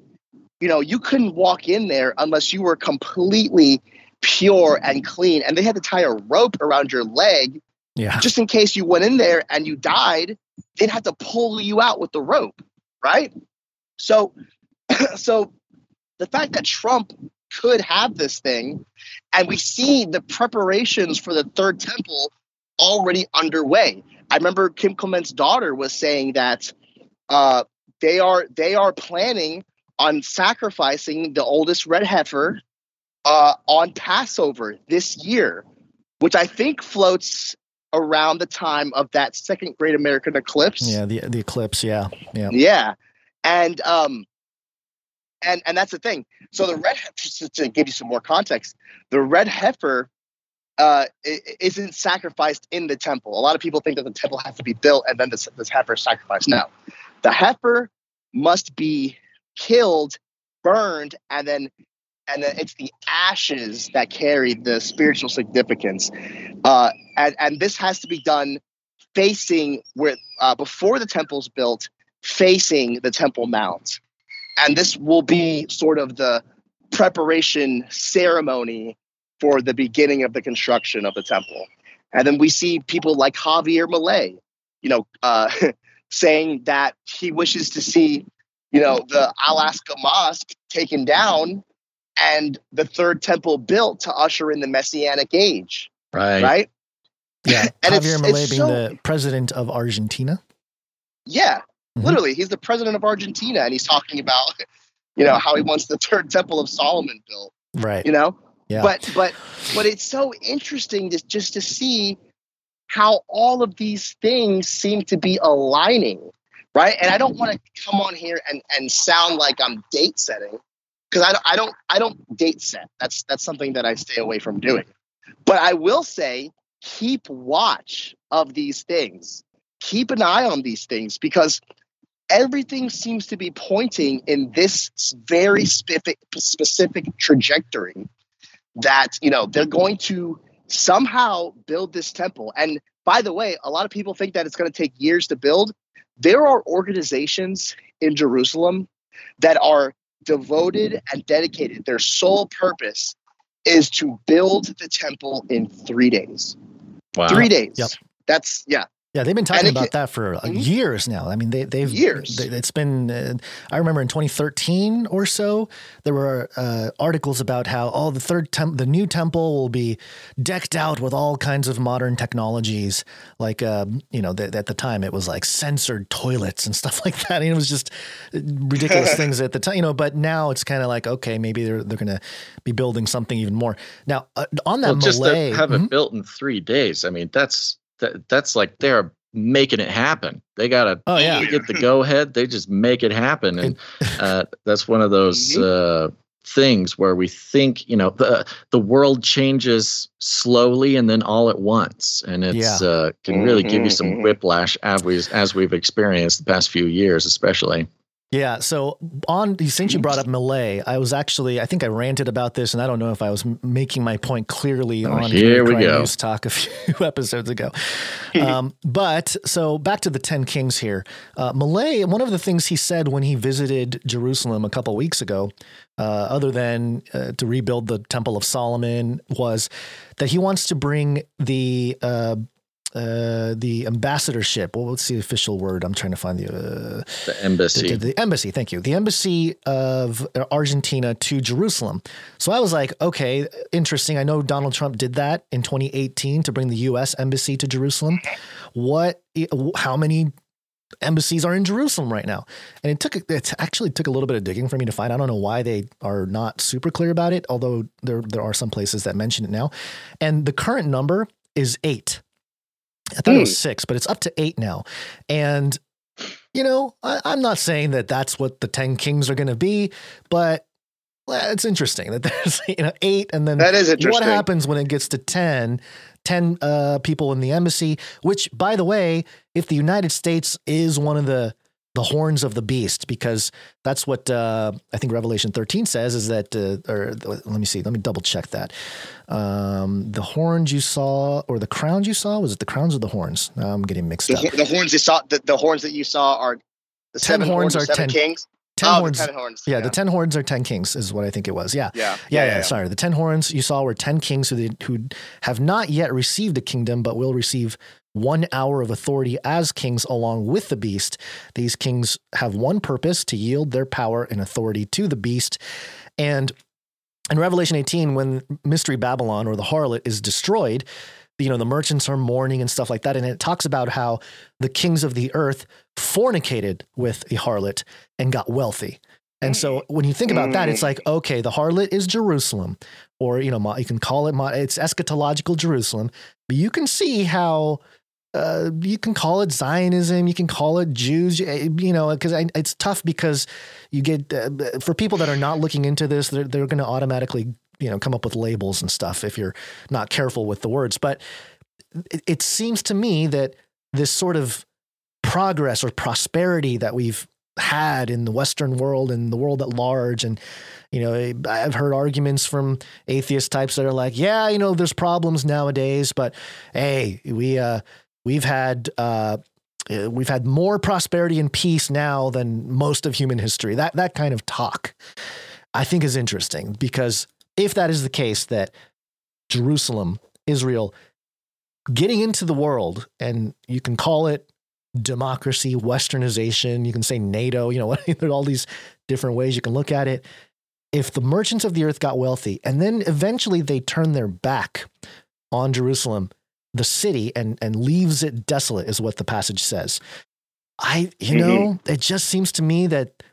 you know, you couldn't walk in there unless you were completely pure and clean. And they had to tie a rope around your leg Yeah. just in case you went in there and you died, they'd have to pull you out with the rope, right? So, [CLEARS THROAT] so the fact that Trump could have this thing, and we see the preparations for the third temple already underway. I remember Kim Clement's daughter was saying that uh, they are they are planning on sacrificing the oldest red heifer uh, on Passover this year, which I think floats around the time of that second great American eclipse. Yeah, the the eclipse, yeah. Yeah. Yeah. And um and and that's the thing. So the red heifer, just to give you some more context, the red heifer uh isn't sacrificed in the temple. A lot of people think that the temple has to be built and then this this heifer is sacrificed. No. The heifer must be killed, burned, and then and it's the ashes that carry the spiritual significance. Uh, and, and this has to be done facing where uh, before the temple's built, facing the Temple Mount. And this will be sort of the preparation ceremony for the beginning of the construction of the temple. And then we see people like Javier Milei, you know, uh, [LAUGHS] saying that he wishes to see, you know, the Al-Aqsa Mosque taken down and the third temple built to usher in the Messianic age, Right. right? Yeah. [LAUGHS] And it's- Javier Milei it's being so- the president of Argentina. Yeah, Mhm. literally, he's the president of Argentina, and he's talking about, you know, how he wants the third temple of Solomon built. Right. You know, Yeah. but but but it's so interesting to just to see how all of these things seem to be aligning, right? And I don't want to come on here and and sound like I'm date setting because I don't I don't I don't date set. That's that's something that I stay away from doing. But I will say, keep watch of these things. Keep an eye on these things because everything seems to be pointing in this very specific specific trajectory that you know they're going to somehow build this temple and by the way a lot of people think that it's going to take years to build there are organizations in jerusalem that are devoted and dedicated their sole purpose is to build the temple in three days Wow. three days Yep. that's yeah. Yeah, they've been talking about that for uh, Mhm. years now. I mean, they, they've Years. they- it's been. Uh, I remember in 2013 or so, there were uh, articles about how oh, the third temp, the new temple will be decked out with all kinds of modern technologies. Like, um, you know, th- at the time it was like censored toilets and [LAUGHS] stuff like that. And it was just ridiculous [LAUGHS] things at the time, you know. But now it's kind of like okay, maybe they're they're going to be building something even more. Now, uh, on that well, just Milei, to have Mhm. it built in three days. I mean, that's that, that's like they're making it happen. They gotta Oh, yeah. get the go ahead. They just make it happen, and uh, that's one of those [LAUGHS] uh, things where we think you know the the world changes slowly and then all at once, and it's Yeah. uh, can really give you Mhm, some mhm. whiplash as we as we've experienced the past few years, especially. Yeah. So on since you brought up Milei, I was actually I think I ranted about this, and I don't know if I was making my point clearly Oh, on here we go. News Talk a [LAUGHS] few episodes ago. um, but so back to the Ten Kings here. Uh, Milei, one of the things he said when he visited Jerusalem a couple weeks ago, uh, other than uh, to rebuild the Temple of Solomon, was that he wants to bring the uh, the ambassadorship. Well, what's the official word? I'm trying to find the. Uh, The embassy. the, the embassy, thank you. The embassy of Argentina to Jerusalem. So I was like, okay, interesting. I know Donald Trump did that in 2018 to bring the U.S. embassy to Jerusalem. What? How many embassies are in Jerusalem right now? And it took it actually took a little bit of digging for me to find. I don't know why they are not super clear about it, although there there are some places that mention it now. And the current number is eight. I thought it was six, but it's up to eight now. And you know, I, I'm not saying that that's what the 10 kings are going to be, but well, it's interesting that [LAUGHS] there's you know eight and then That is what happens when it gets to 10 10 uh, people in the embassy which by the way if the united states is one of the the horns of the beast because that's what uh, i think revelation 13 says is that uh, or let me see let me double check that. Um, the horns you saw or the crowns you saw was it the crowns or the horns? Now i'm getting mixed The, up. the horns you saw, the, the horns that you saw are the Ten seven horns horns, are seven 10 kings. 10 oh, horns. ten horns. yeah, the 10 horns are 10 kings is what i think it was. Yeah. Yeah, yeah, yeah, sorry. The ten horns you saw were ten kings who did, who have not yet received a kingdom, but will receive one hour of authority as kings along with the beast. These kings have one purpose to yield their power and authority to the beast. And in Revelation 18, when Mystery Babylon or the harlot is destroyed, you know, the merchants are mourning and stuff like that. And it talks about how the kings of the earth fornicated with the harlot and got wealthy. And so mm. when you think about that, it's mm. like, okay, the harlot is Jerusalem, or, you know, you can call it, it's eschatological Jerusalem, but you can see how uh, you can call it Zionism, you can call it Jews, you you know, because it's tough because you get uh, for people that are not looking into this, they're they're going to automatically you know come up with labels and stuff if you're not careful with the words. But it, it seems to me that this sort of progress or prosperity that we've had in the Western world and the world at large, and you know, I've heard arguments from atheist types that are like, yeah, you know, there's problems nowadays, but hey, we uh we've had uh uh, we've had more prosperity and peace now than most of human history. That that kind of talk I think is interesting because if that is the case that Jerusalem, Israel getting into the world and you can call it democracy, westernization, you can say NATO, you know, [LAUGHS] there's all these different ways you can look at it. If the merchants of the earth got wealthy and then eventually they turn their back on Jerusalem, the city and and leaves it desolate is what the passage says. I you know, it just seems to me that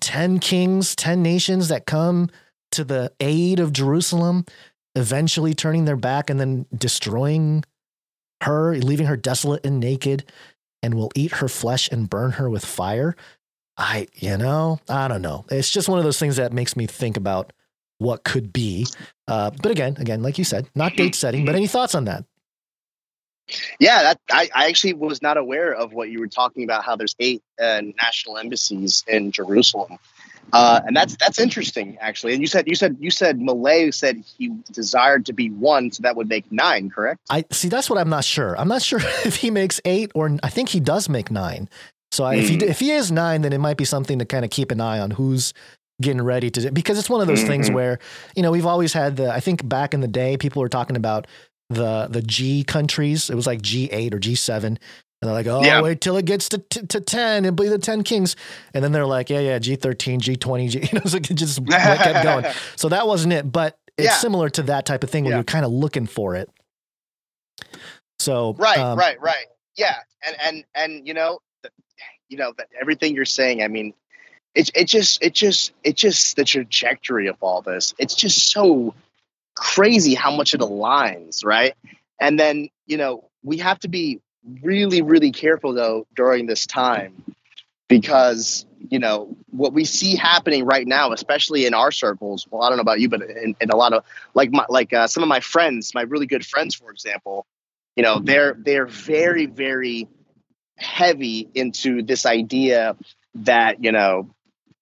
10 kings, 10 nations that come to the aid of Jerusalem, eventually turning their back and then destroying her, leaving her desolate and naked, and will eat her flesh and burn her with fire. I, you know, I don't know. It's just one of those things that makes me think about what could be. Uh, but again, again, like you said, not date setting. But any thoughts on that? Yeah, that I, I actually was not aware of what you were talking about. How there's eight uh, national embassies in Jerusalem, uh, and that's that's interesting actually. And you said you said you said Milei said he desired to be one, so that would make nine, correct? I see. That's what I'm not sure. I'm not [LAUGHS] sure if he makes eight or I think he does make nine. So I, if he if he is nine, then it might be something to kind of keep an eye on who's getting ready to do because it's one of those things Mhm. where you know we've always had the I think back in the day people were talking about the the G countries. It was like G eight or G seven. And they're like, oh, Yeah. wait till it gets to, t- to 10 and be the 10 kings. And then they're like, yeah, yeah, G13, G20, G, [LAUGHS] you know, so it just kept going. [LAUGHS] So that wasn't it, but it's Yeah. similar to that type of thing where Yeah. you're kind of looking for it. So, right um, right right yeah and and and you know th- you know that everything you're saying i mean it's, it just it just it just the trajectory of all this it's just so crazy how much it aligns right? And then you know we have to be really really careful though during this time because you know what we see happening right now especially in our circles well i don't know about you but in, in a lot of like my like uh, some of my friends my really good friends for example you know they're they're very very heavy into this idea that you know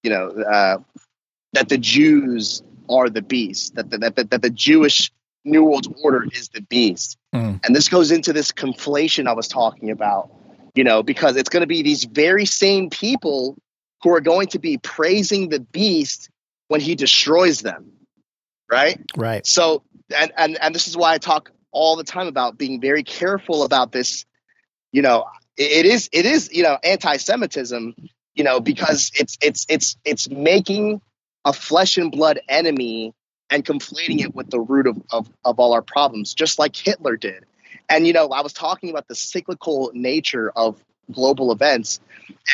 you know uh, that the Jews are the beast that the, that, the, that the Jewish New World Order is the beast Mm. and this goes into this conflation I was talking about you know because it's going to be these very same people who are going to be praising the beast when he destroys them right right. so and and and this is why I talk all the time about being very careful about this. You know, it, it is it is you know anti-Semitism. You know because it's it's it's it's making a flesh and blood enemy and conflating it with the root of, of, of all our problems, just like Hitler did. And you know, I was talking about the cyclical nature of global events,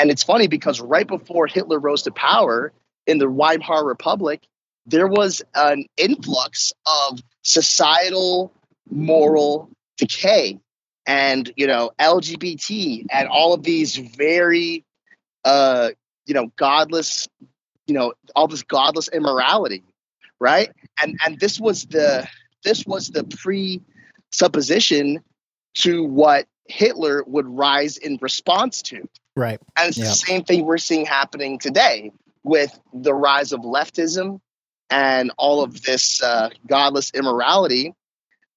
and it's funny because right before Hitler rose to power in the Weimar Republic, there was an influx of societal moral decay and you know lgbt and all of these very uh you know godless you know all this godless immorality right and and this was the this was the presupposition to what hitler would rise in response to Right. and it's Yeah. the same thing we're seeing happening today with the rise of leftism and all of this uh, godless immorality.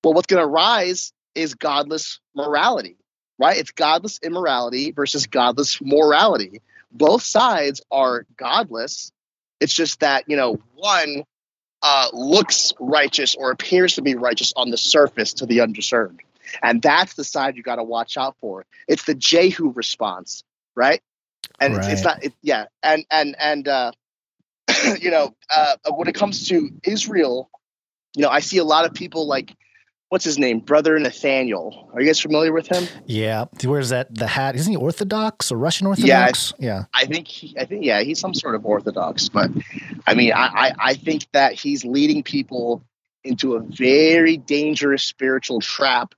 Well, what's going to rise is godless morality, right? It's godless immorality versus godless morality. Both sides are godless. It's just that, you know, one uh, looks righteous or appears to be righteous on the surface to the undiscerned. And that's the side you got to watch out for. It's the Jehu response, right? And it's, it's not, it, yeah. And, and, and, uh, [CLEARS THROAT] you know, uh, when it comes to Israel, you know, I see a lot of people like, what's his name? Brother Nathaniel. Are you guys familiar with him? Yeah. Where's that? The hat? Isn't he Orthodox or Russian Yeah, Orthodox? Yeah. I think he, I think yeah, he's some sort of orthodox, but I mean, I, I I think that he's leading people into a very dangerous spiritual trap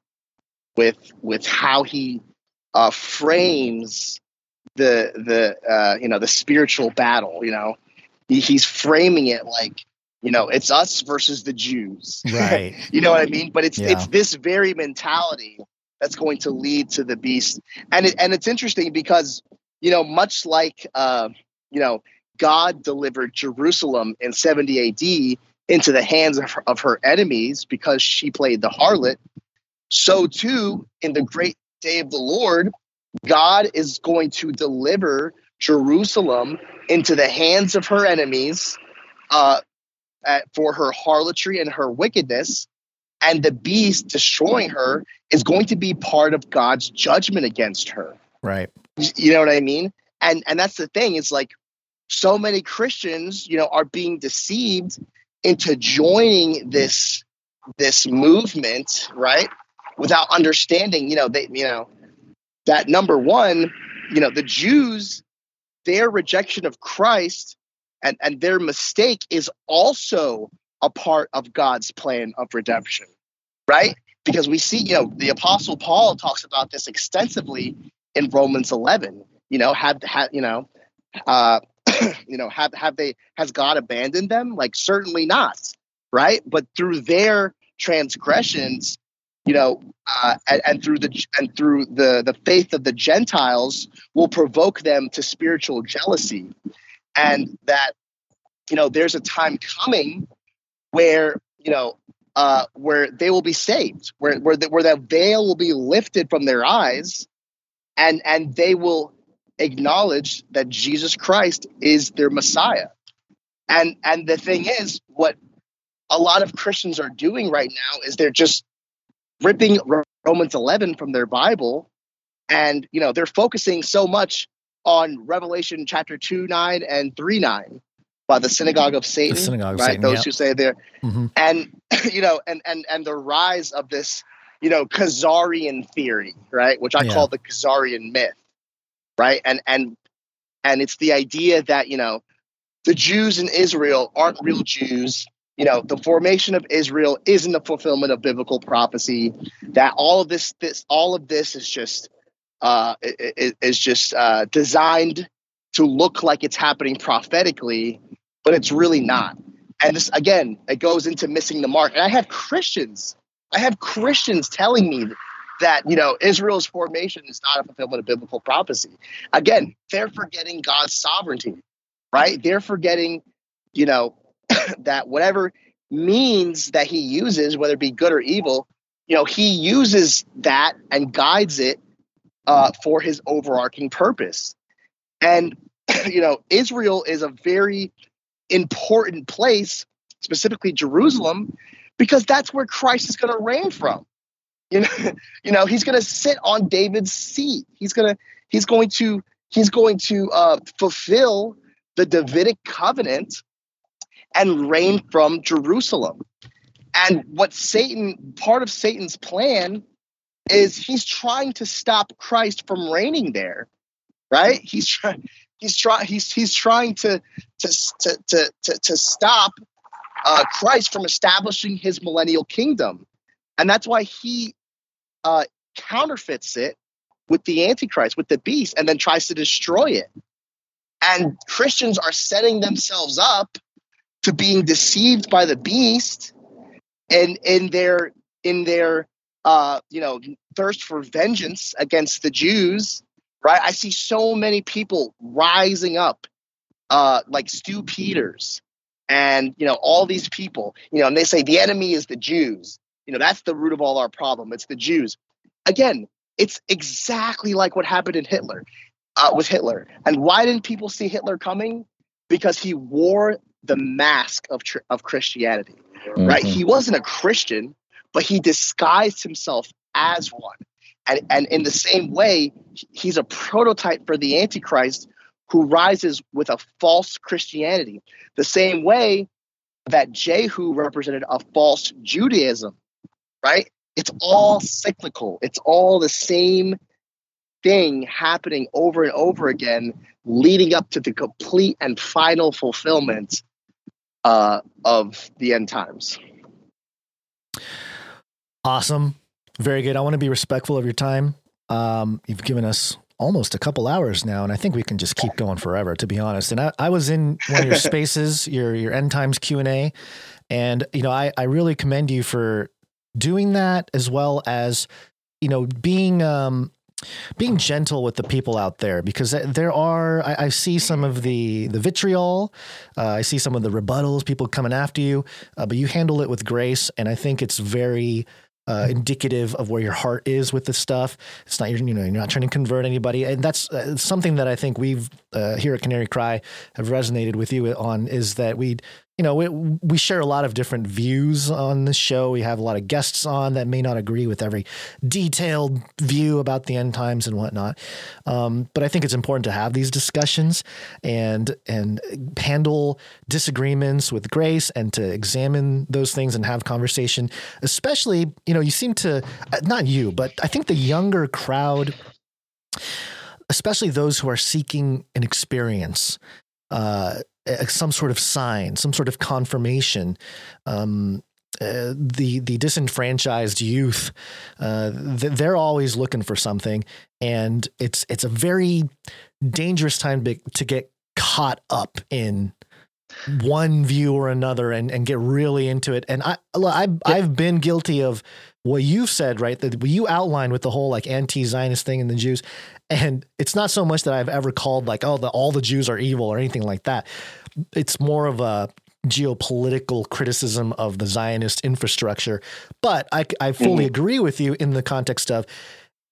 with with how he uh, frames the the uh, you know the spiritual battle. You know, he, he's framing it like you know it's us versus the Jews. [LAUGHS] Right. you know what I mean? But it's Yeah. it's this very mentality that's going to lead to the beast, and it, and it's interesting because you know much like uh, you know God delivered Jerusalem in 70 A.D. into the hands of her, of her enemies because she played the harlot. So too in the great day of the Lord, God is going to deliver Jerusalem into the hands of her enemies uh, at, for her harlotry and her wickedness. And the beast destroying her is going to be part of God's judgment against her. Right. You know what I mean? And and that's the thing. It's like so many Christians, you know, are being deceived into joining this this movement, right? Without understanding, you know, they you know that number one, you know, the Jews, their rejection of Christ and and their mistake is also a part of God's plan of redemption, right? Because we see, you know, the apostle Paul talks about this extensively in Romans 11. You know, have have you know, uh, [CLEARS THROAT] you know, have have they has God abandoned them? Like certainly not, right? But through their transgressions, you know, uh, and, and through the and through the the faith of the Gentiles will provoke them to spiritual jealousy, and that you know there's a time coming where you know uh, where they will be saved, where where the, where that veil will be lifted from their eyes, and and they will acknowledge that Jesus Christ is their Messiah. And and the thing is, what a lot of Christians are doing right now is they're just ripping Romans 11 from their Bible, and you know they're focusing so much on Revelation chapter 2 9 and 3 9 by the synagogue of Satan. The synagogue right? Satan, Those yeah. who say there. hmm And [CLEARS THROAT] you know, and and and the rise of this, you know, Khazarian theory, right? Which I Yeah. call the Khazarian myth. Right. And and and it's the idea that, you know, the Jews in Israel aren't real Jews. You know, the formation of Israel isn't the fulfillment of biblical prophecy. That all of this, this, all of this is just, uh, is just uh, designed to look like it's happening prophetically, but it's really not. And this again, it goes into missing the mark. And I have Christians, I have Christians telling me that you know Israel's formation is not a fulfillment of biblical prophecy. Again, they're forgetting God's sovereignty, right? They're forgetting, you know, [COUGHS] that whatever means that He uses, whether it be good or evil, you know, He uses that and guides it uh, for His overarching purpose. And [CLEARS THROAT] you know, Israel is a very important place, specifically Jerusalem, because that's where Christ is going to reign from. You know, [LAUGHS] you know, he's going to sit on David's seat. He's going to he's going to he's going to uh, fulfill the Davidic covenant and reign from Jerusalem. And what Satan, part of Satan's plan, is he's trying to stop Christ from reigning there, right? He's trying. He's trying. He's he's trying to to to to to, to stop uh, Christ from establishing his millennial kingdom, and that's why he uh, counterfeits it with the Antichrist, with the beast, and then tries to destroy it. And Christians are setting themselves up to being deceived by the beast, and in their in their uh, you know thirst for vengeance against the Jews. Right, I see so many people rising up, uh, like Stu Peters, and you know all these people. You know, and they say the enemy is the Jews. You know, that's the root of all our problem. It's the Jews. Again, it's exactly like what happened in Hitler, uh, with Hitler. And why didn't people see Hitler coming? Because he wore the mask of tr- of Christianity, right? Mhm. He wasn't a Christian, but he disguised himself as one. And and in the same way, he's a prototype for the Antichrist who rises with a false Christianity. The same way that Jehu represented a false Judaism, right? It's all cyclical. It's all the same thing happening over and over again, leading up to the complete and final fulfillment uh, of the end times. Awesome. Very good. I want to be respectful of your time. Um, you've given us almost a couple hours now, and I think we can just keep going forever, to be honest. And I, I was in one of your [LAUGHS] spaces, your your end times Q and A, and you know, I, I really commend you for doing that as well as you know being um, being gentle with the people out there because there are I, I see some of the the vitriol, uh, I see some of the rebuttals, people coming after you, uh, but you handle it with grace, and I think it's very uh, indicative of where your heart is with this stuff. It's not, you know, you're not trying to convert anybody. And that's uh, something that I think we've uh, here at Canary Cry have resonated with you on is that we, you know, we, we share a lot of different views on this show. We have a lot of guests on that may not agree with every detailed view about the end times and whatnot. Um, but I think it's important to have these discussions and and handle disagreements with grace and to examine those things and have conversation. Especially, you know, you seem to uh, not you, but I think the younger crowd, especially those who are seeking an experience. Uh, uh, some sort of sign, some sort of confirmation. Um, uh, the the disenfranchised youth, uh, th- they're always looking for something, and it's it's a very dangerous time to, to get caught up in one view or another and, and get really into it. And I, I've, I've been guilty of what you've said, right? That you outlined with the whole like anti-Zionist thing and the Jews. And it's not so much that I've ever called like, oh, the, all the Jews are evil or anything like that. It's more of a geopolitical criticism of the Zionist infrastructure. But I, I fully Mm-hmm. agree with you in the context of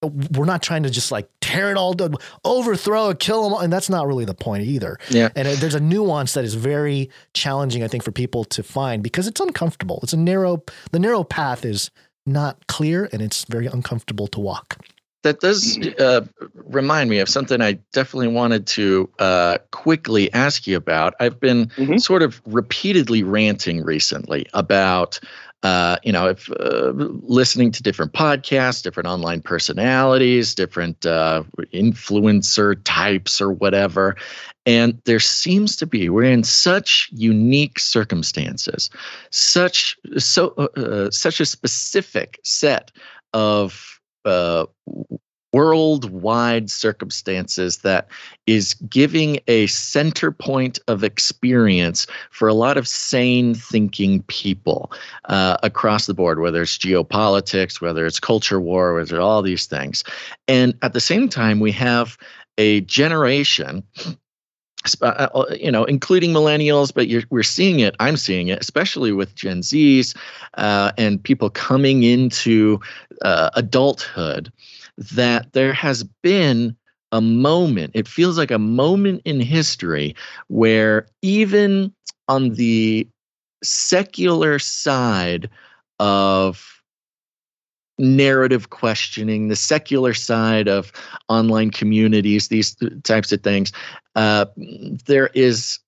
we're not trying to just like tear it all down, overthrow it, kill them all. And that's not really the point either. Yeah. And uh, there's a nuance that is very challenging, I think, for people to find because it's uncomfortable. It's a narrow, the narrow path is not clear and it's very uncomfortable to walk. That does uh, remind me of something I definitely wanted to uh, quickly ask you about. I've been mm-hmm. sort of repeatedly ranting recently about uh, you know, if uh, listening to different podcasts, different online personalities, different uh, influencer types or whatever. And there seems to be, we're in such unique circumstances, such so uh, such a specific set of uh, worldwide circumstances that is giving a center point of experience for a lot of sane thinking people uh, across the board, whether it's geopolitics, whether it's culture war, whether it's all these things. And at the same time, we have a generation you know, including millennials, but we're seeing it. I'm seeing it, especially with Gen Zs uh, and people coming into uh, adulthood, that there has been a moment, it feels like a moment in history where even on the secular side of narrative questioning, the secular side of online communities, these types of things, uh, there is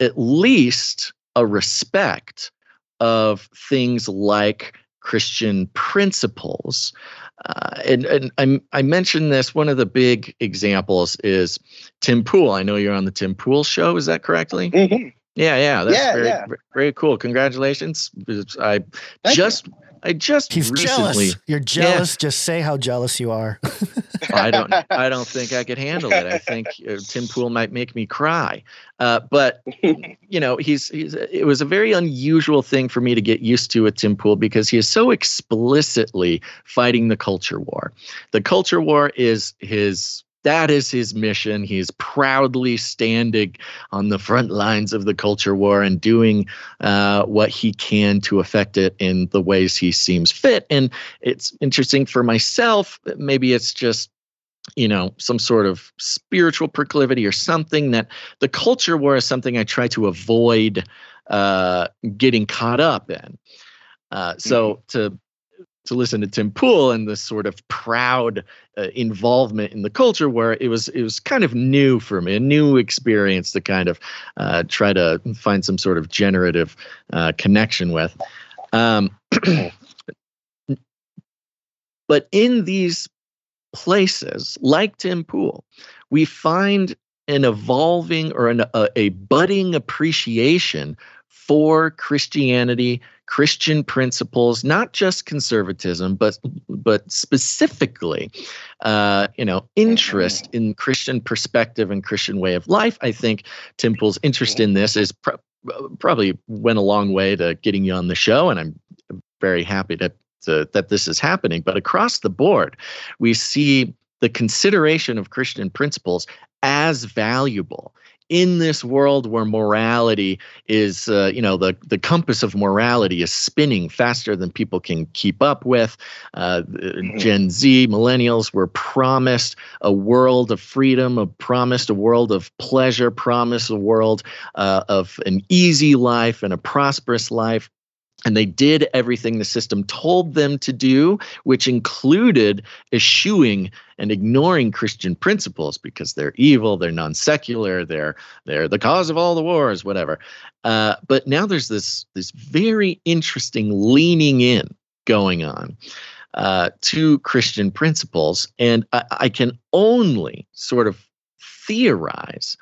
at least a respect of things like Christian principles uh, and and I, I mentioned this. One of the big examples is Tim Pool. I know you're on the Tim Pool show. Is that correctly? Mm-hmm. Yeah, yeah, that's yeah, very, yeah. very cool. Congratulations! I Thank just you. I just he's recently, jealous. You're jealous. Yeah. Just say how jealous you are. [LAUGHS] I don't. I don't think I could handle it. I think uh, Tim Pool might make me cry. Uh, but [LAUGHS] you know, he's he's. It was a very unusual thing for me to get used to with Tim Pool because he is so explicitly fighting the culture war. The culture war is his that is his mission. He is proudly standing on the front lines of the culture war and doing uh, what he can to affect it in the ways he seems fit. And it's interesting for myself. Maybe it's just you know some sort of spiritual proclivity or something that the culture war is something I try to avoid uh, getting caught up in. Uh, so mm-hmm. to to listen to Tim Pool and this sort of proud uh, involvement in the culture where it was it was kind of new for me, a new experience to kind of uh, try to find some sort of generative uh, connection with. Um, [CLEARS THROAT] but in these places, like Tim Pool, we find an evolving or an, a, a budding appreciation for Christianity, Christian principles, not just conservatism, but but specifically, uh, you know, interest in Christian perspective and Christian way of life. I think Tim Pool's interest in this is probably went a long way to getting you on the show, and I'm very happy to, to that this is happening. But across the board, we see the consideration of Christian principles as valuable in this world where morality is, uh, you know, the, the compass of morality is spinning faster than people can keep up with. Uh, mm-hmm. Gen Z, millennials were promised a world of freedom, a promised a world of pleasure, promised a world uh, of an easy life and a prosperous life. And they did everything the system told them to do, which included eschewing and ignoring Christian principles because they're evil, they're non secular, they're they're the cause of all the wars, whatever. Uh, but now there's this this very interesting leaning in going on uh, to Christian principles, and I, I can only sort of theorize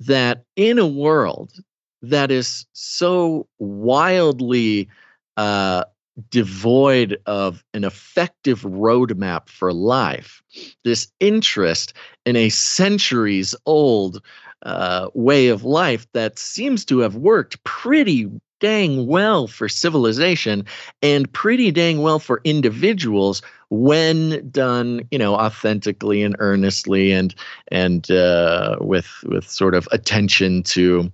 that in a world that is so wildly uh, devoid of an effective roadmap for life, this interest in a centuries old uh, way of life that seems to have worked pretty dang well for civilization and pretty dang well for individuals when done you know authentically and earnestly and and uh, with with sort of attention to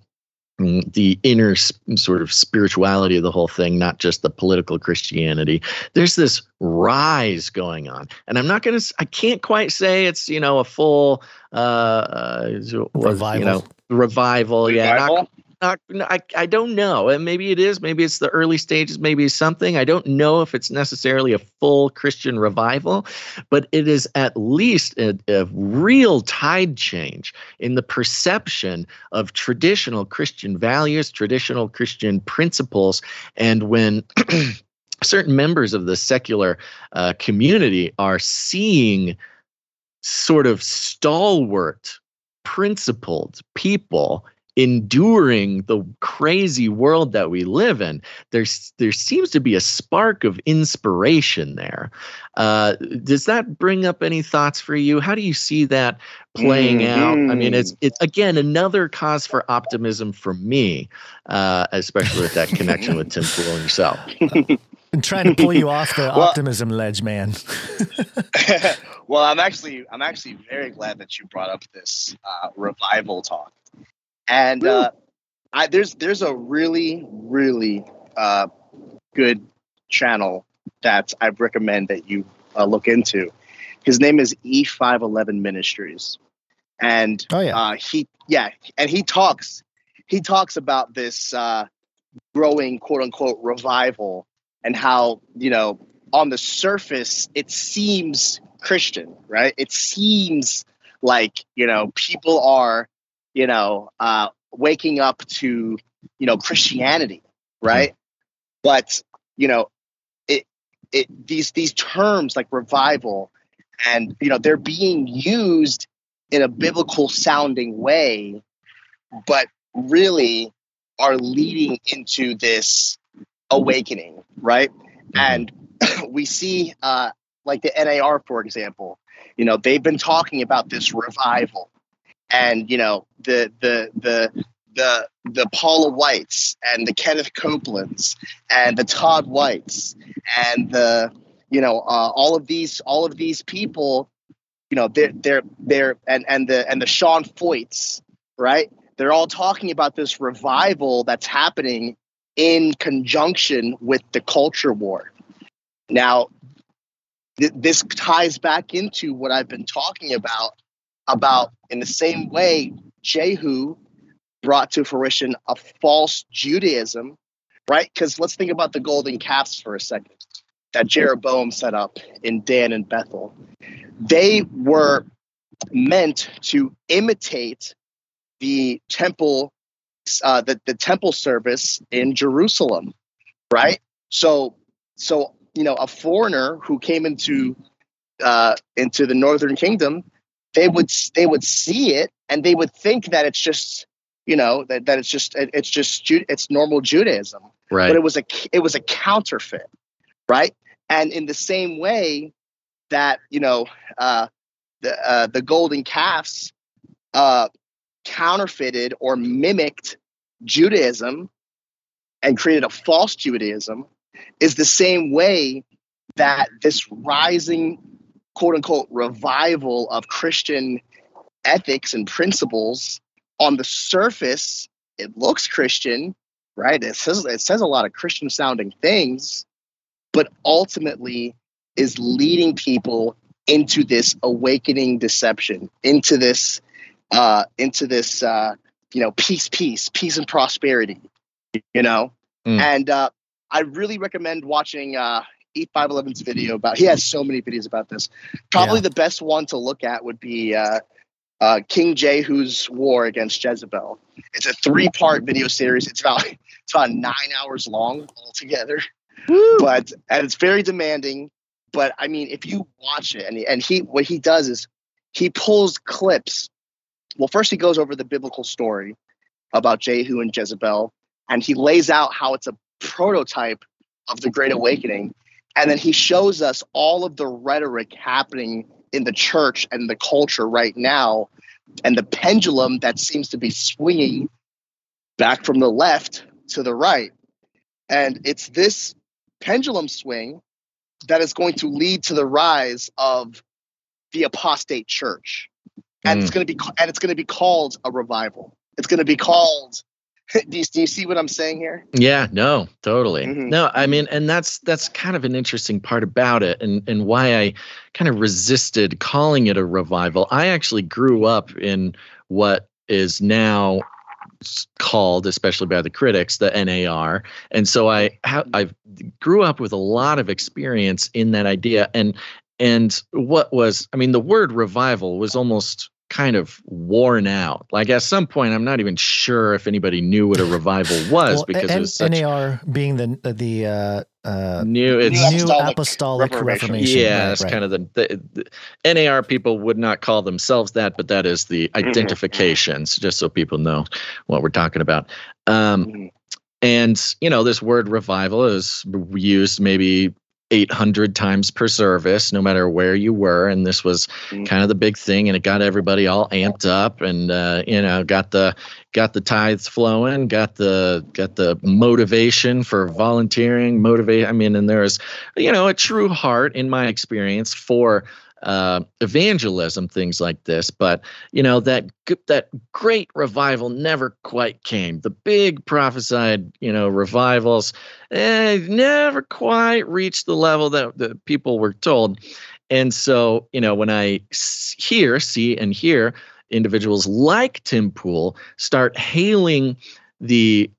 the inner sort of spirituality of the whole thing, not just the political Christianity. There's this rise going on, and I'm not going to. I can't quite say it's you know a full uh, revival. You know, revival. Yeah, not, not, I, I don't know. And maybe it is. Maybe it's the early stages. Maybe something. I don't know if it's necessarily a full Christian revival, but it is at least a, a real tide change in the perception of traditional Christian values, traditional Christian principles. And when [CLEARS THROAT] certain members of the secular uh, community are seeing sort of stalwart, principled people enduring the crazy world that we live in. There's there seems to be a spark of inspiration there. Uh, does that bring up any thoughts for you? How do you see that playing mm-hmm. out? I mean it's it's again another cause for optimism for me uh, especially with that connection with tim pool and yourself. I'm trying to pull you off the well, optimism ledge man. [LAUGHS] Well i'm actually i'm actually very glad that you brought up this uh, revival talk and uh, I, there's there's a really really uh, good channel that I recommend that you uh, look into. His name is E511 Ministries, and oh, yeah. Uh, he yeah, and he talks he talks about this uh, growing quote unquote revival and how you know on the surface it seems Christian, right? It seems like you know people are you know, uh, waking up to, you know, Christianity, right? Mm-hmm. But, you know, it, it, these, these terms like revival and, you know, they're being used in a biblical sounding way, but really are leading into this awakening, right? And [CLEARS THROAT] we see, uh, like the NAR, for example, you know, they've been talking about this revival and you know the the the the the Paula Whites and the Kenneth Copelands and the Todd Whites and the you know uh, all of these all of these people you know they're they're they're and and the and the Sean Feuchts right? They're all talking about this revival that's happening in conjunction with the culture war. Now th- this ties back into what I've been talking about about in the same way Jehu brought to fruition a false Judaism, right? Because let's think about the golden calves for a second that Jeroboam set up in Dan and Bethel. They were meant to imitate the temple, uh, the, the temple service in Jerusalem, right? So, so you know, a foreigner who came into uh, into the northern kingdom they would they would see it and they would think that it's just you know that, that it's just it's just it's normal Judaism, right? But it was a it was a counterfeit, right? And in the same way that you know uh, the uh, the golden calves uh, counterfeited or mimicked Judaism and created a false Judaism, is the same way that this rising quote unquote revival of Christian ethics and principles on the surface it looks christian right it says it says a lot of christian sounding things but ultimately is leading people into this awakening deception into this uh into this uh you know peace peace peace and prosperity you know mm. and uh i really recommend watching uh E511's video about. He has so many videos about this. Probably yeah. the best one to look at would be uh, uh, King Jehu's war against Jezebel. It's a three-part video series. It's about [LAUGHS] it's about nine hours long altogether, Woo! but and it's very demanding. But I mean, if you watch it, and he, and he what he does is he pulls clips. Well, first he goes over the biblical story about Jehu and Jezebel, and he lays out how it's a prototype of the Great Awakening and then he shows us all of the rhetoric happening in the church and the culture right now, and the pendulum that seems to be swinging back from the left to the right. And it's this pendulum swing that is going to lead to the rise of the apostate church. And mm. it's going to be and it's going to be called a revival. It's going to be called [LAUGHS] do, you, do you see what I'm saying here? Yeah, no, totally. Mm-hmm. No, I mean, and that's that's kind of an interesting part about it, and and why I kind of resisted calling it a revival. I actually grew up in what is now called, especially by the critics, the NAR. And so I ha- I grew up with a lot of experience in that idea. And and what was, I mean, the word revival was almost kind of worn out. Like at some point, I'm not even sure if anybody knew what a revival [LAUGHS] was well, because N- it was such NAR being the the uh, uh, new. It's new Apostolic apostolic Reformation. reformation. yeah, right, that's right. kind of the, the, the NAR people would not call themselves that, but that is the identifications, just so people know what we're talking about. Um, Mhm. and you know, this word revival is used maybe 800 times per service, no matter where you were, and this was Mhm. kind of the big thing, and it got everybody all amped up, and uh, you know, got the got the tithes flowing, got the got the motivation for volunteering, motivate. I mean, and there's you know a true heart in my experience for uh, evangelism, things like this. But you know that that great revival never quite came. The big prophesied, you know, revivals eh, never quite reached the level that the people were told. And so, you know, when I hear, see, and hear individuals like Tim Pool start hailing the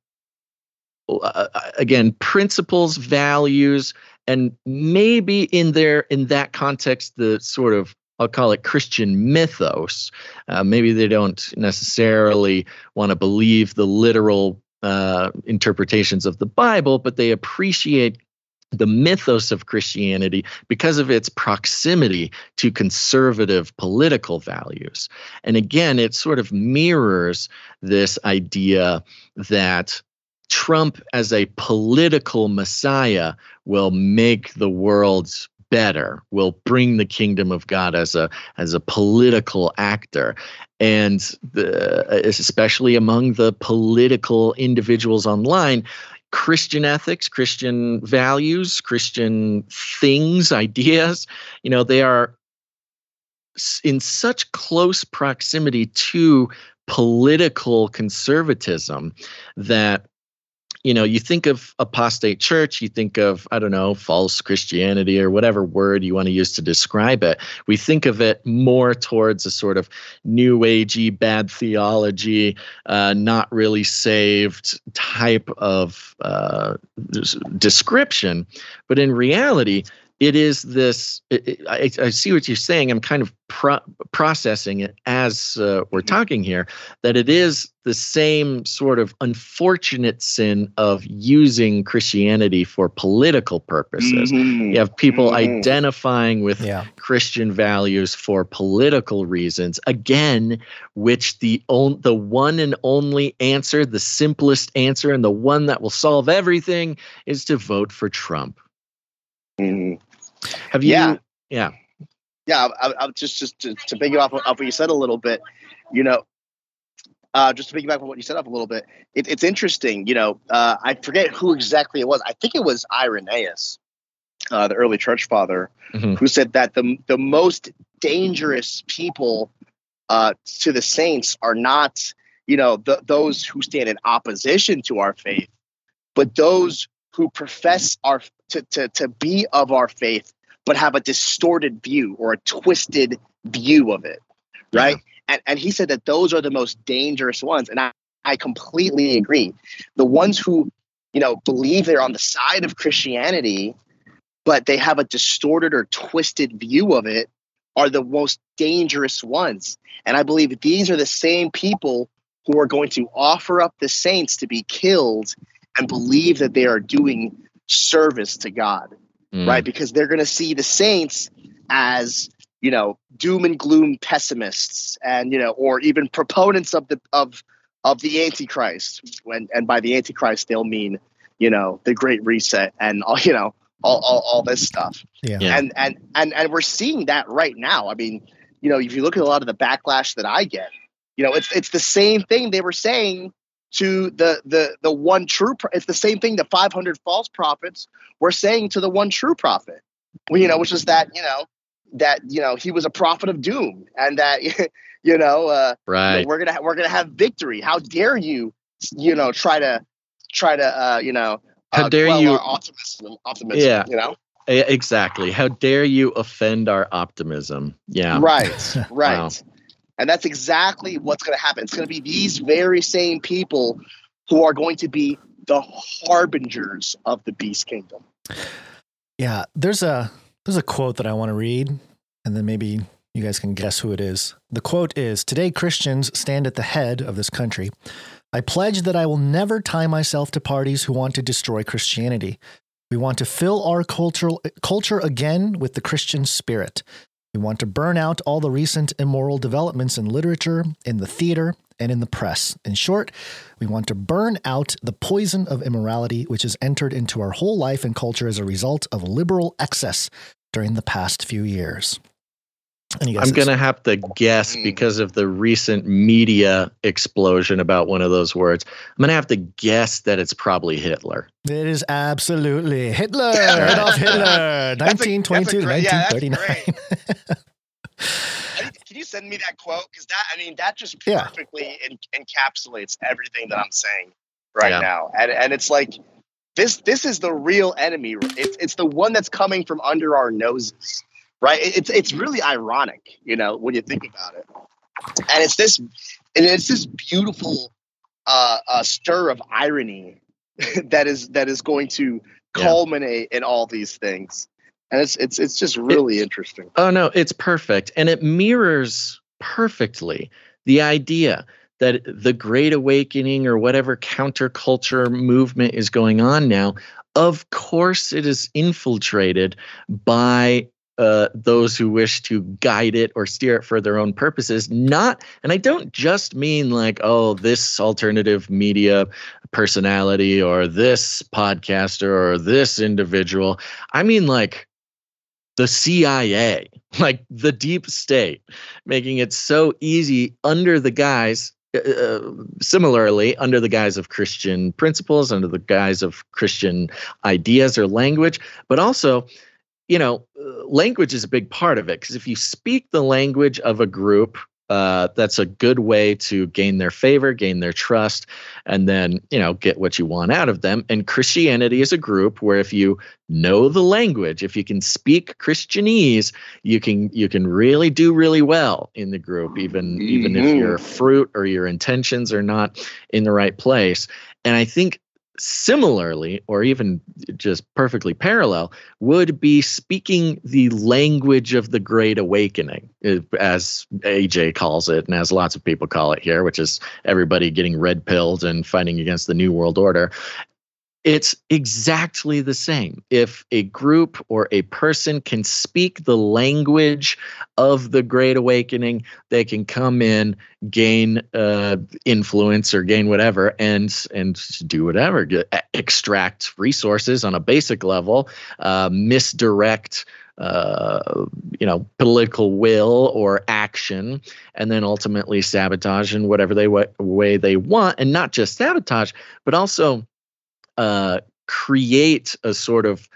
uh, again principles values and maybe in their in that context the sort of i'll call it christian mythos uh, maybe they don't necessarily want to believe the literal uh, interpretations of the bible but they appreciate the mythos of Christianity because of its proximity to conservative political values. And again, it sort of mirrors this idea that Trump as a political messiah will make the world better will bring the kingdom of god as a as a political actor. And the, especially among the political individuals online christian ethics christian values christian things ideas you know they are in such close proximity to political conservatism that you know you think of apostate church you think of i don't know false christianity or whatever word you want to use to describe it. We think of it more towards a sort of new agey bad theology uh, not really saved type of uh, description. But in reality it is this it, it- I, I see what you're saying i'm kind of pro- processing it as uh, we're talking here that it is the same sort of unfortunate sin of using christianity for political purposes Mhm. you have people Mhm. identifying with Yeah. Christian values for political reasons. Again, which the on, the one and only answer, the simplest answer, and the one that will solve everything is to vote for Trump. Mhm. Have you? Yeah. Yeah. yeah, I, I, just just to, to piggyback off, off what you said a little bit, you know, uh, just to piggyback on what you said up a little bit, it, it's interesting. You know, uh, I forget who exactly it was. I think it was Irenaeus, uh, the early church father, Mhm. who said that the the most dangerous people uh, to the saints are not, you know, the, those who stand in opposition to our faith, but those who profess our to, to to be of our faith but have a distorted view or a twisted view of it right? And and he said that those are the most dangerous ones. And i i completely agree. The ones who you know believe they're on the side of christianity but they have a distorted or twisted view of it are the most dangerous ones. And i believe these are the same people who are going to offer up the saints to be killed and believe that they are doing service to god Mm. right? Because they're going to see the saints as you know doom and gloom pessimists, and you know, or even proponents of the of of the Antichrist. When and by the Antichrist, they'll mean you know the Great Reset and all [LAUGHS] you know all all, all this stuff. Yeah. Yeah. And and and and we're seeing that right now. I mean, you know, if you look at a lot of the backlash that I get, you know, it's it's the same thing they were saying to the the the one true. Pro- it's the same thing the 500 false prophets were saying to the one true prophet. You know, which is that you know that you know he was a prophet of doom, and that [LAUGHS] you know, uh, you know, Right. we're gonna we're gonna have victory. How dare you, you know, try to try to uh, you know. How uh, dare you- optimism, optimism Yeah. you know Exactly. How dare you offend our optimism? Yeah. right [LAUGHS] right Wow. And that's exactly what's going to happen. It's going to be these very same people who are going to be the harbingers of the beast kingdom. Yeah, there's a there's a quote that I want to read, and then maybe you guys can guess who it is. The quote is Today, Christians stand at the head of this country. I pledge that I will never tie myself to parties who want to destroy Christianity. We want to fill our cultural, culture again with the Christian spirit. We want to burn out all the recent immoral developments in literature, in the theater, and in the press. In short, we want to burn out the poison of immorality which has entered into our whole life and culture as a result of liberal excess during the past few years. I'm going to have to guess hmm. because of the recent media explosion about one of those words. I'm going to have to guess that it's probably Hitler. It is absolutely Hitler. [LAUGHS] Adolf Hitler, 1922 to 1939. [LAUGHS] Can you send me that quote? Because that, I mean, that just perfectly yeah. encapsulates everything that I'm saying right yeah. now. And and it's like this this is the real enemy. It's it's the one that's coming from under our noses right? It's it's really ironic, you know, when you think about it. And it's this, and it's this beautiful uh, uh, stir of irony [LAUGHS] that is that is going to culminate yeah. in all these things, and it's it's it's just really it, interesting. Oh no, it's perfect, and it mirrors perfectly the idea that the Great Awakening or whatever counterculture movement is going on now. Of course, it is infiltrated by uh, those who wish to guide it or steer it for their own purposes. Not, and I don't just mean like, oh, this alternative media personality or this podcaster or this individual. I mean like the CIA, [LAUGHS] like the deep state, making it so easy under the guise uh, uh, similarly, under the guise of Christian principles, under the guise of Christian ideas or language, but also you know, language is a big part of it because if you speak the language of a group, uh, that's a good way to gain their favor, gain their trust, and then you know get what you want out of them. And Christianity is a group where if you know the language, if you can speak Christianese, you can you can really do really well in the group, even mm-hmm. even if your mm-hmm. fruit or your intentions are not in the right place. And I think similarly or even just perfectly parallel would be speaking the language of the great awakening as aj calls it and as lots of people call it here which is everybody getting red pilled and fighting against the new world order it's exactly the same. If a group or a person can speak the language of the Great Awakening, they can come in, gain uh, influence or gain whatever, and and do whatever, extract resources on a basic level, uh, misdirect. Uh, you know, political will or action, and then ultimately sabotage in whatever they way they want, and not just sabotage, but also uh, create a sort of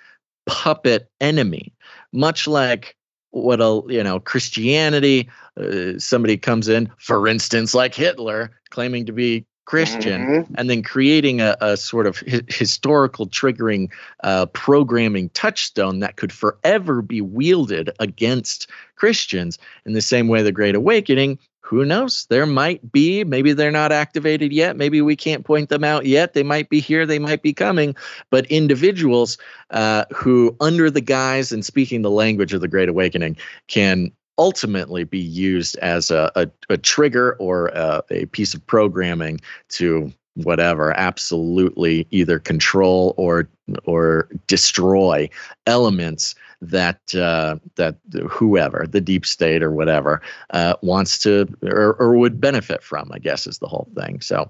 puppet enemy, much like what a you know Christianity. Uh, somebody comes in, for instance, like Hitler, claiming to be Christian, mm-hmm. and then creating a, a sort of hi- historical triggering uh, programming touchstone that could forever be wielded against Christians. In the same way, the Great Awakening who knows? There might be, maybe they're not activated yet. Maybe we can't point them out yet. They might be here, they might be coming. But individuals uh, who, under the guise and speaking the language of the Great Awakening, can ultimately be used as a, a, a trigger or a, a piece of programming to whatever absolutely either control or or destroy elements that uh, that whoever the deep state or whatever uh, wants to or, or would benefit from. I guess is the whole thing. So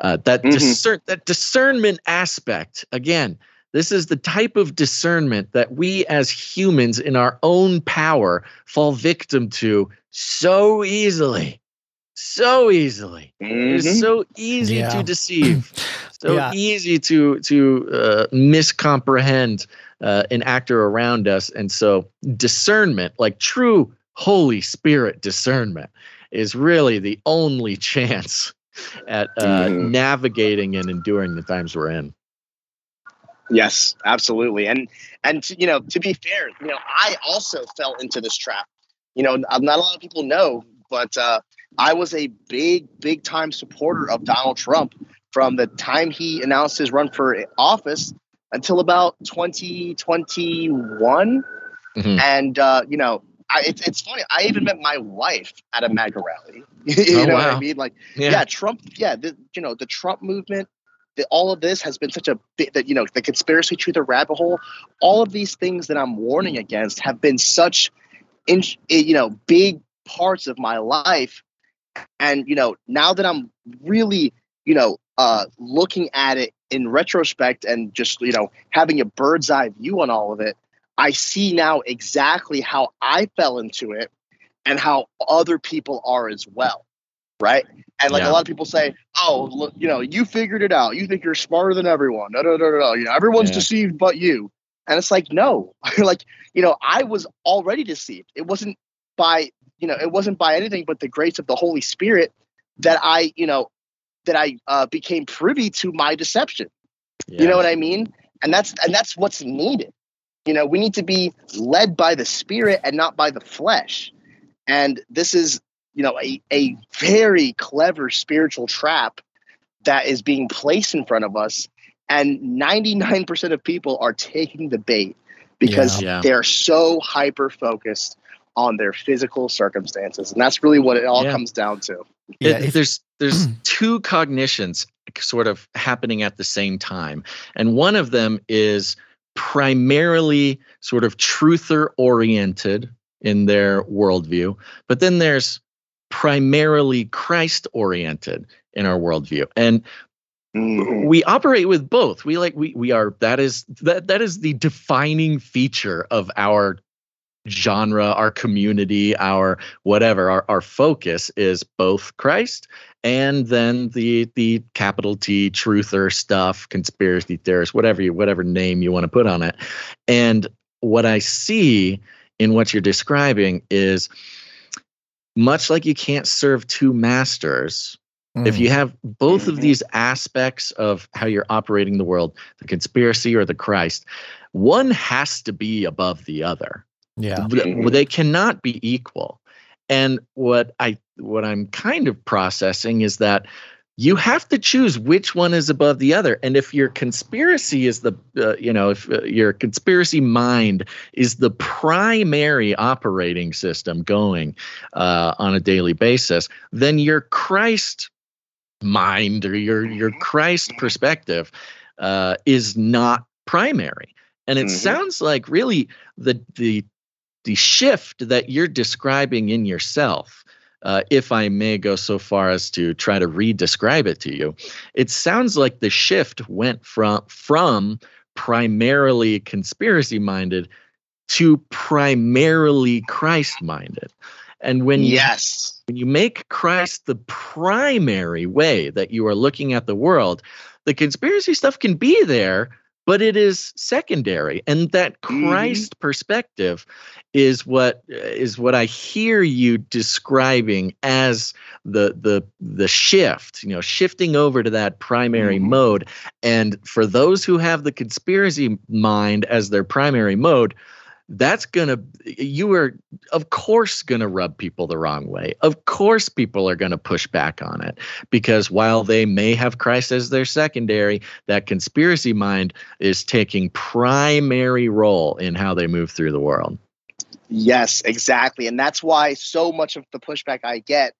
uh, that mm-hmm. discern that discernment aspect again. This is the type of discernment that we as humans in our own power fall victim to so easily so easily. Mm-hmm. It's so easy yeah. to deceive, [CLEARS THROAT] so yeah. easy to to uh, miscomprehend uh, an actor around us, and so discernment, like true Holy Spirit discernment, is really the only [LAUGHS] chance at uh, mm-hmm. navigating and enduring the times we're in. Yes, absolutely, and and you know, to be fair, you know, I also fell into this trap. You know, not a lot of people know, but uh, I was a big, big time supporter of Donald Trump from the time he announced his run for office until about 2021. Mm-hmm. And, uh, you know, I, it's, it's funny. I even met my wife at a MAGA rally. [LAUGHS] you oh, know wow. what I mean? Like, yeah, yeah Trump, yeah, the, you know, the Trump movement, the, all of this has been such a bit that, you know, the conspiracy to the rabbit hole, all of these things that I'm warning against have been such, in, you know, big parts of my life. And, you know, now that I'm really, you know, uh, looking at it in retrospect and just, you know, having a bird's eye view on all of it, I see now exactly how I fell into it and how other people are as well. Right. And like yeah. a lot of people say, oh, look, you know, you figured it out. You think you're smarter than everyone. No, no, no, no, no. You know, everyone's yeah. deceived but you. And it's like, no, [LAUGHS] like, you know, I was already deceived. It wasn't by, you know, it wasn't by anything but the grace of the Holy Spirit that I, you know, that I uh, became privy to my deception. Yeah. You know what I mean? And that's and that's what's needed. You know, we need to be led by the spirit and not by the flesh. And this is, you know, a, a very clever spiritual trap that is being placed in front of us. And 99% of people are taking the bait because yeah, yeah. they're so hyper focused on their physical circumstances. And that's really what it all yeah. comes down to. Yeah, it, there's there's two cognitions sort of happening at the same time. And one of them is primarily sort of truther oriented in their worldview, but then there's primarily Christ oriented in our worldview. And mm-hmm. we operate with both. We like we we are that is that that is the defining feature of our genre, our community, our whatever, our, our focus is both Christ and then the the capital T truther stuff, conspiracy theorists, whatever you whatever name you want to put on it. And what I see in what you're describing is much like you can't serve two masters. Mm. If you have both mm-hmm. of these aspects of how you're operating the world, the conspiracy or the Christ, one has to be above the other. Yeah. They cannot be equal. And what I what I'm kind of processing is that you have to choose which one is above the other and if your conspiracy is the uh, you know if uh, your conspiracy mind is the primary operating system going uh, on a daily basis then your christ mind or your your christ perspective uh, is not primary and it mm-hmm. sounds like really the the the shift that you're describing in yourself, uh, if I may go so far as to try to re-describe it to you, it sounds like the shift went from from primarily conspiracy minded to primarily Christ minded. And when yes. you, when you make Christ the primary way that you are looking at the world, the conspiracy stuff can be there, but it is secondary and that mm-hmm. christ mm-hmm. perspective is what is what i hear you describing as the the the shift you know shifting over to that primary mm-hmm. mode and for those who have the conspiracy mind as their primary mode that's gonna you are of course gonna rub people the wrong way. Of course people are gonna push back on it. Because while they may have christ as their secondary that conspiracy mind is taking primary role in how they move through the world. Yes exactly. And that's why so much of the pushback i get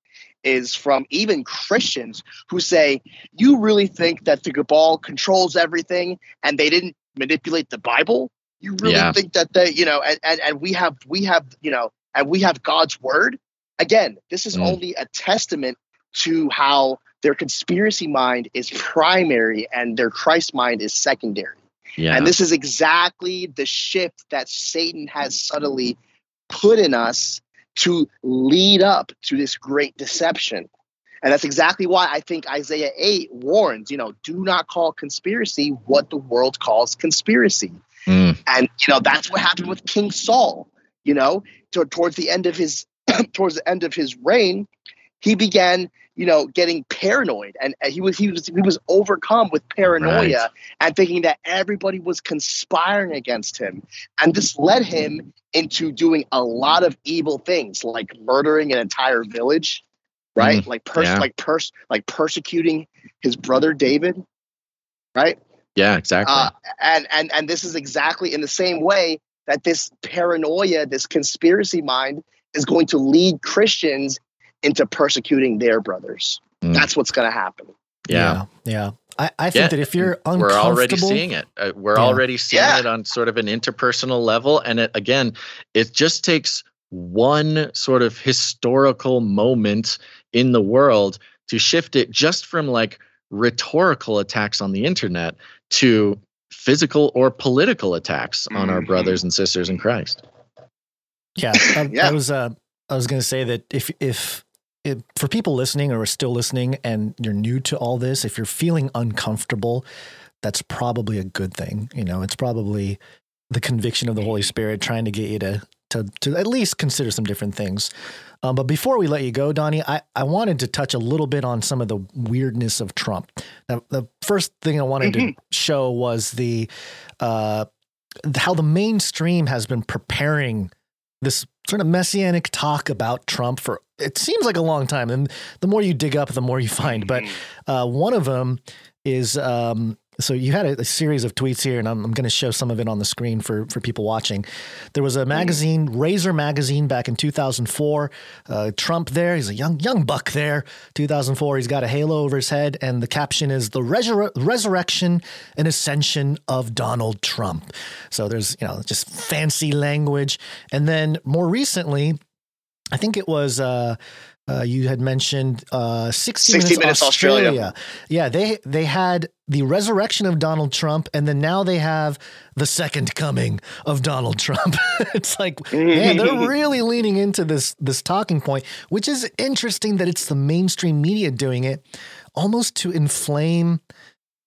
is from even Christians who say, You really think that the cabal controls everything and they didn't manipulate the Bible? You really yeah. think that they, you know, and, and, and we have, we have, you know, and we have God's word. Again, this is mm. only a testament to how their conspiracy mind is primary and their Christ mind is secondary. Yeah. And this is exactly the shift that Satan has subtly put in us to lead up to this great deception. And that's exactly why I think Isaiah 8 warns, you know, do not call conspiracy what the world calls conspiracy. Mm. And you know that's what happened with King Saul. You know, to, towards the end of his [CLEARS THROAT] towards the end of his reign, he began you know getting paranoid, and, and he was he was he was overcome with paranoia right. and thinking that everybody was conspiring against him, and this led him into doing a lot of evil things like murdering an entire village right? Mm, like pers- yeah. like pers- like persecuting his brother David, right? Yeah, exactly. Uh, and and and this is exactly in the same way that this paranoia, this conspiracy mind, is going to lead Christians into persecuting their brothers. Mm. That's what's going to happen. yeah. yeah. yeah. I, I think Yeah, that if you're We're already seeing it. Uh, we're Yeah. already seeing Yeah. it on sort of an interpersonal level. And it, again, it just takes one sort of historical moment in the world to shift it just from like rhetorical attacks on the internet to physical or political attacks on our Mhm. brothers and sisters in Christ. Yeah, [LAUGHS] I, Yeah. I was. Uh, I was going to say that if if if for people listening or are still listening and you're new to all this, if you're feeling uncomfortable, that's probably a good thing. You know, it's probably the conviction of the Holy Spirit trying to get you to to to at least consider some different things. Um, but before we let you go, Donnie, I, I wanted to touch a little bit on some of the weirdness of Trump. Now, the first thing I wanted to show was the uh, how the mainstream has been preparing this sort of messianic talk about Trump for it seems like a long time. And the more you dig up, the more you find. But uh, one of them is um, so you had a, a series of tweets here, and I'm, I'm going to show some of it on the screen for for people watching. There was a magazine, Razor magazine, back in 2004. Uh, Trump there, he's a young young buck there. 2004, he's got a halo over his head, and the caption is the resur- resurrection and ascension of Donald Trump. So there's you know just fancy language, and then more recently, I think it was. Uh, uh, you had mentioned uh, 60, 60 Minutes, Minutes Australia. Australia. Yeah, they they had the resurrection of Donald Trump, and then now they have the second coming of Donald Trump. [LAUGHS] it's like, man, they're [LAUGHS] really leaning into this this talking point, which is interesting that it's the mainstream media doing it, almost to inflame.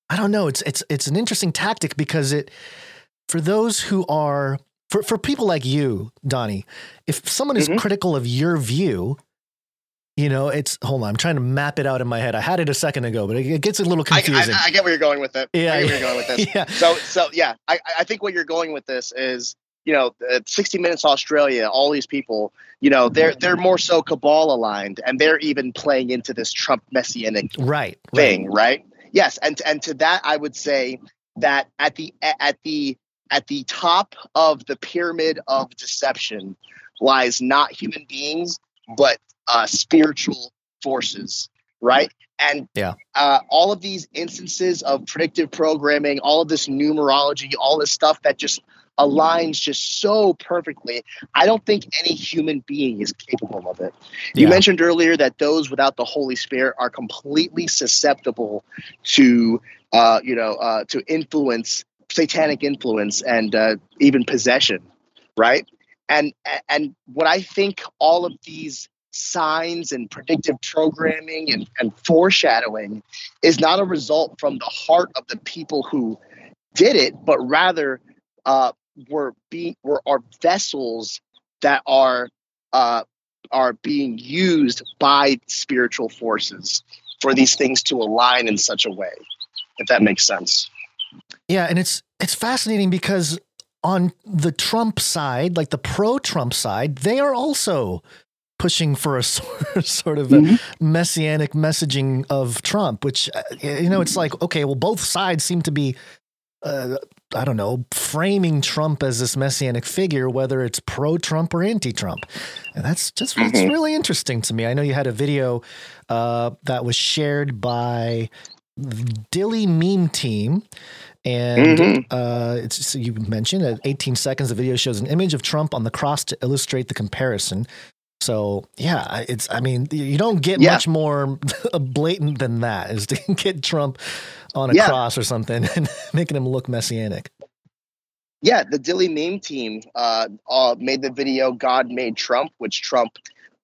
I don't know. It's it's it's an interesting tactic because it for those who are for for people like you, Donnie, if someone is Mhm. critical of your view. You know, it's hold on. I'm trying to map it out in my head. I had it a second ago, but it, gets a little I, confusing. I, I get where you're going with it. Yeah, I get where you're going with this. yeah, So, so yeah, I, I think what you're going with this is, you know, uh, 60 Minutes Australia, all these people, you know, they're they're more so cabal aligned, and they're even playing into this Trump messianic right, right. thing, right? Yes, and and to that I would say that at the at the at the top of the pyramid of deception lies not human beings but uh, spiritual forces, right? And Yeah. uh, all of these instances of predictive programming, all of this numerology, all this stuff that just aligns just so perfectly. I don't think any human being is capable of it. You mentioned earlier that those without the Holy Spirit are completely susceptible to, uh, you know, uh, to influence, satanic influence, and uh, even possession, right? And and what I think all of these signs and predictive programming and, and foreshadowing is not a result from the heart of the people who did it, but rather uh, were being were are vessels that are uh, are being used by spiritual forces for these things to align in such a way, if that makes sense. Yeah, and it's it's fascinating because on the Trump side, like the pro-Trump side, they are also pushing for a [LAUGHS] sort of a messianic messaging of Trump, which uh, you know, it's like okay, well, both sides seem to be. Uh, I don't know, framing Trump as this messianic figure, whether it's pro-Trump or anti-Trump, and that's just it's Mhm. really interesting to me. I know you had a video uh, that was shared by Dilley Meme Team, and Mhm. uh, it's so you mentioned at 18 seconds, the video shows an image of Trump on the cross to illustrate the comparison. So yeah, it's I mean you don't get Yeah. much more [LAUGHS] blatant than that is to [LAUGHS] get Trump on a Yeah. cross or something [LAUGHS] and making him look messianic. Yeah, the Dilley meme team uh, uh, made the video "God Made Trump," which Trump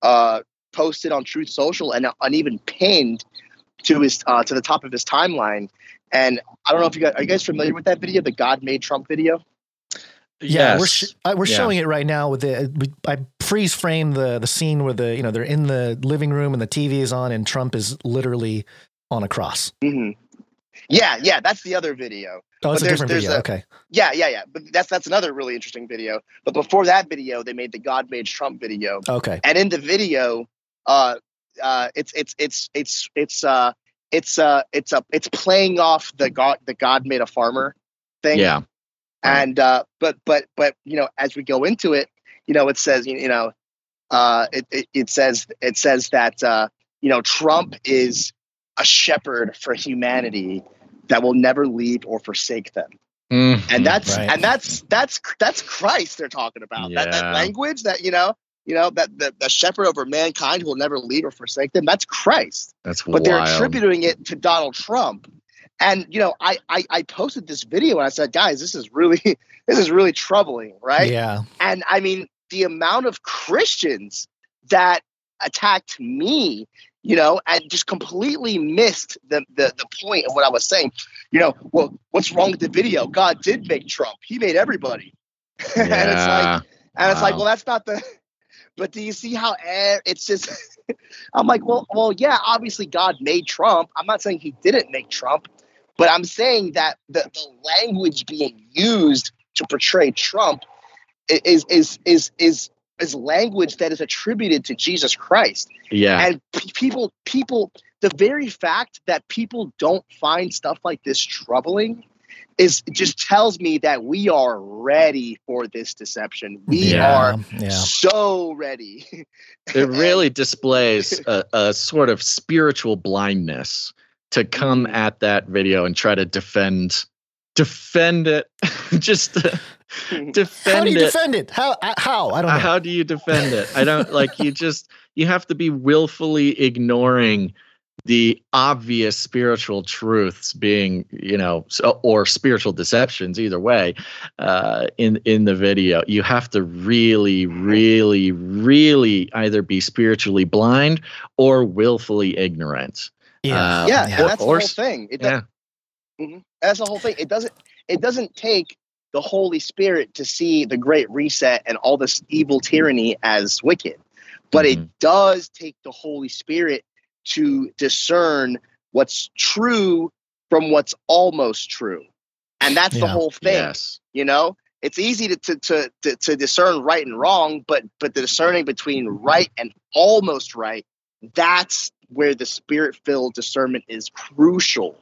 uh, posted on Truth Social and, and even pinned to his uh, to the top of his timeline. And I don't know if you guys are you guys familiar with that video, the "God Made Trump" video. Yeah, we're sh- uh, we're Yeah. showing it right now with the we, I freeze frame the the scene where the you know they're in the living room and the TV is on and Trump is literally on a cross. hmm Yeah, yeah, that's the other video. Oh, it's But a there's- different there's video. a- okay. Yeah, yeah, yeah. But that's that's another really interesting video. But before that video, they made the "God Made Trump" video. Okay. And in the video, uh, uh, it's it's it's it's it's uh it's uh it's a it's playing off the god the God made a farmer thing. Yeah. And uh, but but but you know, as we go into it, you know, it says you know, uh, it, it it says it says that uh, you know Trump is a shepherd for humanity that will never leave or forsake them. Mhm. And that's Right. and that's that's that's Christ they're talking about. That, that language that you know, you know that the, the shepherd over mankind who will never leave or forsake them. That's Christ that's but they're attributing it to Donald Trump. And you know, I, I I posted this video and I said, guys, this is really [LAUGHS] this is really troubling, right? Yeah. And I mean, the amount of Christians that attacked me, you know, and just completely missed the, the the point of what I was saying. You know, well, what's wrong with the video? God did make Trump. He made everybody. [LAUGHS] and it's like Yeah. and it's like, well, that's not the. [LAUGHS] But do you see how it's just? I'm like, well, well, yeah. Obviously, God made Trump. I'm not saying He didn't make Trump, but I'm saying that the, the language being used to portray Trump is is is is is language that is attributed to Jesus Christ. yeah. And p- people, people, the very fact that people don't find stuff like this troubling is just tells me that we are ready for this deception. We Yeah. are Yeah. so ready. it really [LAUGHS] displays a, a sort of spiritual blindness to come at that video and try to defend defend it [LAUGHS] just to [LAUGHS] defend it. How do you it defend it? How? How? I don't Uh, know. how do you defend it i don't like you just you have to be willfully ignoring the obvious spiritual truths being you know so, or spiritual deceptions either way uh, in in the video you have to really really really either be spiritually blind or willfully ignorant yeah. uh, yeah, yeah. and that's the whole thing. It yeah Mhm. That's the whole thing. It doesn't it doesn't take the Holy Spirit to see the great reset and all this evil tyranny as wicked. But Mhm. it does take the Holy Spirit to discern what's true from what's almost true. And that's the whole thing. yes You know? It's easy to, to, to, to, to discern right and wrong, but but the discerning between right and almost right, that's where the spirit filled discernment is crucial.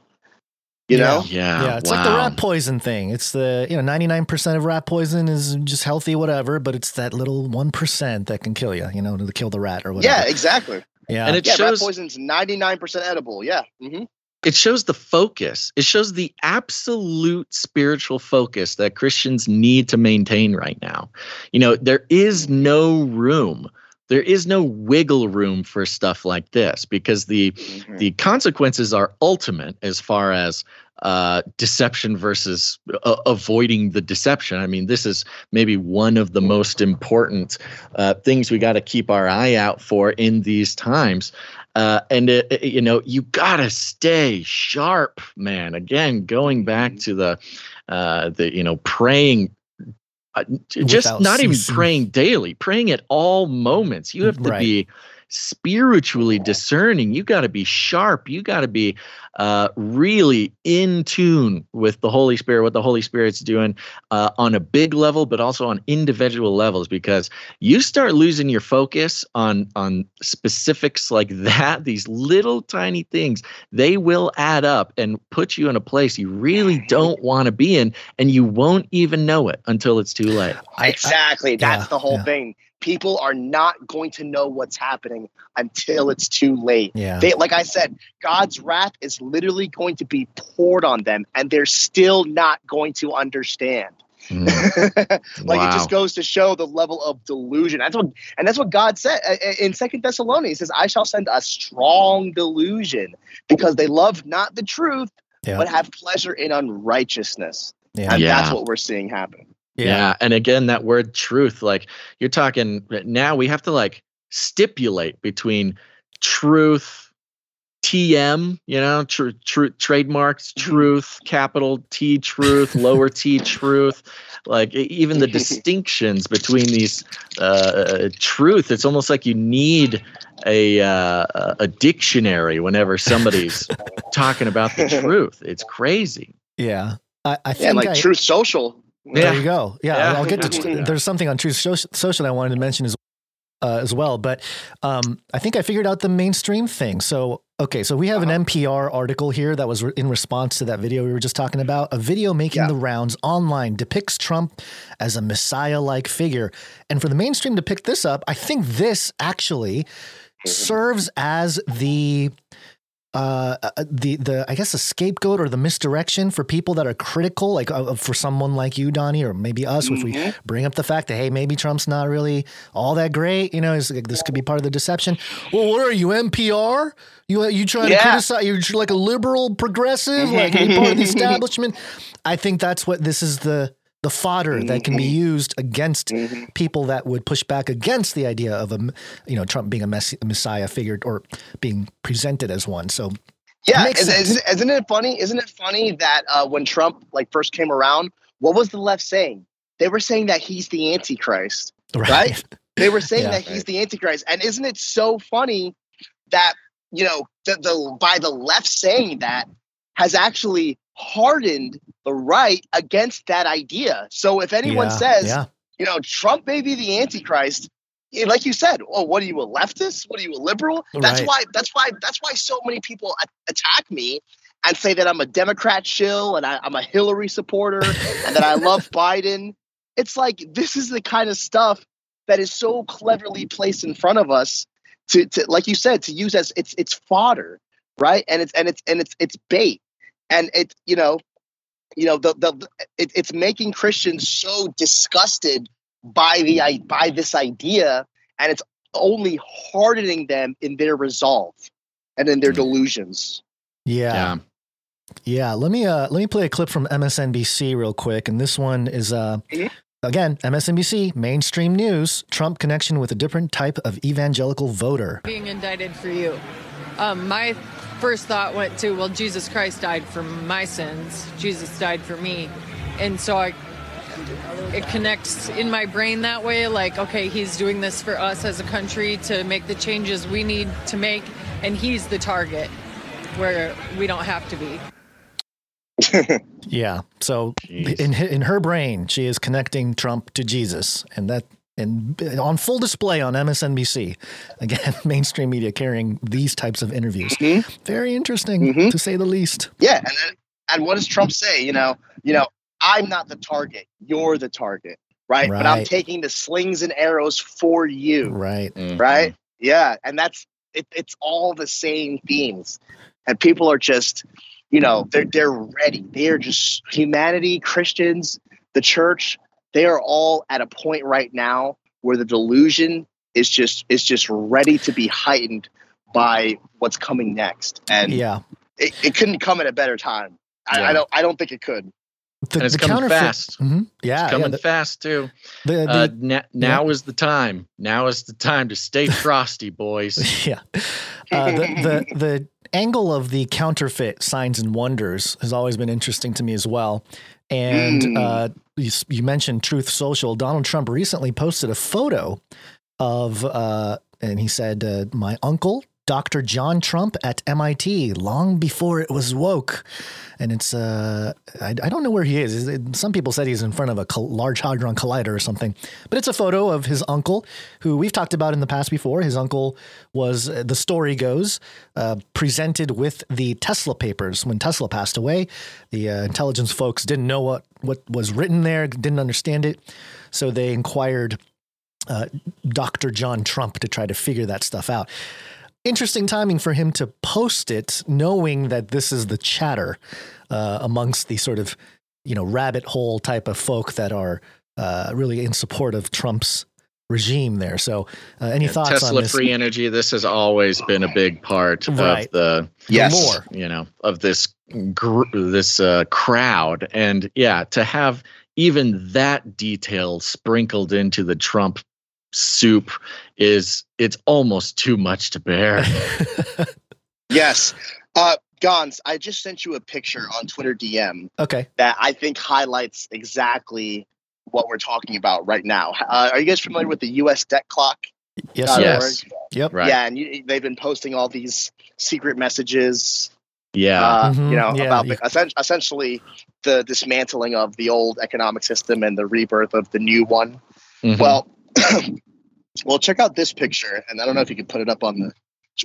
You Yeah. know? yeah Yeah, it's like the rat poison thing. It's the you know ninety nine percent of rat poison is just healthy, whatever, but it's that little one percent that can kill you. You know, to kill the rat or whatever. Yeah, exactly. yeah, and it yeah, shows rat poison's ninety nine percent edible. Yeah. hmm it shows the focus. It shows the absolute spiritual focus that Christians need to maintain right now. You know, there is no room. There is no wiggle room for stuff like this because the Mm-hmm. the consequences are ultimate as far as uh, deception versus uh, avoiding the deception. I mean, this is maybe one of the most important uh, things we got to keep our eye out for in these times. Uh, and it, it- you know, you gotta stay sharp, man. Again, going back to the uh, the you know praying. Uh, just Without not even praying daily, praying at all moments. You have to Right. be spiritually discerning. You got to be sharp. You got to be uh, really in tune with the Holy Spirit, what the Holy Spirit's doing uh, on a big level, but also on individual levels. Because you start losing your focus on on specifics like that, these little tiny things, they will add up and put you in a place you really don't want to be in, and you won't even know it until it's too late. I- I- Exactly. That's yeah, the whole yeah. thing. People are not going to know what's happening until it's too late. yeah, They, like I said, God's wrath is literally going to be poured on them, and they're still not going to understand. Mm, [LAUGHS] like Wow. it just goes to show the level of delusion. That's what, and that's what God said uh, uh, in Second Thessalonians. He says, "I shall send a strong delusion, because they love not the truth, Yeah. but have pleasure in unrighteousness." yeah, And Yeah. that's what we're seeing happen. Yeah. And again, that word truth, like you're talking now, we have to like stipulate between truth, TM, you know, tr- tr- trademarks, truth, capital T truth, lower T truth, like even the [LAUGHS] distinctions between these uh, truth. It's almost like you need a uh, a- a dictionary whenever somebody's [LAUGHS] talking about the truth. It's crazy. yeah. I, I think Yeah, like I, Truth Social. There Yeah. you go. Yeah, Yeah. I'll get to. There's something on Truth Social I wanted to mention as uh, as well. But um, I think I figured out the mainstream thing. So, okay, so we have Uh-huh. an NPR article here that was re- in response to that video we were just talking about. A video making Yeah. the rounds online depicts Trump as a messiah like figure. And for the mainstream to pick this up, I think this actually serves as the uh, uh, the the I guess a scapegoat or the misdirection for people that are critical, like uh, for someone like you, Donnie, or maybe us, if we bring up the fact that hey, maybe Trump's not really all that great. You know, this could be part of the deception. Well, what are you, NPR? You you trying to criticize? You're like a liberal progressive, like part of the [LAUGHS] establishment. I think that's what this is the the fodder that can be used against people that would push back against the idea of a you know Trump being a mess- messiah figure or being presented as one. So Yeah, isn't, isn't, isn't it funny? Isn't it funny that uh, when Trump like first came around, what was the left saying? They were saying that he's the Antichrist. Right? They were [LAUGHS] saying Yeah. that he's the Antichrist, and isn't it so funny that you know the, the by the left saying that has actually hardened the right against that idea. So if anyone Yeah, says, yeah. you know, Trump may be the Antichrist. eh, Like you said, oh, what are you a leftist? What are you a liberal? That's Right. why. That's why. That's why so many people attack me and say that I'm a Democrat shill and I, I'm a Hillary supporter and that I [LAUGHS] love Biden. It's like this is the kind of stuff that is so cleverly placed in front of us to, to like you said, to use as it's it's fodder, right? And it's and it's and it's it's bait, and it you know, you know the the it, it's making Christians so disgusted by the by this idea, and it's only hardening them in their resolve and in their delusions. Yeah. Yeah. Yeah, let me uh let me play a clip from MSNBC real quick and this one is uh Mhm. again, MSNBC, mainstream news, Trump connection with a different type of evangelical voter. being indicted for you. Um, my first thought went to, well, Jesus Christ died for my sins. Jesus died for me. And so I it connects in my brain that way like okay he's doing this for us as a country to make the changes we need to make and he's the target where we don't have to be [LAUGHS] Yeah. So Jeez. in in her brain, she is connecting Trump to Jesus and that and on full display on MSNBC. Again, [LAUGHS] mainstream media carrying these types of interviews. Very interesting Mhm. to say the least. Yeah, and then, and what does Trump say? You know, you know, I'm not the target. You're the target, right? But I'm taking the slings and arrows for you, Right. Mhm. right? Yeah, and that's it, it's all the same themes, and people are just, you know, they're they're ready. They are just humanity, Christians, the church. They are all at a point right now where the delusion is just is just ready to be heightened by what's coming next, and Yeah. it, it couldn't come at a better time. I, Yeah. I don't. I don't think it could. The, And it's the coming counterfeit- fast. Mhm. Yeah. It's coming yeah, the, fast too. the, the, Uh, na- now is the time. Now is the time to stay [LAUGHS] frosty, boys. yeah. Uh, the, the the angle of the counterfeit signs and wonders has always been interesting to me as well. And Mm. uh, you, you mentioned Truth Social. Donald Trump recently posted a photo of, uh, and he said, uh, "My uncle." Dr. John Trump at MIT long before it was woke. And it's, uh, I, I don't know where he is. Some people said he's in front of a large Hadron Collider or something. But it's a photo of his uncle, who we've talked about in the past before. His uncle was, uh, the story goes, uh, presented with the Tesla papers when Tesla passed away. The uh, intelligence folks didn't know what, what was written there, didn't understand it. So they inquired uh, Dr. John Trump to try to figure that stuff out. Interesting timing for him to post it, knowing that this is the chatter uh, amongst the sort of, you know, rabbit hole type of folk that are uh, really in support of Trump's regime there. So, uh, any Yeah, thoughts on Tesla this? free energy. This has always been a big part Right. of the Yes. More. you know of this gr- this uh, crowd, and yeah, to have even that detail sprinkled into the Trump soup is it's almost too much to bear. [LAUGHS] Yes. Uh, Gonz, I just sent you a picture on Twitter DM okay. that I think highlights exactly what we're talking about right now. Uh, are you guys familiar with the U.S. debt clock? Yes. dot. Yes. org? Yep. Right. Yeah, and you, they've been posting all these secret messages. Yeah. uh, Mhm, you know yeah, about you- essen- essentially the dismantling of the old economic system and the rebirth of the new one. Mhm. Well, [COUGHS] Well, check out this picture, and I don't know if you can put it up on the.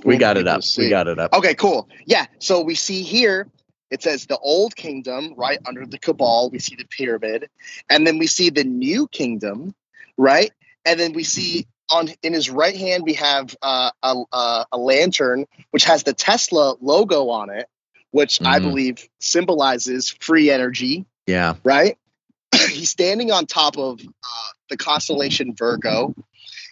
We got it up. We got it up. Okay, cool. Yeah. So we see here it says the old kingdom right under the cabal. We see the pyramid, and then we see the new kingdom, right? And then we see on in his right hand we have uh, a, a a lantern which has the Tesla logo on it, which I Mhm. believe symbolizes free energy, Yeah. right? He's standing on top of uh, the constellation Virgo,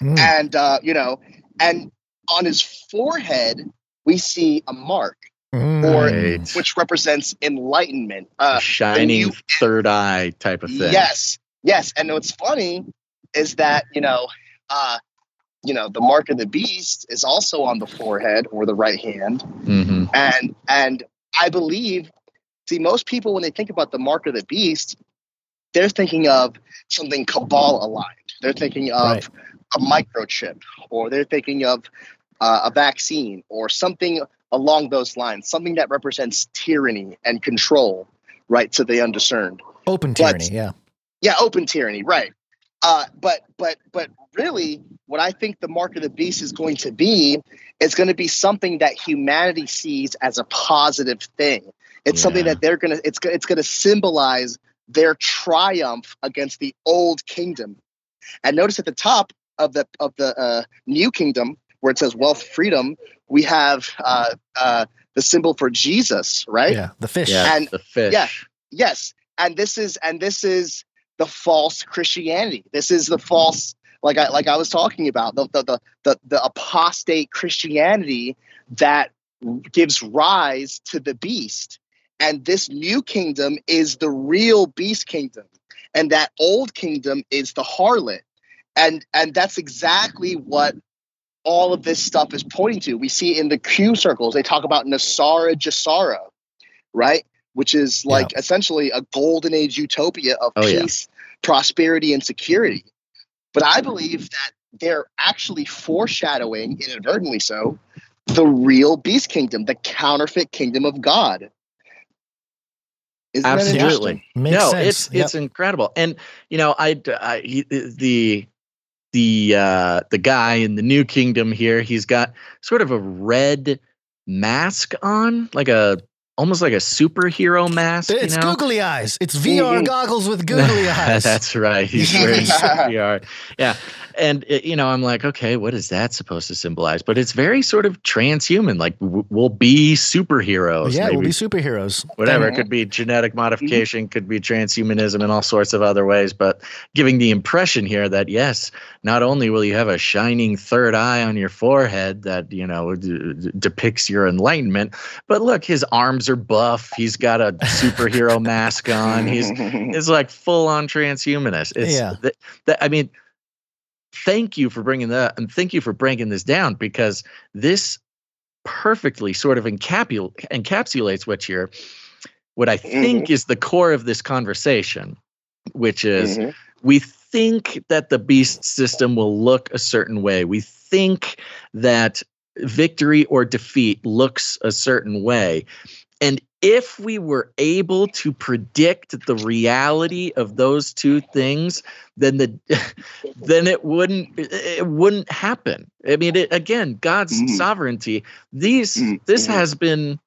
Mm. and uh, you know, and on his forehead we see a mark Mm. or which represents enlightenment. Uh, shining you- third eye type of thing. yes, yes. And what's funny is that you know, uh, you know, the mark of the beast is also on the forehead or the right hand, hmm and and I believe, see, most people when they think about the mark of the beast, they're thinking of something cabal aligned. They're thinking of Right. a microchip, or they're thinking of uh, a vaccine, or something along those lines, something that represents tyranny and control, right, to the undiscerned. Open but- tyranny, yeah. Yeah, open tyranny, right? Uh, but but but really, what I think the mark of the beast is going to be is going to be something that humanity sees as a positive thing. It's something that they're gonna it's it's going to symbolize their triumph against the old kingdom. And notice at the top of the of the uh, new kingdom, where it says wealth freedom, we have uh, uh, the symbol for Jesus, right? Yeah, the fish. Yeah. And- the fish. yeah. yes and this is and this is the false christianity this is the false like i like i was talking about the the the, the, the apostate christianity that gives rise to the beast and this new kingdom is the real beast kingdom and that old kingdom is the harlot and and that's exactly what all of this stuff is pointing to we see in the q circles they talk about NESARA GESARA right which is like essentially a golden age utopia of Oh, yeah. peace, prosperity, and security. But I believe that they're actually foreshadowing, inadvertently so, the real beast kingdom, the counterfeit kingdom of God. Isn't Absolutely. interesting? Makes no, sense. it's it's incredible. And you know, I, I he- the the uh the guy in the new kingdom here, he's got sort of a red mask on, like a almost like a superhero mask. It's you know? googly eyes. It's VR goggles with [LAUGHS] googly eyes. That's right. He's [LAUGHS] wearing [LAUGHS] VR. Yeah. And, it, you know, I'm like, okay, what is that supposed to symbolize? But it's very sort of transhuman. Like, w- we'll be superheroes. yeah, we'll be superheroes. whatever. It could be genetic mm-hmm. modification, could be transhumanism, and all sorts of other ways. But giving the impression here that yes, not only will you have a shining third eye on your forehead that you know d- d- depicts your enlightenment, but look, his arms are buff. He's got a superhero mask on. He's [LAUGHS] it's like full on transhumanist. It's Yeah. that, that I mean, thank you for bringing that and thank you for breaking this down because this perfectly sort of encapul- encapsulates what you're what I think is the core of this conversation, which is Mhm. we think that the beast system will look a certain way. We think that victory or defeat looks a certain way. And if we were able to predict the reality of those two things, then the [LAUGHS] then it wouldn't it wouldn't happen. I mean, it, again, God's Mhm. sovereignty. These Mhm. this Mhm. has been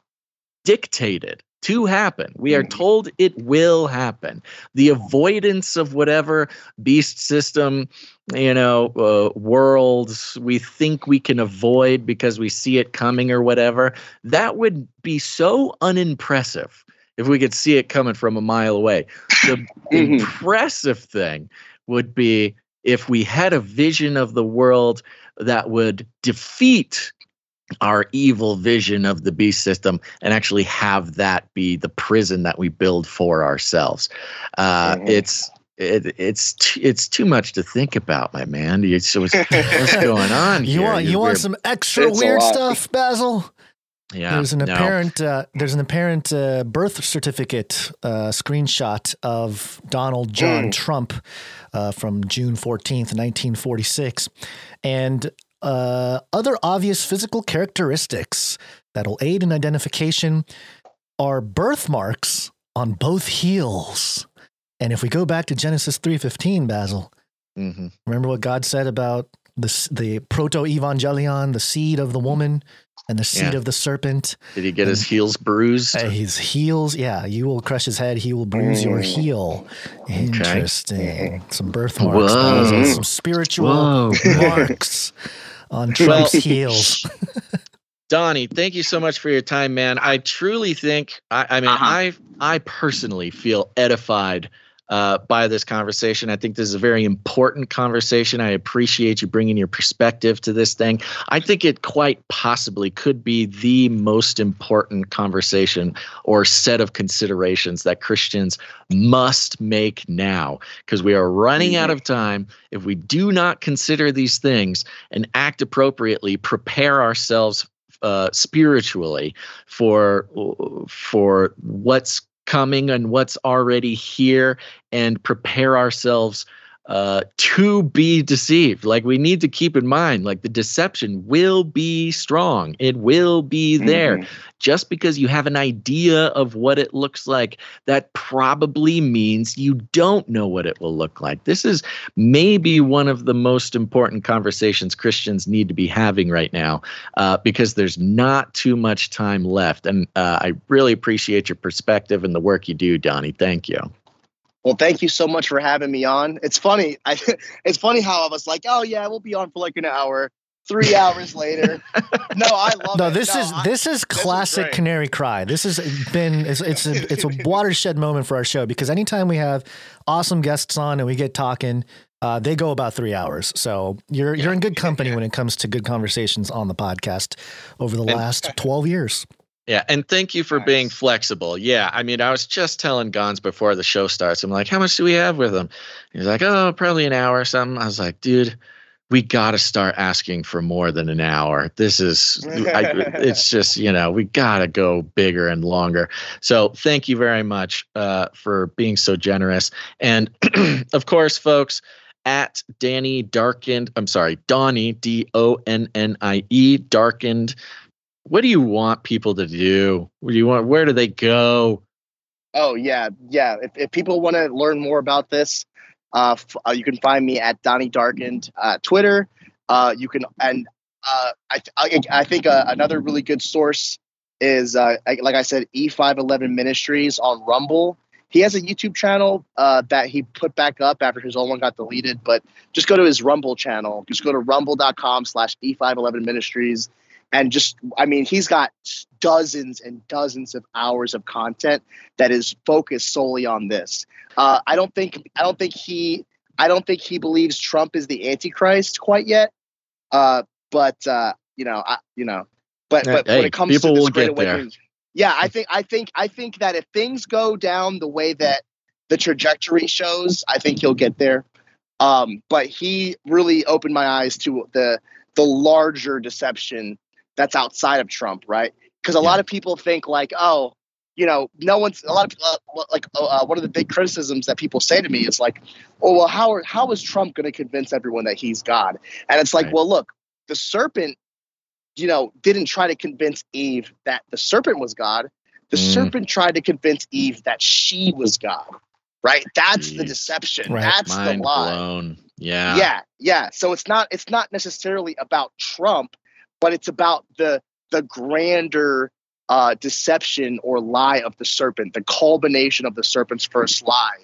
dictated to happen. We are told it will happen. The avoidance of whatever beast system, you know, uh, worlds we think we can avoid because we see it coming or whatever, that would be so unimpressive if we could see it coming from a mile away. The [LAUGHS] Mhm. impressive thing would be if we had a vision of the world that would defeat our evil vision of the beast system and actually have that be the prison that we build for ourselves. Uh, Mhm. It's it, it's t- it's too much to think about, my man. It's, what's, what's [LAUGHS] going on You here? want you We're- want some extra weird stuff, Basil? Yeah, there's an no. apparent uh, there's an apparent uh, birth certificate uh, screenshot of Donald John Mm. Trump uh, from June 14th, 1946, and uh, other obvious physical characteristics that'll aid in identification are birthmarks on both heels. And if we go back to Genesis 3:15, Basil, Mhm. remember what God said about the the proto evangelion, the seed of the woman, and the seed Yeah. of the serpent. Did he get his heels bruised? Uh, his heels, yeah. You will crush his head. He will bruise your heel. Interesting. Some birthmarks. Whoa. Some spiritual Whoa. [LAUGHS] marks on Trump's Well- heels. [LAUGHS] Donnie, thank you so much for your time, man. I truly think I, I mean Uh-huh. I I personally feel edified uh, by this conversation. I think this is a very important conversation. I appreciate you bringing your perspective to this thing. I think it quite possibly could be the most important conversation or set of considerations that Christians must make now because we are running out of time. If we do not consider these things and act appropriately, prepare ourselves uh, spiritually for for what's coming and what's already here and prepare ourselves uh, to be deceived. Like we need to keep in mind, like the deception will be strong. It will be there. Just because you have an idea of what it looks like, that probably means you don't know what it will look like. This is maybe one of the most important conversations Christians need to be having right now uh, because there's not too much time left. And uh, I really appreciate your perspective and the work you do, Donnie. Thank you. Well, thank you so much for having me on. It's funny. I, [LAUGHS] it's funny how I was like, "Oh yeah, we'll be on for like an hour." Three hours later, no, I love it. No, it. this is I- this is classic great. canary cry. This has been it's it's a, it's a watershed moment for our show because anytime we have awesome guests on and we get talking, uh, they go about three hours. So you're you're in good company when it comes to good conversations on the podcast over the last twelve years. Yeah, and thank you for being flexible. Yeah, I mean, I was just telling Gonz before the show starts. I'm like, how much do we have with him? He's like, oh, probably an hour or something. I was like, dude, we got to start asking for more than an hour. This is, I, [LAUGHS] it's just, you know, we got to go bigger and longer. So thank you very much uh, for being so generous. And [CLEARS THROAT] of course, folks, at Danny Darkened, I'm sorry, Donnie, D O N N I E, Darkened what do you want people to do? What do you want? Where do they go? Oh yeah, yeah. If, if people want to learn more about this, uh, f- uh, you can find me at Donnie Darkened uh, Twitter. Uh, you can and uh, I I, I think uh, another really good source is uh, like I said, E511 Ministries on Rumble. He has a YouTube channel uh, that he put back up after his old one got deleted. But just go to his Rumble channel. Just go to rumble.com slash E511 Ministries. And just, I mean, he's got dozens and dozens of hours of content that is focused solely on this. Uh, I don't think I don't think he I don't think he believes Trump is the Antichrist quite yet. Uh, but uh, you know, I, you know, but but when it comes people to this great awakening, yeah, I think I think I think that if things go down the way that the trajectory shows, I think he'll get there. Um, but he really opened my eyes to the the larger deception that's outside of Trump, right? Because a lot of people think like, oh, you know, no one's a lot of uh, like uh, one of the big criticisms that people say to me is like, oh well, how are, how is Trump going to convince everyone that he's God? And it's like, Right. well, look, the serpent, you know, didn't try to convince Eve that the serpent was God. The Mm. serpent tried to convince Eve that she was God. Right? That's the deception. Right. That's Mind the lie blown. Yeah. yeah yeah so it's not it's not necessarily about trump but it's about the the grander uh deception or lie of the serpent the culmination of the serpent's first lie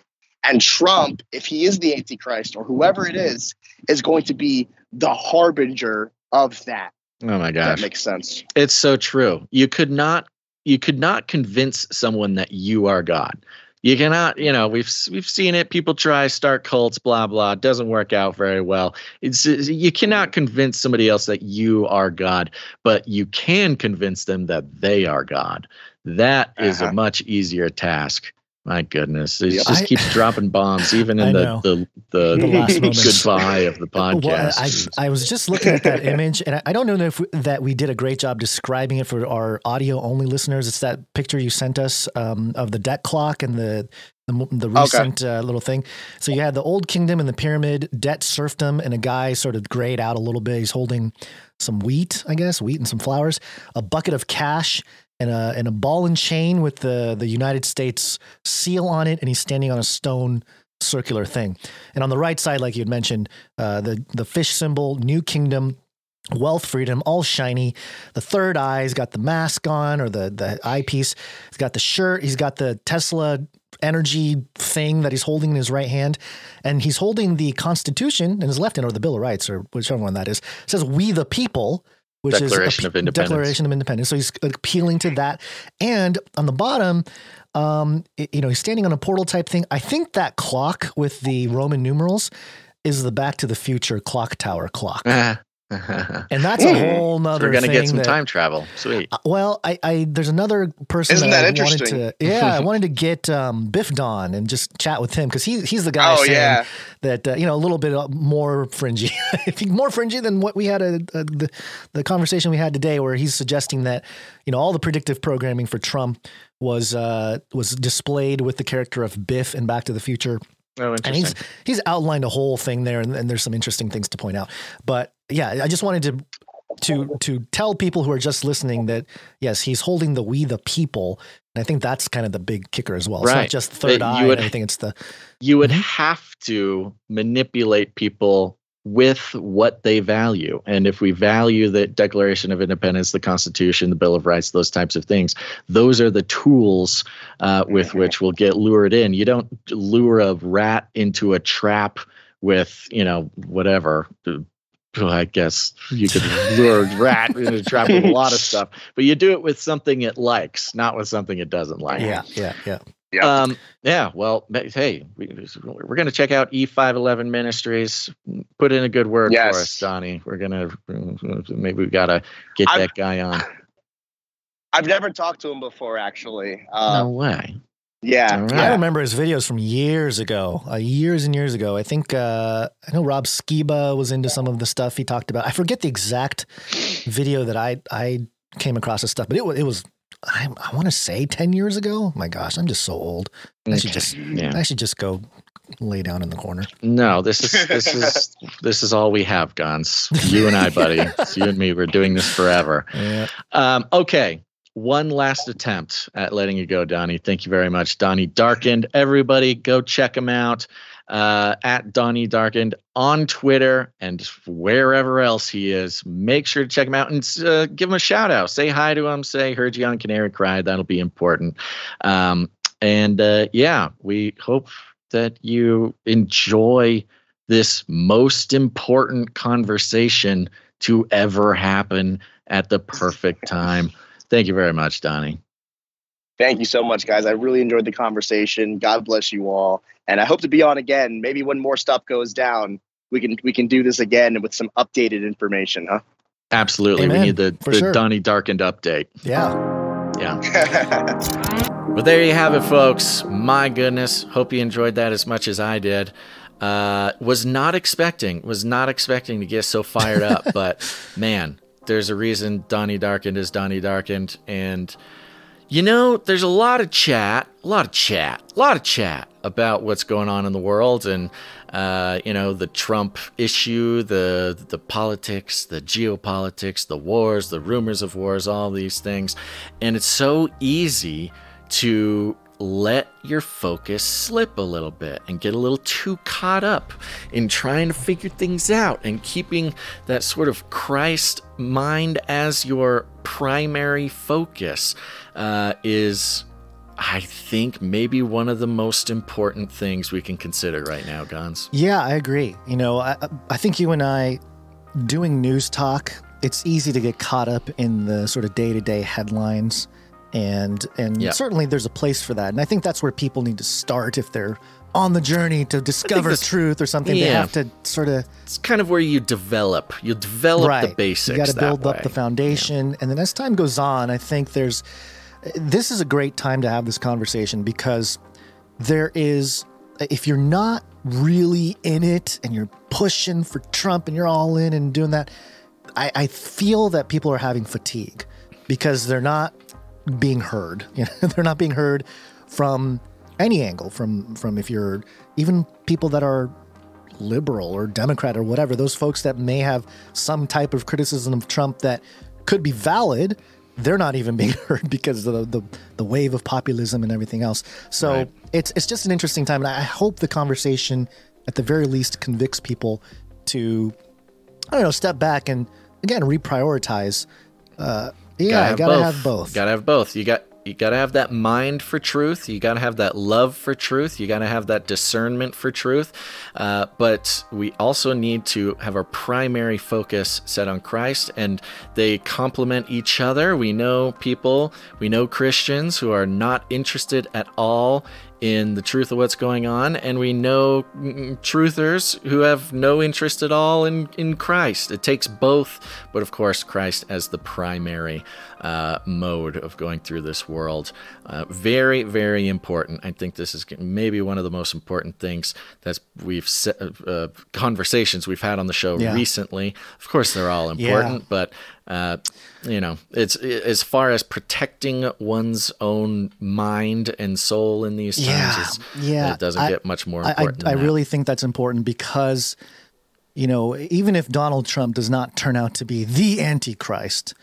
and trump if he is the antichrist or whoever it is is going to be the harbinger of that Oh my if that makes sense It's so true. You could not you could not convince someone that you are God. You cannot, you know, we've we've seen it. People try start cults, blah blah. It doesn't work out very well. It's you cannot convince somebody else that you are God, but you can convince them that they are God. That is a Uh-huh. much easier task. My goodness, it Yeah. just I- keeps dropping bombs, even in the the the, The last moments. goodbye of the [LAUGHS] podcast. Well, I, I was just looking at that image, and I, I don't know if we, that we did a great job describing it for our audio only listeners. It's that picture you sent us um, of the debt clock and the the, the recent uh, little thing. So you had the old kingdom and the pyramid, debt serfdom, and a guy sort of grayed out a little bit. He's holding some wheat, I guess, wheat and some flowers, a bucket of cash. And a, and a ball and chain with the, the United States seal on it, and he's standing on a stone circular thing. And on the right side, like you had mentioned, uh, the the fish symbol, new kingdom, wealth, freedom, all shiny. The third eye, he's got the mask on or the the eyepiece. He's got the shirt. He's got the Tesla energy thing that he's holding in his right hand, and he's holding the Constitution in his left hand, or the Bill of Rights, or whichever one that is. It says "We the People." Which Declaration is of Independence. Declaration of Independence. So he's appealing to that. And on the bottom, um, it- you know, he's standing on a portal type thing. I think that clock with the Roman numerals is the Back to the Future clock tower clock. [LAUGHS] And that's a whole nother We're gonna thing get some that- time travel. Sweet. uh, Well, I, I there's another person Isn't that, that I wanted interesting? to yeah I [LAUGHS] wanted to get um, Biff Don and just chat with him because he he's the guy Oh, saying yeah. that uh, you know a little bit uh, more fringy [LAUGHS] more fringy than what we had a, a, the the conversation we had today where he's suggesting that you know all the predictive programming for Trump was uh, was displayed with the character of Biff in Back to the Future Oh, and he's he's outlined a whole thing there, and, and there's some interesting things to point out. But yeah, I just wanted to to to tell people who are just listening that yes, he's holding the we the people, and I think that's kind of the big kicker as well. It's not Right. just third Uh, eye would- and everything; it's the you would Mhm. have to manipulate people with what they value. And if we value the Declaration of Independence, the Constitution, the Bill of Rights, those types of things, those are the tools uh, with which we'll get lured in. You don't lure a rat into a trap with, you know, whatever. Well, I guess you could [LAUGHS] lure a rat in a trap with a lot of [LAUGHS] stuff, but you do it with something it likes, not with something it doesn't like. yeah, yeah, yeah. Yep. Um, yeah, well, hey, we, we're going to check out E511 Ministries. Put in a good word for us, Donnie. We're going to, maybe we got to get I'm- that guy on. [LAUGHS] I've never talked to him before, actually. no Uh, way. Yeah, right. I remember his videos from years ago, uh, years and years ago. I think uh, I know Rob Skiba was into some of the stuff he talked about. I forget the exact video that I I came across this stuff, but it was it was I, I want to say ten years ago. My gosh, I'm just so old. I should just yeah. I should just go lay down in the corner. No, this is this is [LAUGHS] this is all we have, Gonz. You and I, buddy. It's you and me. We're doing this forever. [LAUGHS] Yeah. Um, okay. One last attempt at letting you go, Donnie. Thank you very much. Donnie Darkened. Everybody go check him out uh, at Donnie Darkened on Twitter and wherever else he is. Make sure to check him out and uh, give him a shout out. Say hi to him. Say, heard you on Canary Cry. That'll be important. Um, and uh, yeah, we hope that you enjoy this most important conversation to ever happen at the perfect time. Thank you very much, Donnie. Thank you so much, guys. I really enjoyed the conversation. God bless you all, and I hope to be on again. Maybe when more stuff goes down, we can we can do this again with some updated information, huh? Absolutely. Amen, we need the, for the sure. Donnie Darkened update. Yeah. Yeah. [LAUGHS] Well, there you have it, folks. My goodness. Hope you enjoyed that as much as I did. Uh, was not expecting, was not expecting to get so fired up, [LAUGHS] but man, there's a reason Donnie Darkened is Donnie Darkened. And, you know, there's a lot of chat, a lot of chat, a lot of chat about what's going on in the world and, uh, you know, the Trump issue, the, the politics, the geopolitics, the wars, the rumors of wars, all these things. And it's so easy to let your focus slip a little bit and get a little too caught up in trying to figure things out and keeping that sort of Christ mind as your primary focus uh, is, I think, maybe one of the most important things we can consider right now, Gonz. Yeah, I agree. You know, I, I think you and I doing news talk, it's easy to get caught up in the sort of day to day headlines. And and Yeah. certainly there's a place for that. And I think that's where people need to start if they're on the journey to discover truth or something. They have to sort of It's kind of where you develop. You develop right. the basics. You got to build up the foundation, and then as time goes on, I think there's. This is a great time to have this conversation because there is, if you're not really in it and you're pushing for Trump and you're all in and doing that, I, I feel that people are having fatigue because they're not being heard. [LAUGHS] You know, they're not being heard from any angle. From from if you're even people that are liberal or Democrat or whatever, those folks that may have some type of criticism of Trump that could be valid, they're not even [LAUGHS] being heard because of the, the, the wave of populism and everything else. So Right. it's it's just an interesting time, and I hope the conversation, at the very least, convicts people to, I don't know, step back and again reprioritize. Uh, yeah, have gotta have both. Gotta have both. You got you gotta have that mind for truth. You gotta have that love for truth. You gotta have that discernment for truth. Uh, but we also need to have our primary focus set on Christ, and they complement each other. We know people, we know Christians who are not interested at all in the truth of what's going on, and we know mm, truthers who have no interest at all in, in Christ. It takes both, but of course, Christ as the primary uh, mode of going through this world. Uh, very, very important. I think this is maybe one of the most important things that we've se- uh, conversations we've had on the show Yeah. recently. Of course, they're all Yeah. important, but uh, you know, it's as far as protecting one's own mind and soul in these times. Yeah, yeah. it doesn't I- get much more I- important. I, I that. really think that's important because, you know, even if Donald Trump does not turn out to be the Antichrist,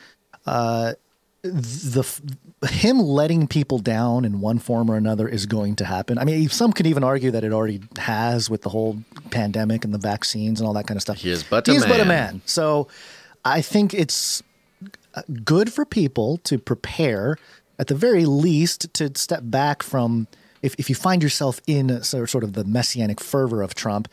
uh, the him letting people down in one form or another is going to happen. I mean, some could even argue that it already has with the whole pandemic and the vaccines and all that kind of stuff. He is but a He is but a man. man. So, I think it's uh, good for people to prepare, at the very least, to step back from. If, if you find yourself in sort of the messianic fervor of Trump,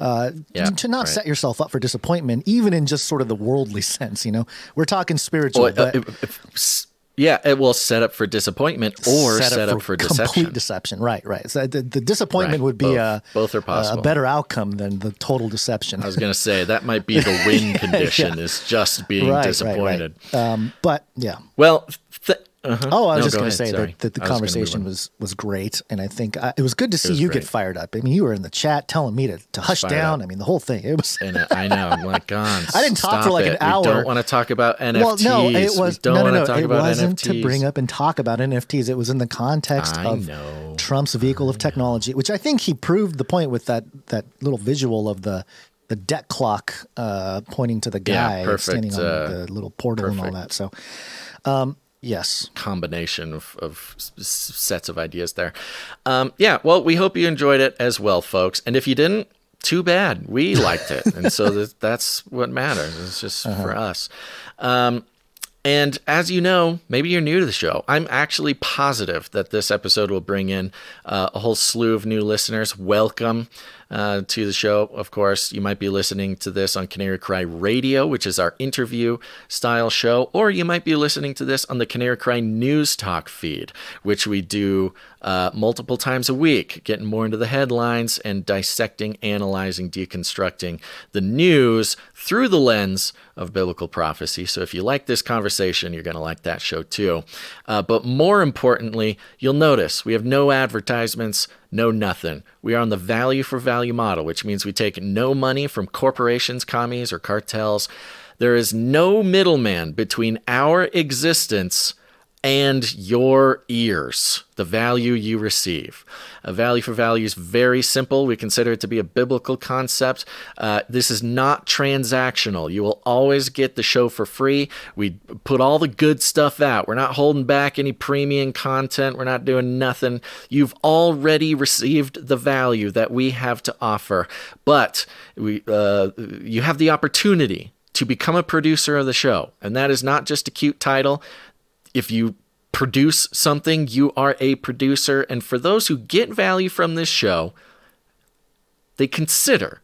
uh, Yeah, to not right. set yourself up for disappointment, even in just sort of the worldly [LAUGHS] sense. You know, we're talking spiritual, Well, uh, but if- if- s- yeah, it will set up for disappointment or set, up, for, complete deception. deception. Right, right. So the, the disappointment Right, would be both. a Both are possible. a better outcome than the total deception. I was going to say that might be the [LAUGHS] win condition is just being right, disappointed. Right. Um, but yeah. Well, uh-huh. Oh, I was No, just go going to say sorry. that, that the I was gonna move conversation on. was was great, and I think uh, it was good to see you great. get fired up. I mean, you were in the chat telling me to, to hush down. up. I mean, the whole thing. It was. And uh, I know, I'm like, [LAUGHS] God, I didn't talk for like it. an hour. We don't want to talk about NFTs. Well, no, it was we no, no, no. It wasn't NFTs. to bring up and talk about NFTs. It was in the context I of know. Trump's vehicle of technology, which I think he proved the point with that that little visual of the the debt clock uh, pointing to the Yeah, guy perfect, standing on uh, the little portal and all that. So, um, yes, combination of, of sets of ideas there. Um, yeah, well, we hope you enjoyed it as well, folks. And if you didn't, too bad. We [LAUGHS] liked it, and so th- that's what matters. It's just Uh-huh. for us. Um, and as you know, maybe you're new to the show. I'm actually positive that this episode will bring in uh, a whole slew of new listeners. Welcome uh, to the show. Of course, you might be listening to this on Canary Cry Radio, which is our interview style show, or you might be listening to this on the Canary Cry News Talk feed, which we do uh, multiple times a week, getting more into the headlines and dissecting, analyzing, deconstructing the news through the lens of biblical prophecy. So if you like this conversation, you're going to like that show too. Uh, but more importantly, you'll notice we have no advertisements, no nothing. We are on the value for value model, which means we take no money from corporations, commies, or cartels. There is no middleman between our existence and your ears, the value you receive. A value for value is very simple. We consider it to be a biblical concept. Uh, this is not transactional. You will always get the show for free. We put all the good stuff out. We're not holding back any premium content. We're not doing nothing. You've already received the value that we have to offer, but we, uh, you have the opportunity to become a producer of the show. And that is not just a cute title if you produce something, you are a producer. And for those who get value from this show, they consider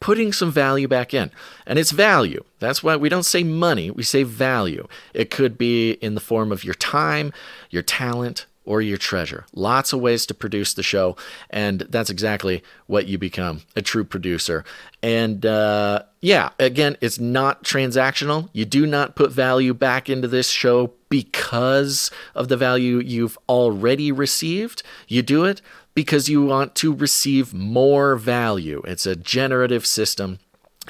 putting some value back in. And it's value. That's why we don't say money, we say value. It could be in the form of your time, your talent, or your treasure. Lots of ways to produce the show. And that's exactly what you become a true producer. And uh, yeah, again, it's not transactional. You do not put value back into this show because of the value you've already received. You do it because you want to receive more value. It's a generative system.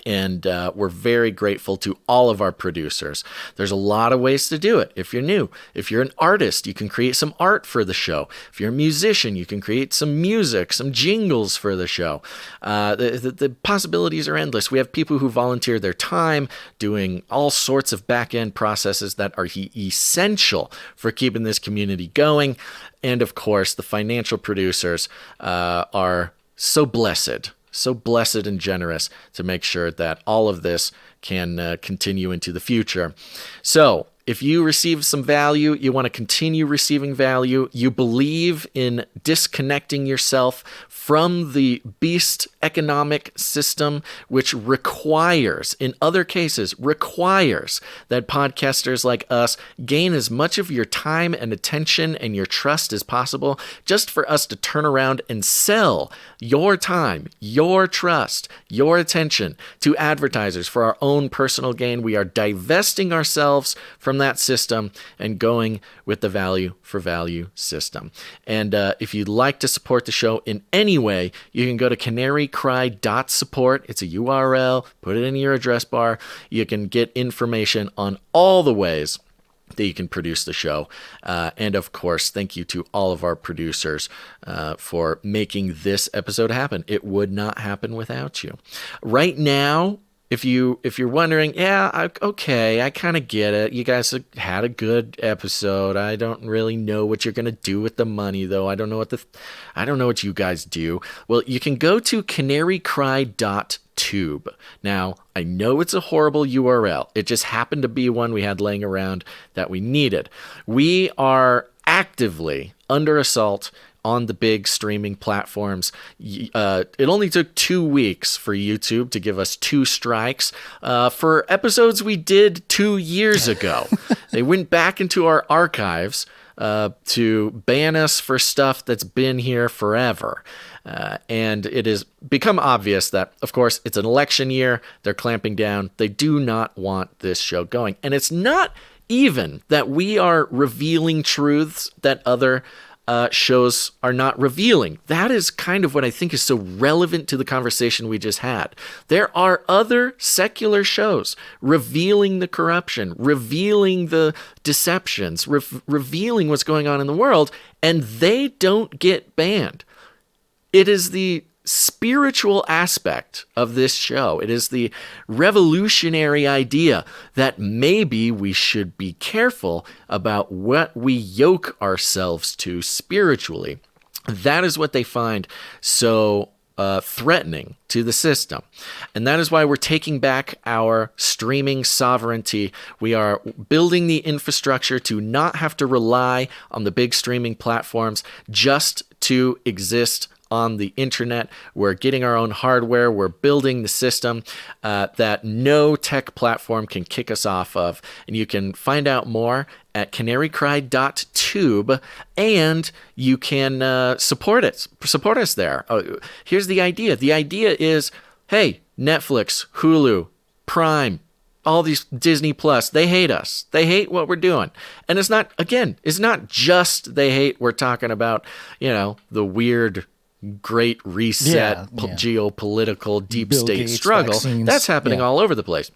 And uh, we're very grateful to all of our producers. There's a lot of ways to do it. If you're new, if you're an artist, you can create some art for the show. If you're a musician, you can create some music, some jingles for the show. Uh, the, the, the, possibilities are endless. We have people who volunteer their time doing all sorts of back end processes that are essential for keeping this community going. And of course, the financial producers uh, are so blessed so blessed and generous to make sure that all of this can uh, continue into the future. So, if you receive some value, you want to continue receiving value, you believe in disconnecting yourself from the beast economic system, which requires, in other cases, requires that podcasters like us gain as much of your time and attention and your trust as possible, just for us to turn around and sell your time, your trust, your attention to advertisers for our own personal gain. We are divesting ourselves from that system and going with the value for value system. And uh, if you'd like to support the show in any way, you can go to canarycry.support. It's a URL, put it in your address bar. You can get information on all the ways that you can produce the show. Uh, and of course, thank you to all of our producers uh, for making this episode happen. It would not happen without you. Right now, if you if you're wondering, yeah, I, okay, I kind of get it. You guys had a good episode. I don't really know what you're gonna do with the money, though. I don't know what the I don't know what you guys do. Well, you can go to canarycry.tube. Now, I know it's a horrible URL. It just happened to be one we had laying around that we needed. We are actively under assault on the big streaming platforms. Uh, it only took two weeks for YouTube to give us two strikes uh, for episodes we did two years ago. [LAUGHS] they went back into our archives uh, to ban us for stuff that's been here forever. Uh, and it has become obvious that, of course, it's an election year. They're clamping down. They do not want this show going. And it's not even that we are revealing truths that other uh, shows are not revealing. That is kind of what I think is so relevant to the conversation we just had. There are other secular shows revealing the corruption, revealing the deceptions, re- revealing what's going on in the world, and they don't get banned. It is the spiritual aspect of this show. It is the revolutionary idea that maybe we should be careful about what we yoke ourselves to spiritually. That is what they find so uh, threatening to the system. And that is why we're taking back our streaming sovereignty. We are building the infrastructure to not have to rely on the big streaming platforms just to exist on the internet. We're getting our own hardware. We're building the system uh, that no tech platform can kick us off of. And you can find out more at canarycry.tube and you can uh, support it. Support us there. Uh, here's the idea the idea is hey, Netflix, Hulu, Prime, all these Disney Plus, they hate us. They hate what we're doing. And it's not, again, it's not just they hate we're talking about, you know, the weird great reset yeah, yeah. geopolitical deep Bill state Gates struggle vaccines. that's happening yeah. all over the place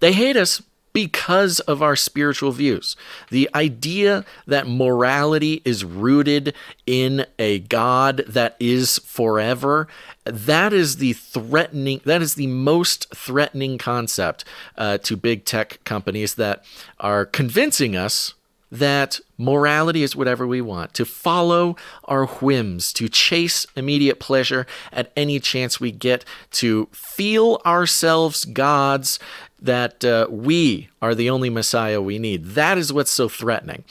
they hate us because of our spiritual views. The idea that morality is rooted in a God that is forever, that is the threatening, that is the most threatening concept uh, to big tech companies that are convincing us that morality is whatever we want, to follow our whims, to chase immediate pleasure at any chance we get, to feel ourselves gods, that uh, we are the only Messiah we need. That is what's so threatening.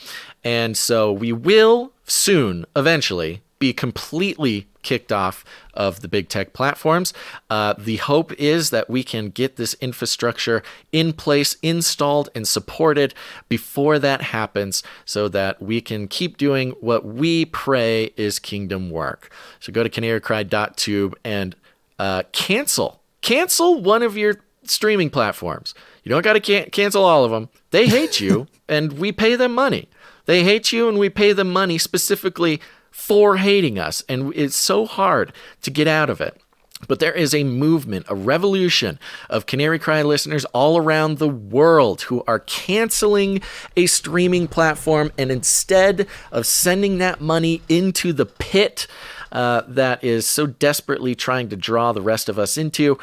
And so we will soon, eventually, be completely kicked off of the big tech platforms. Uh, the hope is that we can get this infrastructure in place, installed, and supported before that happens so that we can keep doing what we pray is kingdom work. So go to canarycry.tube and uh, cancel. Cancel one of your streaming platforms. You don't got to can- cancel all of them. They hate you, [LAUGHS] and we pay them money. They hate you, and we pay them money specifically for hating us. And it's so hard to get out of it. But there is a movement, a revolution of Canary Cry listeners all around the world who are canceling a streaming platform and instead of sending that money into the pit uh, that is so desperately trying to draw the rest of us into,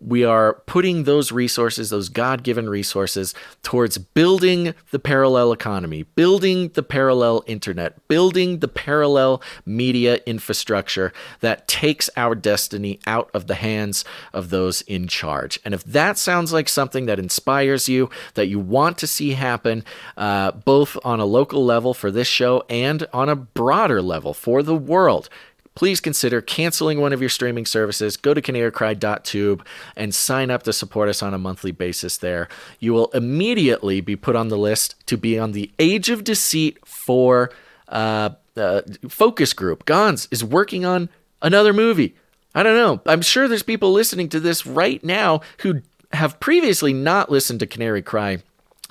we are putting those resources, those God given resources, towards building the parallel economy, building the parallel internet, building the parallel media infrastructure that takes our destiny out of the hands of those in charge. And if that sounds like something that inspires you, that you want to see happen, uh, both on a local level for this show and on a broader level for the world, please consider canceling one of your streaming services. Go to canarycry.tube and sign up to support us on a monthly basis there. You will immediately be put on the list to be on the Age of Deceit for uh, uh, focus group. Gonz is working on another movie. I don't know. I'm sure there's people listening to this right now who have previously not listened to Canary Cry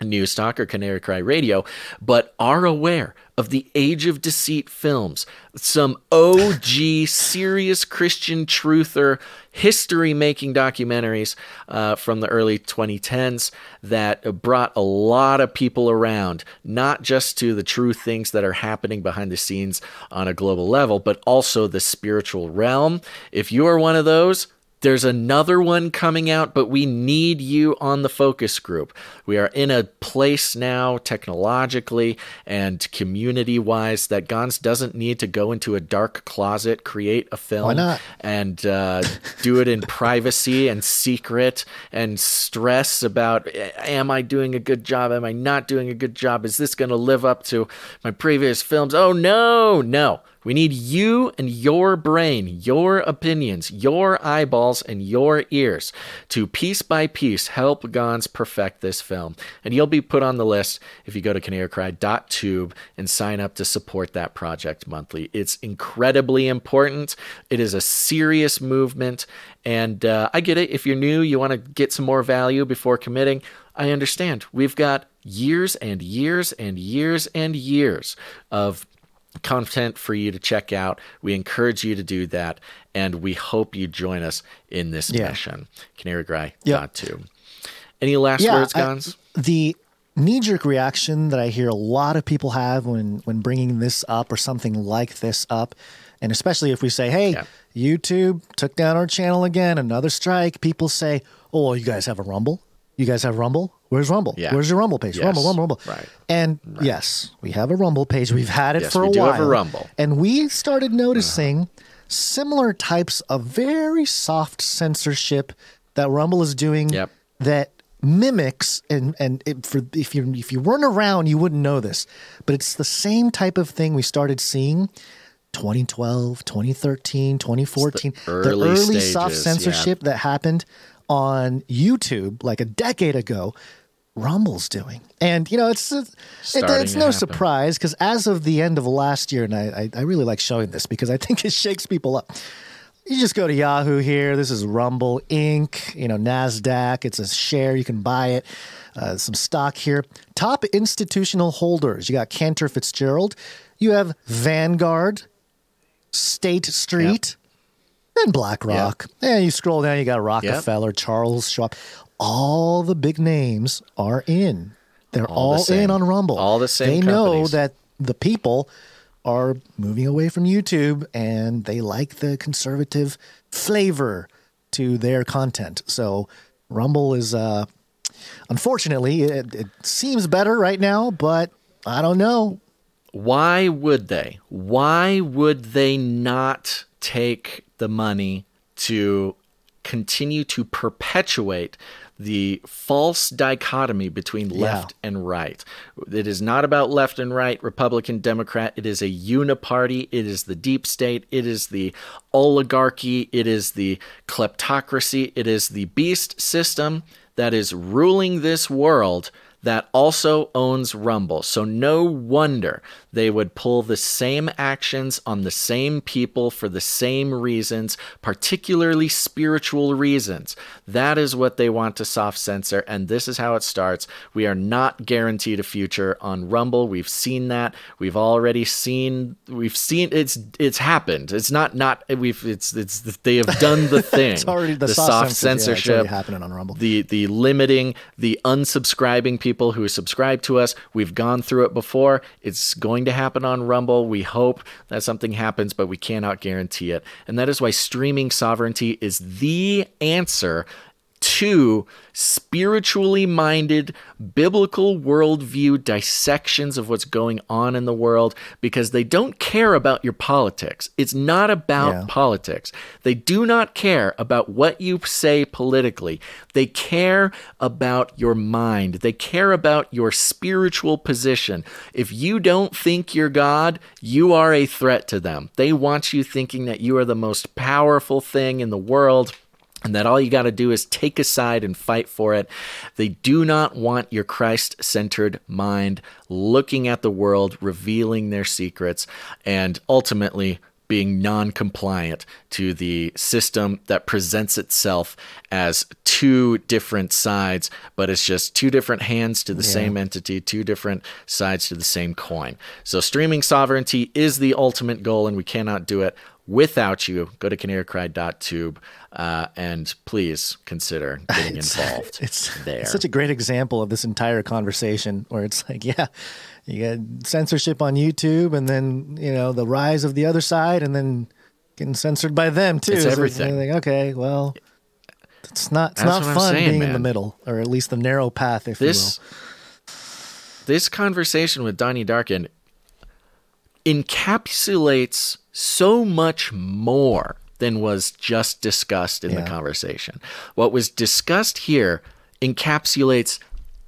News Talk or Canary Cry Radio, but are aware of the Age of Deceit films, some OG serious Christian truther history making documentaries uh, from the early 2010s that brought a lot of people around, not just to the true things that are happening behind the scenes on a global level, but also the spiritual realm. If you are one of those, there's another one coming out, but we need you on the focus group. We are in a place now, technologically and community wise, that Gonz doesn't need to go into a dark closet, create a film, Why not? and uh, do it in [LAUGHS] privacy and secret and stress about am I doing a good job? Am I not doing a good job? Is this going to live up to my previous films? Oh, no, no. We need you and your brain, your opinions, your eyeballs, and your ears to piece by piece help Gonz perfect this film. And you'll be put on the list if you go to canarycry.tube and sign up to support that project monthly. It's incredibly important. It is a serious movement. And uh, I get it. If you're new, you want to get some more value before committing. I understand. We've got years and years and years and years of content for you to check out. We encourage you to do that, and we hope you join us in this Yeah. mission. Canary Cry Yeah. dot tube. Any last words, I- the knee jerk reaction that I hear a lot of people have when when bringing this up or something like this up, and especially if we say, "Hey, Yeah. YouTube took down our channel again, another strike," people say, "Oh, you guys have a Rumble? You guys have Rumble? Where's Rumble? Yeah. Where's your Rumble page? Yes. Rumble, Rumble, Rumble." Right. And yes, we have a Rumble page. We've had it Yes, for we a do while. have a Rumble. And we started uh-huh. noticing similar types of very soft censorship that Rumble is doing Yep. that mimics and and it, for if you if you weren't around you wouldn't know this but it's the same type of thing we started seeing 2012 2013 2014 It's the early soft stages, censorship that happened on YouTube like a decade ago Rumble's doing. And you know, it's it, it's no surprise because as of the end of last year, and I, I I really like showing this because I [LAUGHS] think it shakes people up. You just go to Yahoo here. This is Rumble Inc. You know Nasdaq. It's a share. You can buy it. Uh, some stock here. Top institutional holders. You got Cantor Fitzgerald. You have Vanguard, State Street, and BlackRock. And you scroll down. You got Rockefeller, Charles Schwab. All the big names are in. They're All all, same. in on Rumble. All the same They know that the people are moving away from YouTube and they like the conservative flavor to their content. So Rumble is, uh, unfortunately, it, it seems better right now, but I don't know. Why would they? Why would they not take the money to continue to perpetuate the false dichotomy between left and right? It is not about left and right, Republican, Democrat. It is a uniparty. It is the deep state. It is the oligarchy. It is the kleptocracy. It is the beast system that is ruling this world that also owns Rumble. So no wonder they would pull the same actions on the same people for the same reasons, particularly spiritual reasons. That is what they want to soft censor, and this is how it starts. We are not guaranteed a future on Rumble. We've seen that. We've already seen. We've seen it's it's happened. It's not not we've it's it's they have done the [LAUGHS] thing. It's already the, soft, censor- yeah, it's already censorship happening on Rumble. the the limiting the unsubscribing people who subscribe to us. We've gone through it before. It's going to happen on rumble. We hope that something happens but we cannot guarantee it. And that is why streaming sovereignty is the answer to spiritually minded biblical worldview dissections of what's going on in the world because they don't care about your politics. It's not about Yeah. politics. They do not care about what you say politically. They care about your mind. They care about your spiritual position. If you don't think you're God, you are a threat to them. They want you thinking that you are the most powerful thing in the world and that all you got to do is take a side and fight for it. They do not want your Christ centered mind looking at the world, revealing their secrets, and ultimately being non compliant to the system that presents itself as two different sides, but it's just two different hands to the same entity, two different sides to the same coin. So, streaming sovereignty is the ultimate goal, and we cannot do it without you. Go to canarycry.tube uh, and please consider getting [LAUGHS] involved It's, there. it's such a great example of this entire conversation where it's like, yeah, you got censorship on YouTube and then, you know, the rise of the other side and then getting censored by them too. It's everything. like, okay, well, it's not, it's That's not fun saying, being in the middle or at least the narrow path, if this this conversation with Donnie Darkened encapsulates so much more than was just discussed in Yeah. the conversation. What was discussed here encapsulates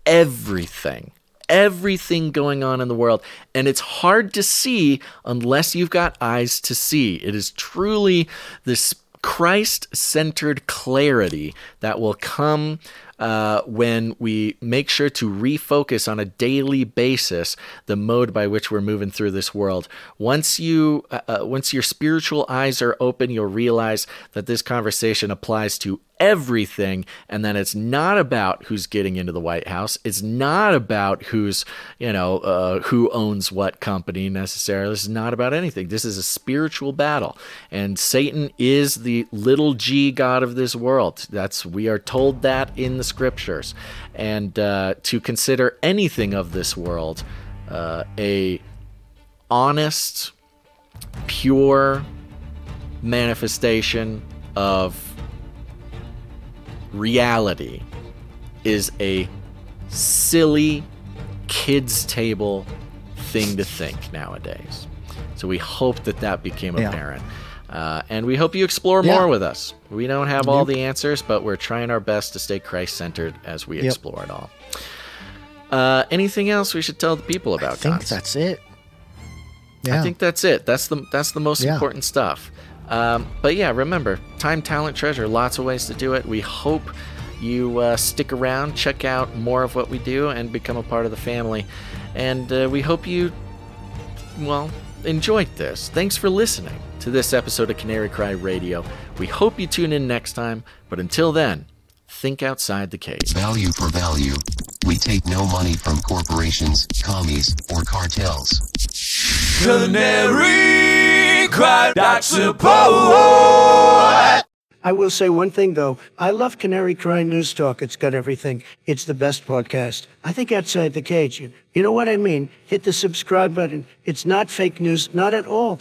everything. Everything going on in the world. And it's hard to see unless you've got eyes to see. It is truly this Christ centered clarity that will come uh, when we make sure to refocus on a daily basis the mode by which we're moving through this world. Once you, uh, uh, once your spiritual eyes are open, you'll realize that this conversation applies to everything. And then it's not about who's getting into the white house. It's not about who's you know uh, who owns what company necessarily. This is not about anything. This is a spiritual battle. And satan is the little g god of this world. That's we are told that in the scriptures. And uh, to consider anything of this world uh, a honest pure manifestation of reality is a silly kids table thing to think nowadays. So we hope that that became Yeah. apparent. Uh, and we hope you explore Yeah. more with us. We don't have all the answers, but we're trying our best to stay Christ centered as we Yep. explore it all. Uh, anything else we should tell the people about? I think Gonz? that's it. Yeah. I think that's it. That's the that's the most Yeah. important stuff. Um, but yeah, remember, time, talent, treasure. Lots of ways to do it. We hope you uh, stick around, check out more of what we do, and become a part of the family. And uh, we hope you, well, enjoyed this. Thanks for listening to this episode of Canary Cry Radio. We hope you tune in next time. But until then, think outside the cage. Value for value. We take no money from corporations, commies, or cartels. Canary that support. I will say one thing though. I love Canary Cry News Talk. It's got everything. It's the best podcast. I think outside the cage. You know what I mean? Hit the subscribe button. It's not fake news, not at all.